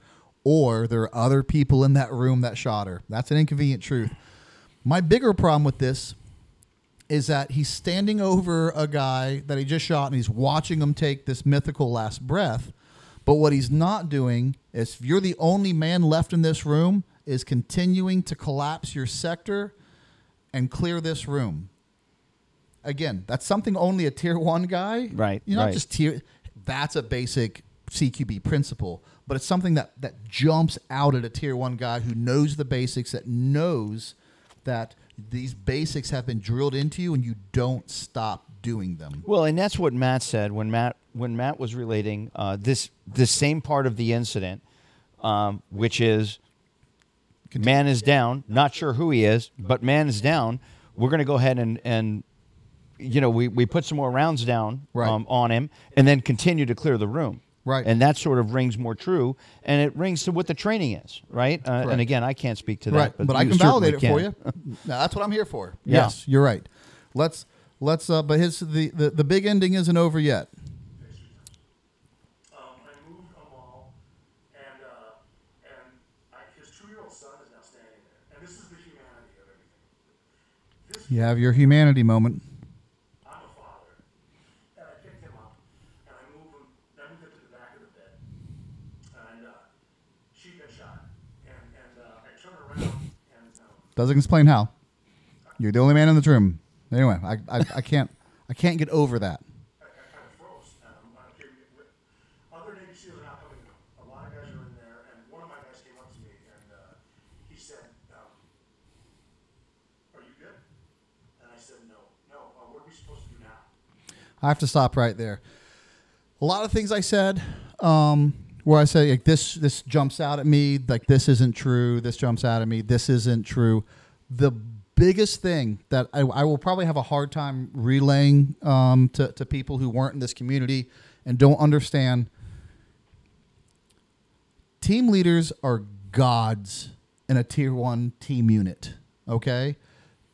or there are other people in that room that shot her. That's an inconvenient truth. My bigger problem with this is that he's standing over a guy that he just shot and he's watching him take this mythical last breath. But what he's not doing is if you're the only man left in this room is continuing to collapse your sector and clear this room. Again, that's something only a tier one guy. Right, You're not right. just tier that's a basic CQB principle, but it's something that, that jumps out at a tier one guy who knows the basics, that knows that these basics have been drilled into you and you don't stop doing them. Well, and that's what Matt said when Matt when Matt was relating uh, this this same part of the incident, um, which is man is down. Not sure who he is, but man is down. We're going to go ahead and and you know we, we put some more rounds down Right. um, on him, and then continue to clear the room. Right. and that sort of rings more true, and it rings to what the training is, right? Uh, and again, I can't speak to that, right, but, but, I can validate it certainly for you. No, that's what I'm here for. Yeah. Yes, you're right. Let's let's. Uh, but his the, the the big ending isn't over yet. Um, I moved Amal, and, uh, and I, his two-year-old son is now standing there. And this is the humanity of everything. This You have your humanity moment. I'm a father. And I picked him up and I moved him, I moved him to the back of the bed. And uh, she'd been shot. And, and uh, I turned around and um, Doesn't explain how. You're the only man in the room. Anyway, I, I, I can't I can't get over that. I, I kind of froze. Um, I came with, other Navy SEALs are not coming. A lot of guys are in there. And one of my guys came up to me and uh, he said, um, Are you good? And I said, No. No. Uh, what are we now? I have to stop right there. A lot of things I said, um, where I say like this, this jumps out at me, like this isn't true. This jumps out at me. This isn't true. The biggest thing that I, I will probably have a hard time relaying um, to, to people who weren't in this community and don't understand. Team leaders are gods in a tier one team unit. Okay,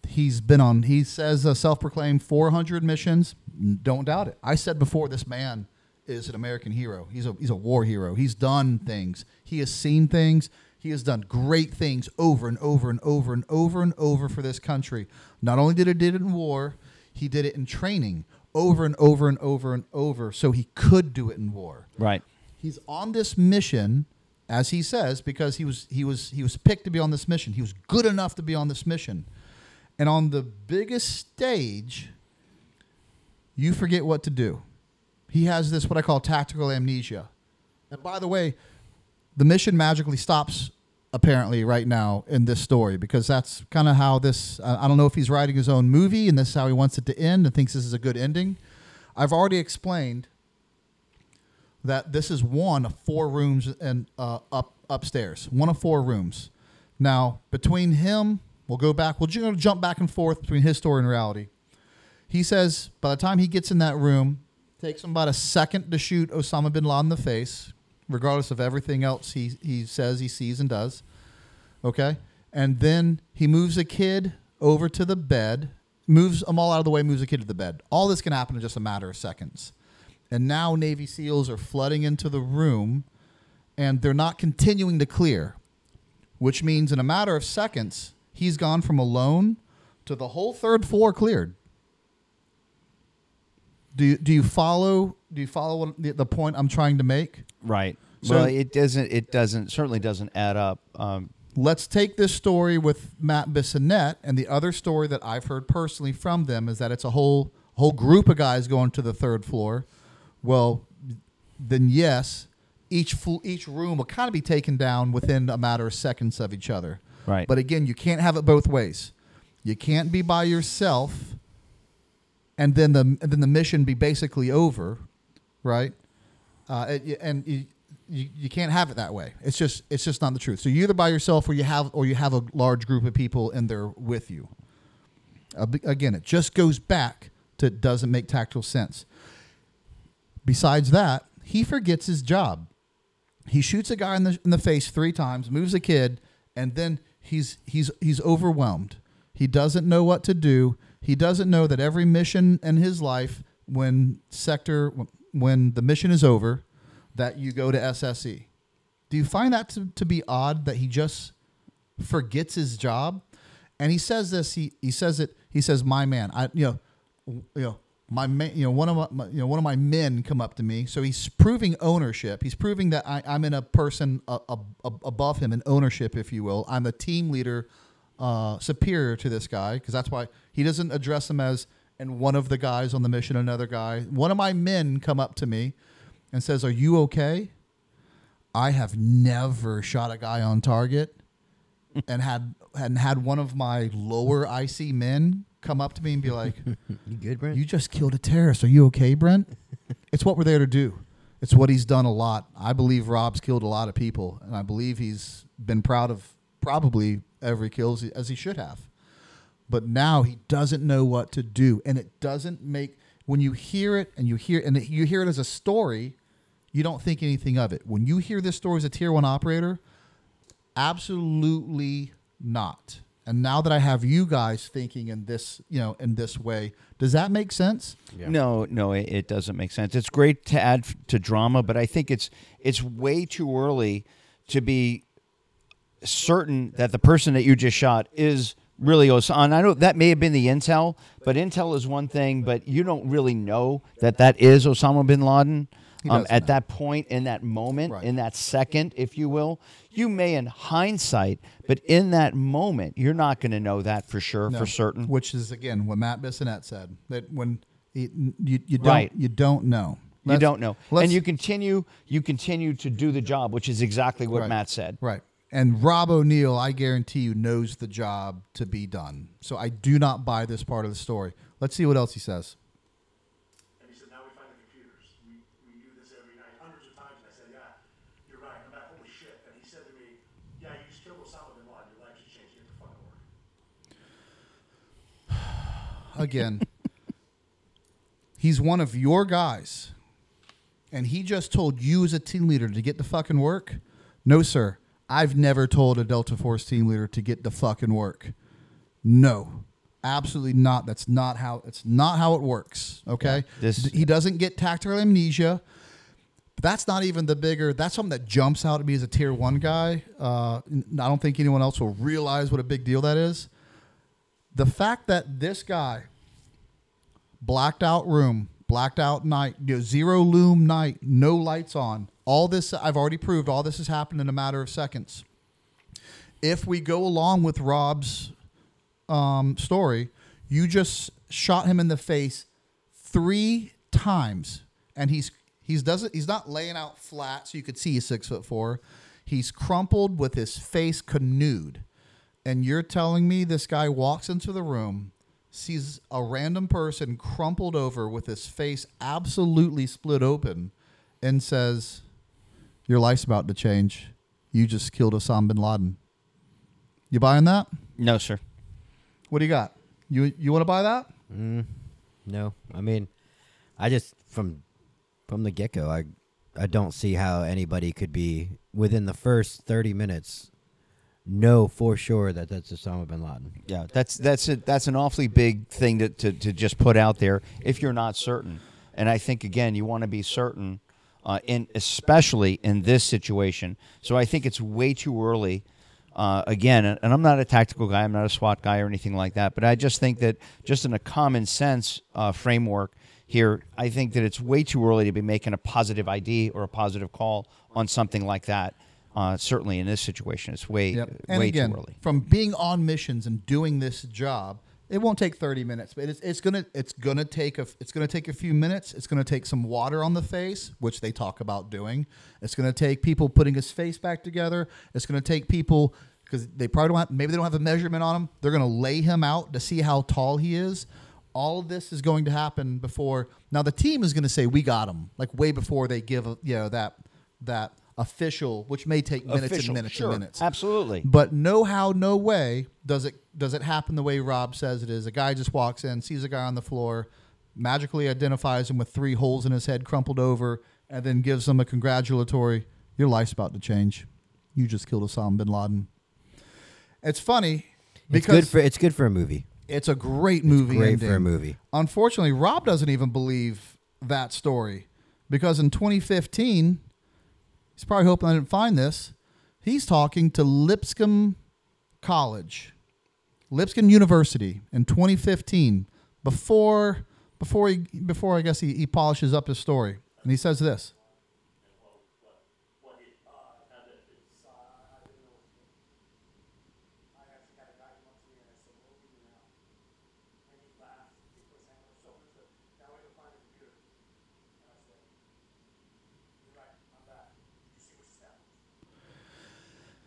he's been on. He says a self-proclaimed 400 missions. Don't doubt it. I said before, this man is an American hero. He's a he's a war hero. He's done things. He has seen things. He has done great things over and over and over and over and over for this country. Not only did he did it in war, he did it in training over and over and over and over so he could do it in war. Right. He's on this mission, as he says, because he was he was he was picked to be on this mission. He was good enough to be on this mission. And on the biggest stage, you forget what to do. He has this what I call tactical amnesia. And by the way, the mission magically stops apparently right now in this story because that's kind of how this I I don't know if he's writing his own movie and this is how he wants it to end and thinks this is a good ending. I've already explained that this is one of four rooms and uh, up upstairs. One of four rooms. Now, between him, we'll go back. We'll ju- jump back and forth between his story and reality. He says by the time he gets in that room, takes him about a second to shoot Osama bin Laden in the face, regardless of everything else he he says he sees and does. Okay, and then he moves a kid over to the bed, moves Amal out of the way, moves a kid to the bed. All this can happen in just a matter of seconds. And now Navy SEALs are flooding into the room and they're not continuing to clear, which means in a matter of seconds, he's gone from alone to the whole third floor cleared. Do you, do you follow do you follow what, the, the point I'm trying to make? Right. So- well, it doesn't. It doesn't. Certainly doesn't add up. Um, Let's take this story with Matt Bissonnette and the other story that I've heard personally from them is that it's a whole whole group of guys going to the third floor. Well, then yes, each fl- each room will kind of be taken down within a matter of seconds of each other. Right. But again, you can't have it both ways. You can't be by yourself, and then the and then the mission be basically over, right? Uh, it- and you, you, you can't have it that way. It's just it's just not the truth. So you're either by yourself or you have or you have a large group of people in there with you. Uh, again, it just goes back to it doesn't make tactical sense. Besides that, he forgets his job. He shoots a guy in the in the face three times, moves a kid, and then he's he's he's overwhelmed. He doesn't know what to do. He doesn't know that every mission in his life, when sector when the mission is over, that you go to SSE. Do you find that to, to be odd that he just forgets his job? And he says this. He he says it. He says, "My man, I you know, you know." My, you know, one of my, you know, one of my men come up to me. So he's proving ownership. He's proving that I, I'm in a person ab- ab- above him in ownership, if you will. I'm a team leader, uh, superior to this guy, because that's why he doesn't address him as and one of the guys on the mission, another guy. One of my men come up to me and says, "Are you okay?" I have never shot a guy on target, and had and had one of my lower IC men come up to me and be like, You good, Brent? "You just killed a terrorist. Are you okay, Brent?" it's what we're there to do. It's what he's done a lot. I believe Rob's killed a lot of people, and I believe he's been proud of probably every kill as he, should have. But now he doesn't know what to do, and it doesn't make when you hear it and you hear and you hear it as a story, you don't think anything of it. When you hear this story as a tier one operator, absolutely not. And now that I have you guys thinking in this, you know, in this way, does that make sense? No, no, it, it doesn't make sense. It's great to add f- to drama, but I think it's it's way too early to be certain that the person that you just shot is really Osama. I know that may have been the intel, but intel is one thing, but you don't really know that that is Osama bin Laden. Um, at know. that point, in that moment, Right. in that second, if you will, you may, in hindsight, but in that moment, you're not going to know that for sure, No. for certain. Which is again what Matt Bissonnette said that when he, you you don't Right. you don't know. You Let's- don't know, and you continue. You continue to do the job, which is exactly what Right. Matt said. Right. And Rob O'Neill, I guarantee you, knows the job to be done. So I do not buy this part of the story. Let's see what else he says. And he said, now we find the computers. We, we do this every night, hundreds of times. And I said, yeah, you're right. I'm like, holy shit. And he said to me, yeah, you just killed Osama bin Laden. Your life just changed. Get the fuck to work. Again, he's one of your guys. And he just told you as a team leader to get the fucking work. No, sir. I've never told a Delta Force team leader to get the fucking work. No. Absolutely not. That's not how it's not how it works. Okay. this- he doesn't get tactical amnesia. But that's not even the bigger. That's something that jumps out at me as a tier one guy. Uh, I don't think anyone else will realize what a big deal that is. The fact that this guy blacked out room, blacked out night, you know, zero illum night, no lights on. All this I've already proved. All this has happened in a matter of seconds. If we go along with Rob's um, story, you just shot him in the face three times, and he's he's doesn't he's not laying out flat so you could see he's six foot four. He's crumpled with his face canoed, and you're telling me this guy walks into the room, sees a random person crumpled over with his face absolutely split open, and says, "Your life's about to change. You just killed Osama bin Laden." You buying that? No, sir. What do you got? You you want to buy that? Mm, no, I mean, I just from from the get go, I I don't see how anybody could be within the first thirty minutes know for sure that that's Osama bin Laden. Yeah, that's that's a, that's an awfully big thing to, to, to just put out there if you're not certain. And I think again, you want to be certain, uh, in especially in this situation. So I think it's way too early. Uh, again, and I'm not a tactical guy, I'm not a SWAT guy or anything like that, but I just think that just in a common sense uh, framework here, I think that it's way too early to be making a positive ID or a positive call on something like that. Uh, certainly in this situation, it's way And way again, too early. from being on missions and doing this job, it won't take 30 minutes, but it's, it's gonna it's gonna take a it's gonna take a few minutes. It's gonna take some water on the face, which they talk about doing. It's gonna take people putting his face back together. It's gonna take people because they probably don't have maybe they don't have a measurement on him. They're gonna lay him out to see how tall he is. All of this is going to happen before. Now the team is going to say we got him, like way before they give a, you know that that official, which may take minutes Official, and minutes sure, and minutes. absolutely. But no how, no way does it does it happen the way Rob says it is. A guy just walks in, sees a guy on the floor, magically identifies him with three holes in his head, crumpled over, and then gives him a congratulatory. Your life's about to change. You just killed Osama bin Laden. It's funny It's because good for it's good for a movie. it's a great movie. It's great ending. for a movie. Unfortunately, Rob doesn't even believe that story because in 2015, he's probably hoping I didn't find this. He's talking to Lipscomb College, Lipscomb University in 2015 before before he before I guess he, he polishes up his story, and he says this.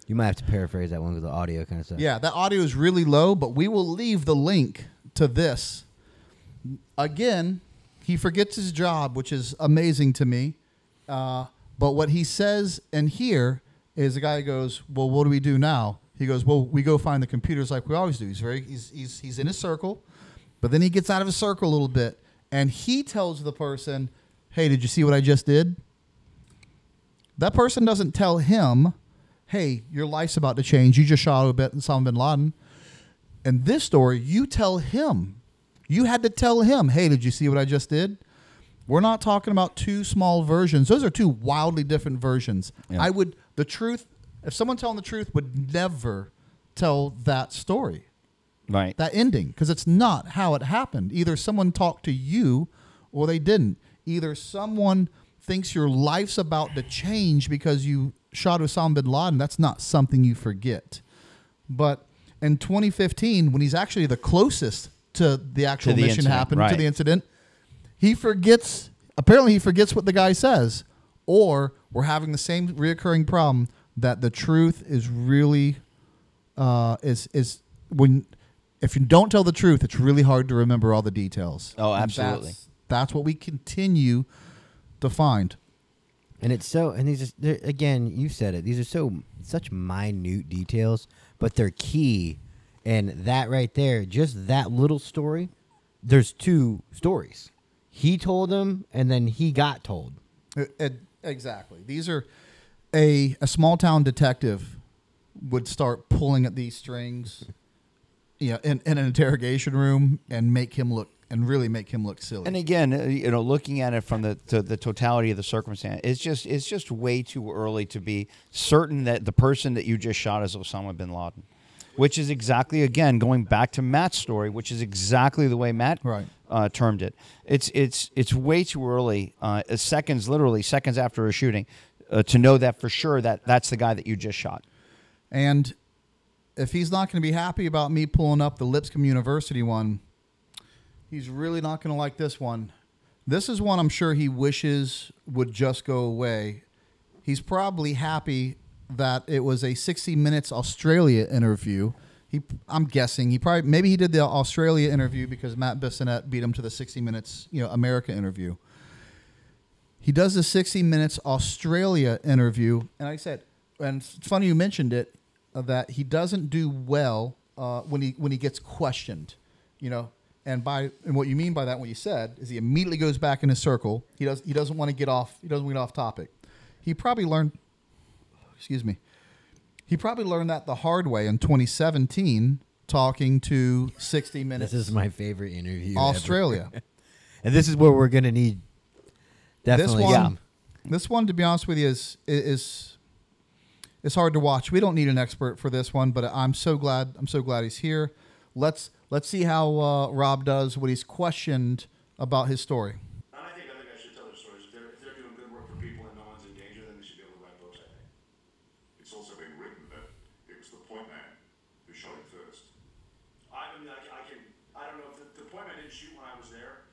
You might have to paraphrase that one with the audio kind of stuff. Yeah, that audio is really low, but we will leave the link to this. Again, he forgets his job, which is amazing to me. Uh, but what he says in here is the guy goes, "Well, what do we do now?" He goes, "Well, we go find the computers like we always do." He's very he's he's he's in his circle, but then he gets out of his circle a little bit, and he tells the person, "Hey, did you see what I just did?" That person doesn't tell him, "Hey, your life's about to change. You just shot a bit in Osama bin Laden." And this story, you tell him. You had to tell him, "Hey, did you see what I just did?" We're not talking about two small versions. Those are two wildly different versions. Yeah. I would the truth. If someone telling the truth would never tell that story Right. that ending because it's not how it happened. Either someone talked to you or they didn't. Either someone thinks your life's about to change because you shot Osama bin Laden. That's not something you forget. But in 2015, when he's actually the closest to the actual the mission incident, happened to the incident, he forgets. Apparently, he forgets what the guy says, or we're having the same reoccurring problem that the truth is really uh, is is when if you don't tell the truth, it's really hard to remember all the details. Oh, absolutely. That's, that's what we continue to find. And it's so, and these are again, you said it. These are so such minute details, but they're key. And that right there, just that little story. There's two stories. He told them, and then he got told. It- it- exactly. These are a a small town detective would start pulling at these strings, you know, in, in an interrogation room and make him look and really make him look silly. And again, uh, you know, looking at it from the to the totality of the circumstance, it's just it's just way too early to be certain that the person that you just shot is Osama bin Laden. which is exactly again going back to Matt's story, which is exactly the way Matt Right. uh, termed it. It's it's it's way too early, uh, seconds literally seconds after a shooting, uh, to know that for sure that that's the guy that you just shot. And if he's not going to be happy about me pulling up the Lipscomb University one, he's really not going to like this one. This is one I'm sure he wishes would just go away. He's probably happy that it was a 60 Minutes Australia interview. He, I'm guessing he probably maybe he did the Australia interview because Matt Bissonnette beat him to the 60 Minutes you know America interview. He does the 60 Minutes Australia interview, and I said, and it's funny you mentioned it, uh, that he doesn't do well uh, when he when he gets questioned, you know. And by and what you mean by that, what you said, is he immediately goes back in a circle. He does he doesn't want to get off. He doesn't want to get off topic. He probably learned. Excuse me. He probably learned that the hard way in 2017, talking to 60 Minutes This is my favorite interview. ever. Australia. and this is where we're gonna need. Definitely, this one, yeah. this one, to be honest with you, is is is hard to watch. We don't need an expert for this one, but I'm so glad. I'm so glad he's here. Let's let's see how uh, Rob does when he's questioned about his story. And I think other guys should tell their stories. If they're, if they're doing good work for people and no one's in danger, then they should be able to write books, I think. It's also been written that it was the point man who shot him first. I mean, I, I can, I don't know, if the, the point I didn't shoot when I was there,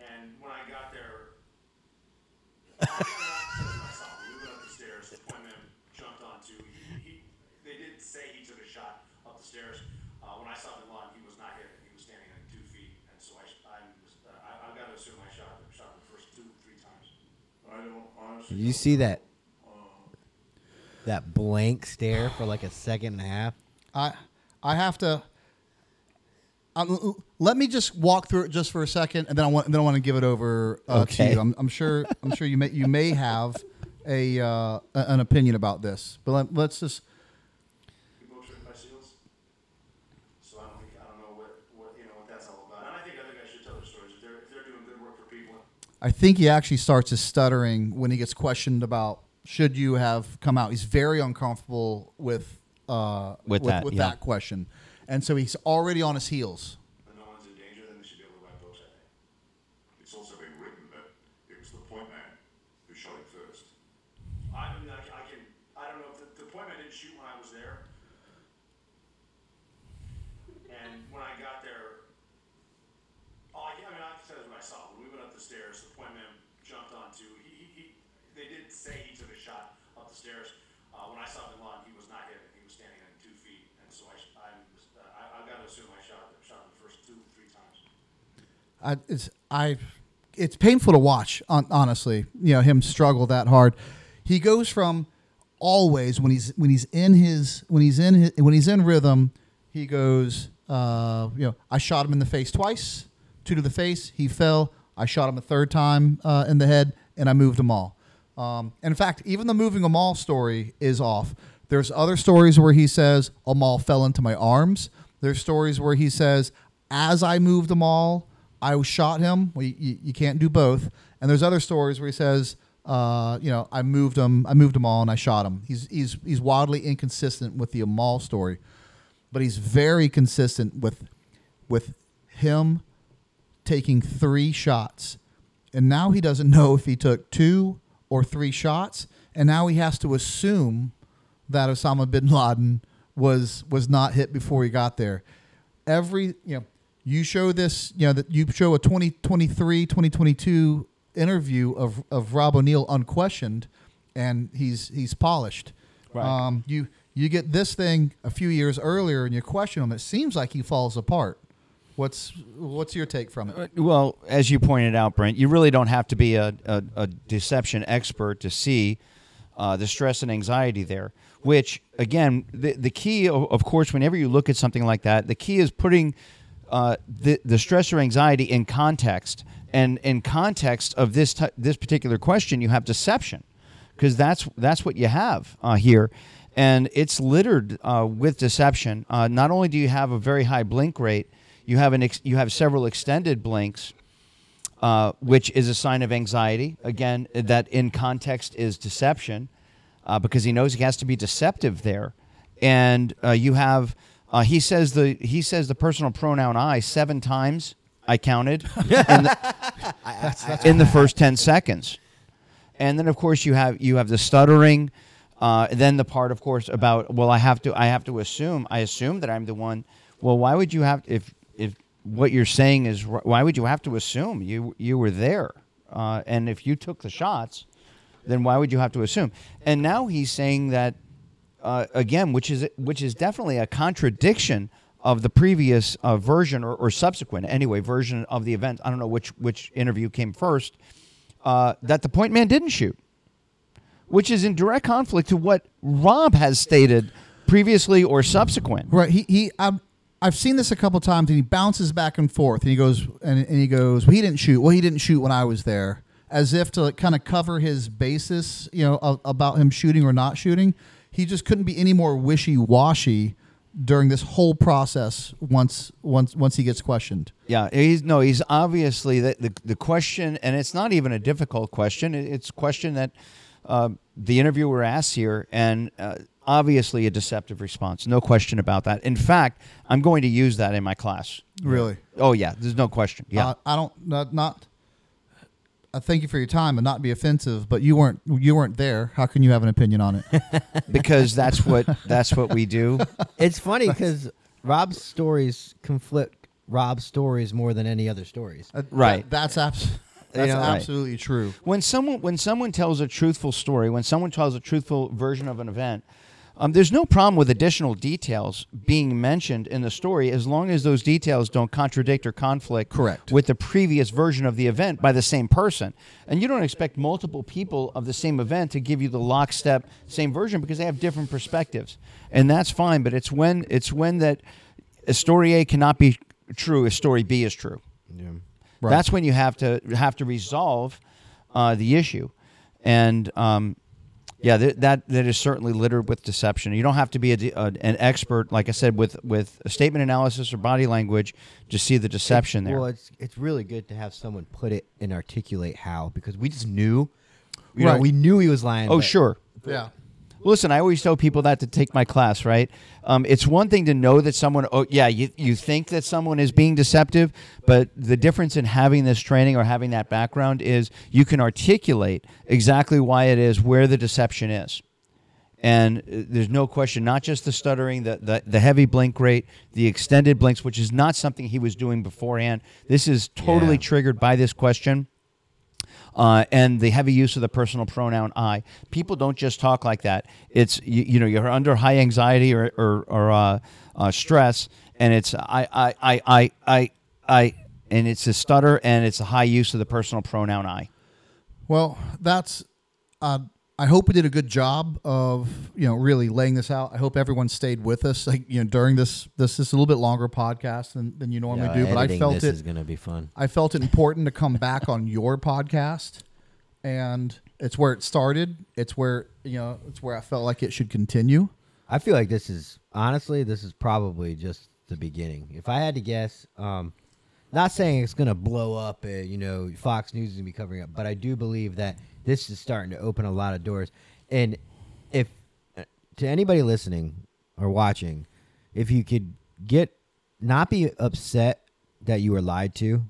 and when I got there, I got out I saw him, we went up the stairs, the point man jumped onto, he, he, they didn't say he took a shot up the stairs. Uh, when I saw bin Laden, he was not hit, he was standing at two feet, and so I, I'm, I, I've got to assume I shot, shot him the first two, three times. I You see that that blank stare for like a second and a half. I I have to. Um, let me just walk through it just for a second, and then I want then I want to give it over uh, to you. I'm, I'm sure I'm sure you may you may have a uh, an opinion about this, but let, let's just The book's written by SEALs. So I don't think, I don't know what, what, you know, what that's all about. And I think other guys should tell their stories. If they're, if they're doing good work for people, I think he actually starts his stuttering when he gets questioned about should you have come out. He's very uncomfortable with uh, With that, with yeah. that question, and so he's already on his heels. and no one's in danger, then they should be able to write books, I think. It's also been written that it was the point man who shot him first. I mean, I, I can, I don't know, if the, the point I didn't shoot when I was there. And when I got there, all I, I mean, I said what I saw. When we went up the stairs, the point man jumped onto, he, he, he they didn't say he took a shot Uh, when I saw bin Laden, he was not hit, he was standing at two feet. And so I, I'm, I, I've got to assume I shot, shot him the first two, three times. I, it's I, it's painful to watch. hon- Honestly, you know him struggle that hard. He goes from always when he's when he's in his when he's in his, when he's in rhythm, he goes. Uh, you know, I shot him in the face twice, two to the face. He fell. I shot him a third time uh, in the head, and I moved Amal. Um, in fact, even the moving Amal story is off. There's other stories where he says Amal fell into my arms. There's stories where he says, as I moved Amal, I shot him. Well, you, you, can't do both. And there's other stories where he says, uh, you know, I moved him, I moved Amal, and I shot him. He's he's he's wildly inconsistent with the Amal story, but he's very consistent with with him taking three shots. And now he doesn't know if he took two or three shots. And now he has to assume that Osama bin Laden was was not hit before he got there. Every you know, you show this, you know, that you show a 2023, 2022 interview of of Rob O'Neill unquestioned, and he's he's polished. Right. Um, you you get this thing a few years earlier, and you question him. It seems like he falls apart. What's what's your take from it? Well, as you pointed out, Brent, you really don't have to be a, a, a deception expert to see uh, the stress and anxiety there. Which, again, the, the key, of, of course, whenever you look at something like that, the key is putting uh, the, the stress or anxiety in context. And in context of this, t- this particular question, you have deception because that's that's what you have uh, here, and it's littered uh, with deception. Uh, not only do you have a very high blink rate, you have an ex- you have several extended blinks, uh, which is a sign of anxiety. Again, that in context is deception, uh, because he knows he has to be deceptive there, and uh, you have Uh, he says the he says the personal pronoun I seven times. I counted in the, in the first ten seconds, and then of course you have you have the stuttering. Uh, then the part, of course, about well, I have to I have to assume I assume that I'm the one. Well, why would you have if if what you're saying is why would you have to assume you you were there? Uh, and if you took the shots, then why would you have to assume? And now he's saying that uh, again, which is which is definitely a contradiction of the previous uh, version or, or subsequent anyway version of the event. I don't know which which interview came first. Uh, that the point man didn't shoot, which is in direct conflict to what Rob has stated previously or subsequent. Right. He he. I've seen this a couple times, and he bounces back and forth, and he goes and, and he goes. Well, he didn't shoot. Well, he didn't shoot when I was there, as if to kind of cover his basis, you know, of, about him shooting or not shooting. He just couldn't be any more wishy washy during this whole process. Once once once he gets questioned. Yeah, he's no, he's obviously the the, the question, and it's not even a difficult question. It- It's a question that uh, the interviewer asks here, and uh, obviously a deceptive response. No question about that. In fact, I'm going to use that in my class. Really. Oh yeah, there's no question. Yeah. Uh, I don't not. not I thank you for your time and not be offensive, but you weren't you weren't there. How can you have an opinion on it? because that's what that's what we do. It's funny because Rob's stories conflict Rob's stories more than any other stories. Uh, Right. that- that's abs- that's know, right. absolutely true. when someone when someone tells a truthful story, when someone tells a truthful version of an event, um, there's no problem with additional details being mentioned in the story as long as those details don't contradict or conflict Correct. with the previous version of the event by the same person. And you don't expect multiple people of the same event to give you the lockstep same version because they have different perspectives, and that's fine. But it's when it's when that a story A cannot be true if story B is true. Right. That's when you have to have to resolve uh, the issue, and um, yeah, th- that that is certainly littered with deception. You don't have to be a, a, an expert, like I said, with with a statement analysis or body language to see the deception there. Well, it's it's really good to have someone put it and articulate how because we just knew, you know, Right. we knew he was lying. oh, but- sure. Yeah. Listen, I always tell people that to take my class, right? Um, it's one thing to know that someone, oh, yeah, you, you think that someone is being deceptive, but the difference in having this training or having that background is you can articulate exactly why it is, where the deception is. And uh, there's no question, not just the stuttering, the, the, the heavy blink rate, the extended blinks, which is not something he was doing beforehand. This is totally Yeah. triggered by this question uh, and the heavy use of the personal pronoun I. People don't just talk like that. It's you, you know you're under high anxiety or or, or uh, uh, stress, and it's I I I I I I, and it's a stutter and it's a high use of the personal pronoun I. Well, that's. Uh, I hope we did a good job of you know really laying this out. I hope everyone stayed with us. Like you know during this this is a little bit longer podcast than, than you normally Yeah, do, but I felt this it. is gonna be fun. I felt it important to come back on your podcast, and it's where it started. It's where you know it's where I felt like it should continue. I feel like this is honestly, this is probably just the beginning. If I had to guess, um, not saying it's gonna blow up, uh, you know, Fox News is gonna be covering up, but I do believe that this is starting to open a lot of doors. And if uh, to anybody listening or watching, if you could get not be upset that you were lied to,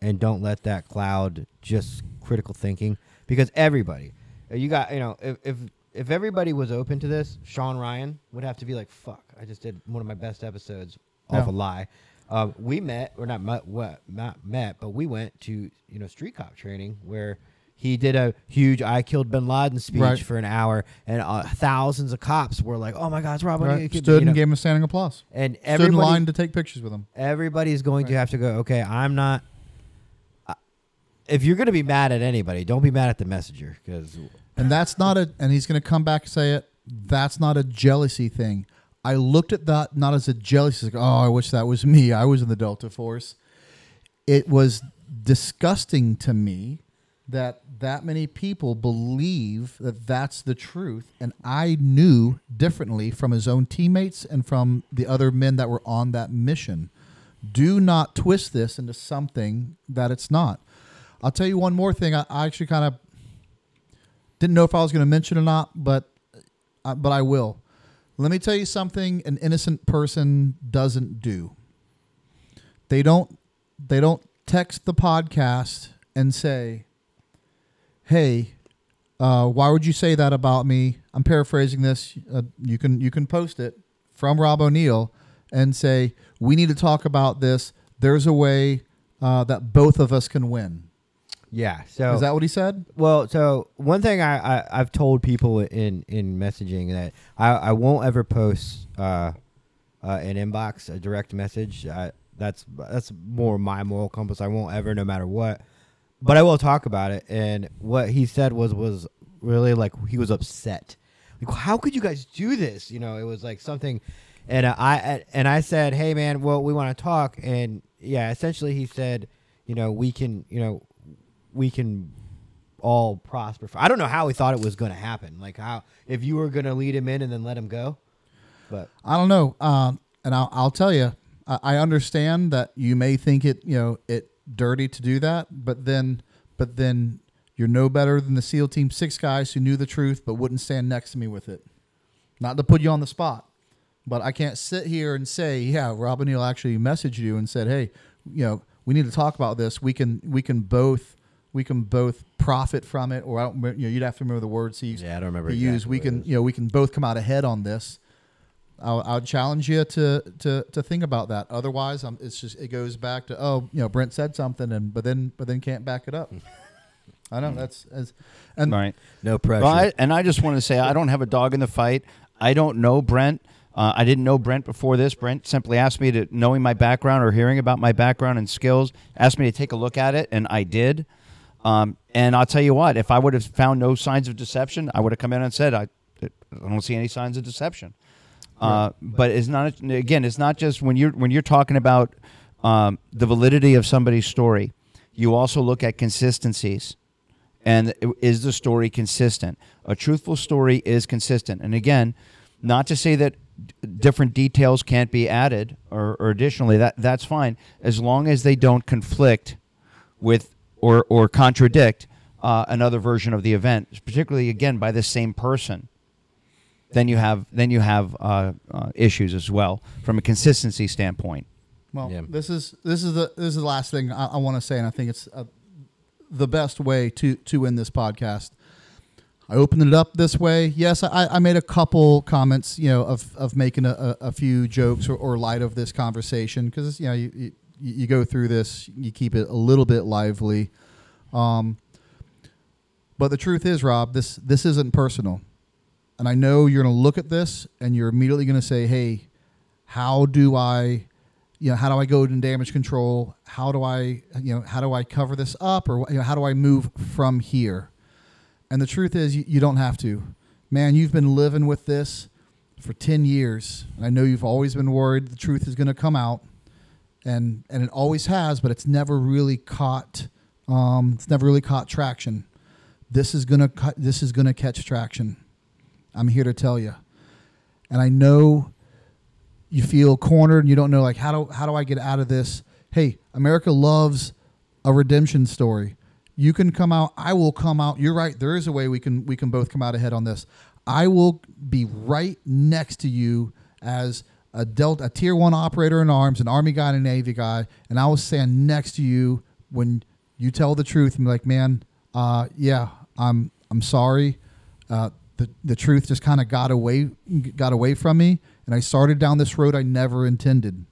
and don't let that cloud just critical thinking because everybody uh, you got you know if if if everybody was open to this sean ryan would have to be like fuck i just did one of my best episodes off Yeah. a lie um, we met or not met what not met but we went to you know street cop training where he did a huge "I killed Bin Laden" speech Right. for an hour, and uh, thousands of cops were like, "Oh my God, it's Rob Right? O'Neill," Stood you know. and gave him a standing applause. and Stood in line to take pictures with him. everybody's going to have to go okay i'm not I- if you're going to be mad at anybody don't be mad at the messenger because And that's not a, and he's going to come back and say it. That's not a jealousy thing. I looked at that not as a jealousy. Like, oh, I wish that was me. I was in the Delta Force. It was disgusting to me that that many people believe that that's the truth. And I knew differently from his own teammates and from the other men that were on that mission. Do not twist this into something that it's not. I'll tell you one more thing. I, I actually kind of didn't know if I was going to mention or not, but uh, but I will. Let me tell you something an innocent person doesn't do. They don't they don't text the podcast and say, "Hey, uh, why would you say that about me?" I'm paraphrasing this. Uh, you can you can post it from Rob O'Neill and say, "We need to talk about this. There's a way uh, that both of us can win." Yeah. So Is that what he said? Well, so one thing I, I I've told people in in messaging that I, I won't ever post uh, uh, an inbox a direct message. I, that's that's more my moral compass. I won't ever, no matter what. But I will talk about it. And what he said was was really like he was upset. Like, how could you guys do this? You know, it was like something. And I and I said, hey man, well we want to talk. And yeah, essentially he said, you know, we can, you know, we can all prosper. I don't know how he thought it was going to happen. Like how if you were going to lead him in and then let him go. But I don't know. Um, and I'll, I'll tell you, I, I understand that you may think it, you know, it dirty to do that, but then, but then you're no better than the SEAL Team Six guys who knew the truth but wouldn't stand next to me with it. Not to put you on the spot, but I can't sit here and say, yeah, Rob O'Neill actually messaged you and said, hey, you know, we need to talk about this. We can, we can both, we can both profit from it. Or I don't, you know, you'd have to remember the words he, Yeah, I don't remember he used. We can, you know, we can both come out ahead on this. I'll, I'll challenge you to, to to think about that. Otherwise, um, it's just it goes back to oh, you know, Brent said something and but then but then can't back it up. I know that's as and Right. no pressure. Well, I, and I just want to say I don't have a dog in the fight. I don't know Brent. Uh, I didn't know Brent before this. Brent simply asked me to, knowing my background or hearing about my background and skills, asked me to take a look at it, and I did. Um, and I'll tell you what, if I would have found no signs of deception, I would have come in and said, I, I don't see any signs of deception. Uh, but it's not again. It's not just when you're when you're talking about um, the validity of somebody's story. You also look at consistencies and is the story consistent? A truthful story is consistent. And again, not to say that different details can't be added or, or additionally that that's fine as long as they don't conflict with or or contradict uh, another version of the event, particularly again by the same person. Then you have then you have uh, uh, issues as well from a consistency standpoint. Well, Yeah. this is this is the this is the last thing I, I want to say, and I think it's uh, the best way to to end this podcast. I opened it up this way. Yes, I, I made a couple comments, you know, of, of making a, a, a few jokes or, or light of this conversation because you know you, you you go through this, you keep it a little bit lively. Um, but the truth is, Rob, this this isn't personal, and I know you're going to look at this and you're immediately going to say, "Hey, how do I, you know, how do I go in damage control? How do I, you know, how do I cover this up, or you know, how do I move from here?" And the truth is, you, you don't have to. Man, you've been living with this for ten years, and I know you've always been worried the truth is going to come out, and and it always has, but it's never really caught. Um, it's never really caught traction. This is gonna. This is gonna catch traction. I'm here to tell you, and I know you feel cornered and you don't know like how do how do I get out of this? Hey, America loves a redemption story. You can come out. I will come out. You're right. There is a way we can we can both come out ahead on this. I will be right next to you as a Delta, a tier one operator in arms, an Army guy and a Navy guy, and I will stand next to you when you tell the truth and be like, man, uh, yeah, I'm I'm sorry. Uh, the the truth just kind of got away got away from me, and I started down this road I never intended.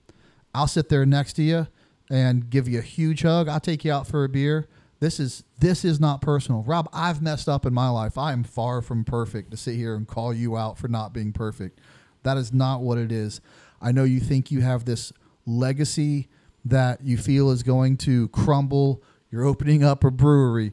I'll sit there next to you and give you a huge hug. I'll take you out for a beer. This is this is not personal, Rob. I've messed up in my life. I am far from perfect to sit here and call you out for not being perfect. That is not what it is. I know you think you have this legacy that you feel is going to crumble. You're opening up a brewery.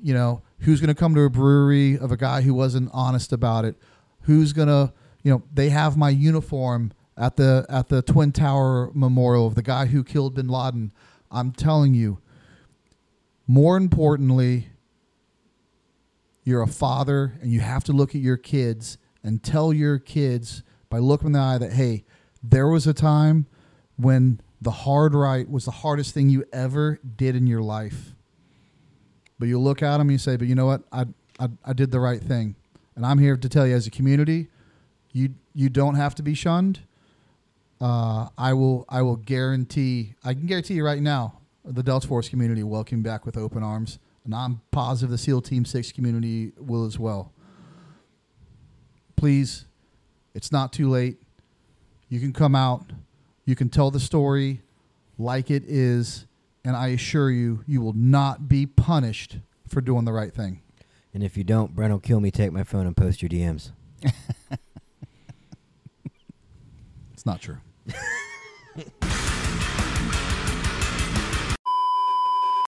You know, who's going to come to a brewery of a guy who wasn't honest about it? Who's going to, you know, they have my uniform at the at the Twin Tower Memorial of the guy who killed bin Laden. I'm telling you, more importantly, you're a father and you have to look at your kids and tell your kids by looking in the eye that hey, there was a time when the hard right was the hardest thing you ever did in your life. But you look at them and you say, but you know what? I, I, I did the right thing. And I'm here to tell you as a community, You you don't have to be shunned. Uh, I will I will guarantee I can guarantee you right now the Delta Force community welcome back with open arms, and I'm positive the SEAL Team Six community will as well. Please, it's not too late. You can come out, you can tell the story like it is, and I assure you, you will not be punished for doing the right thing. And if you don't, Brent will kill me, take my phone, and post your DMs. It's not true.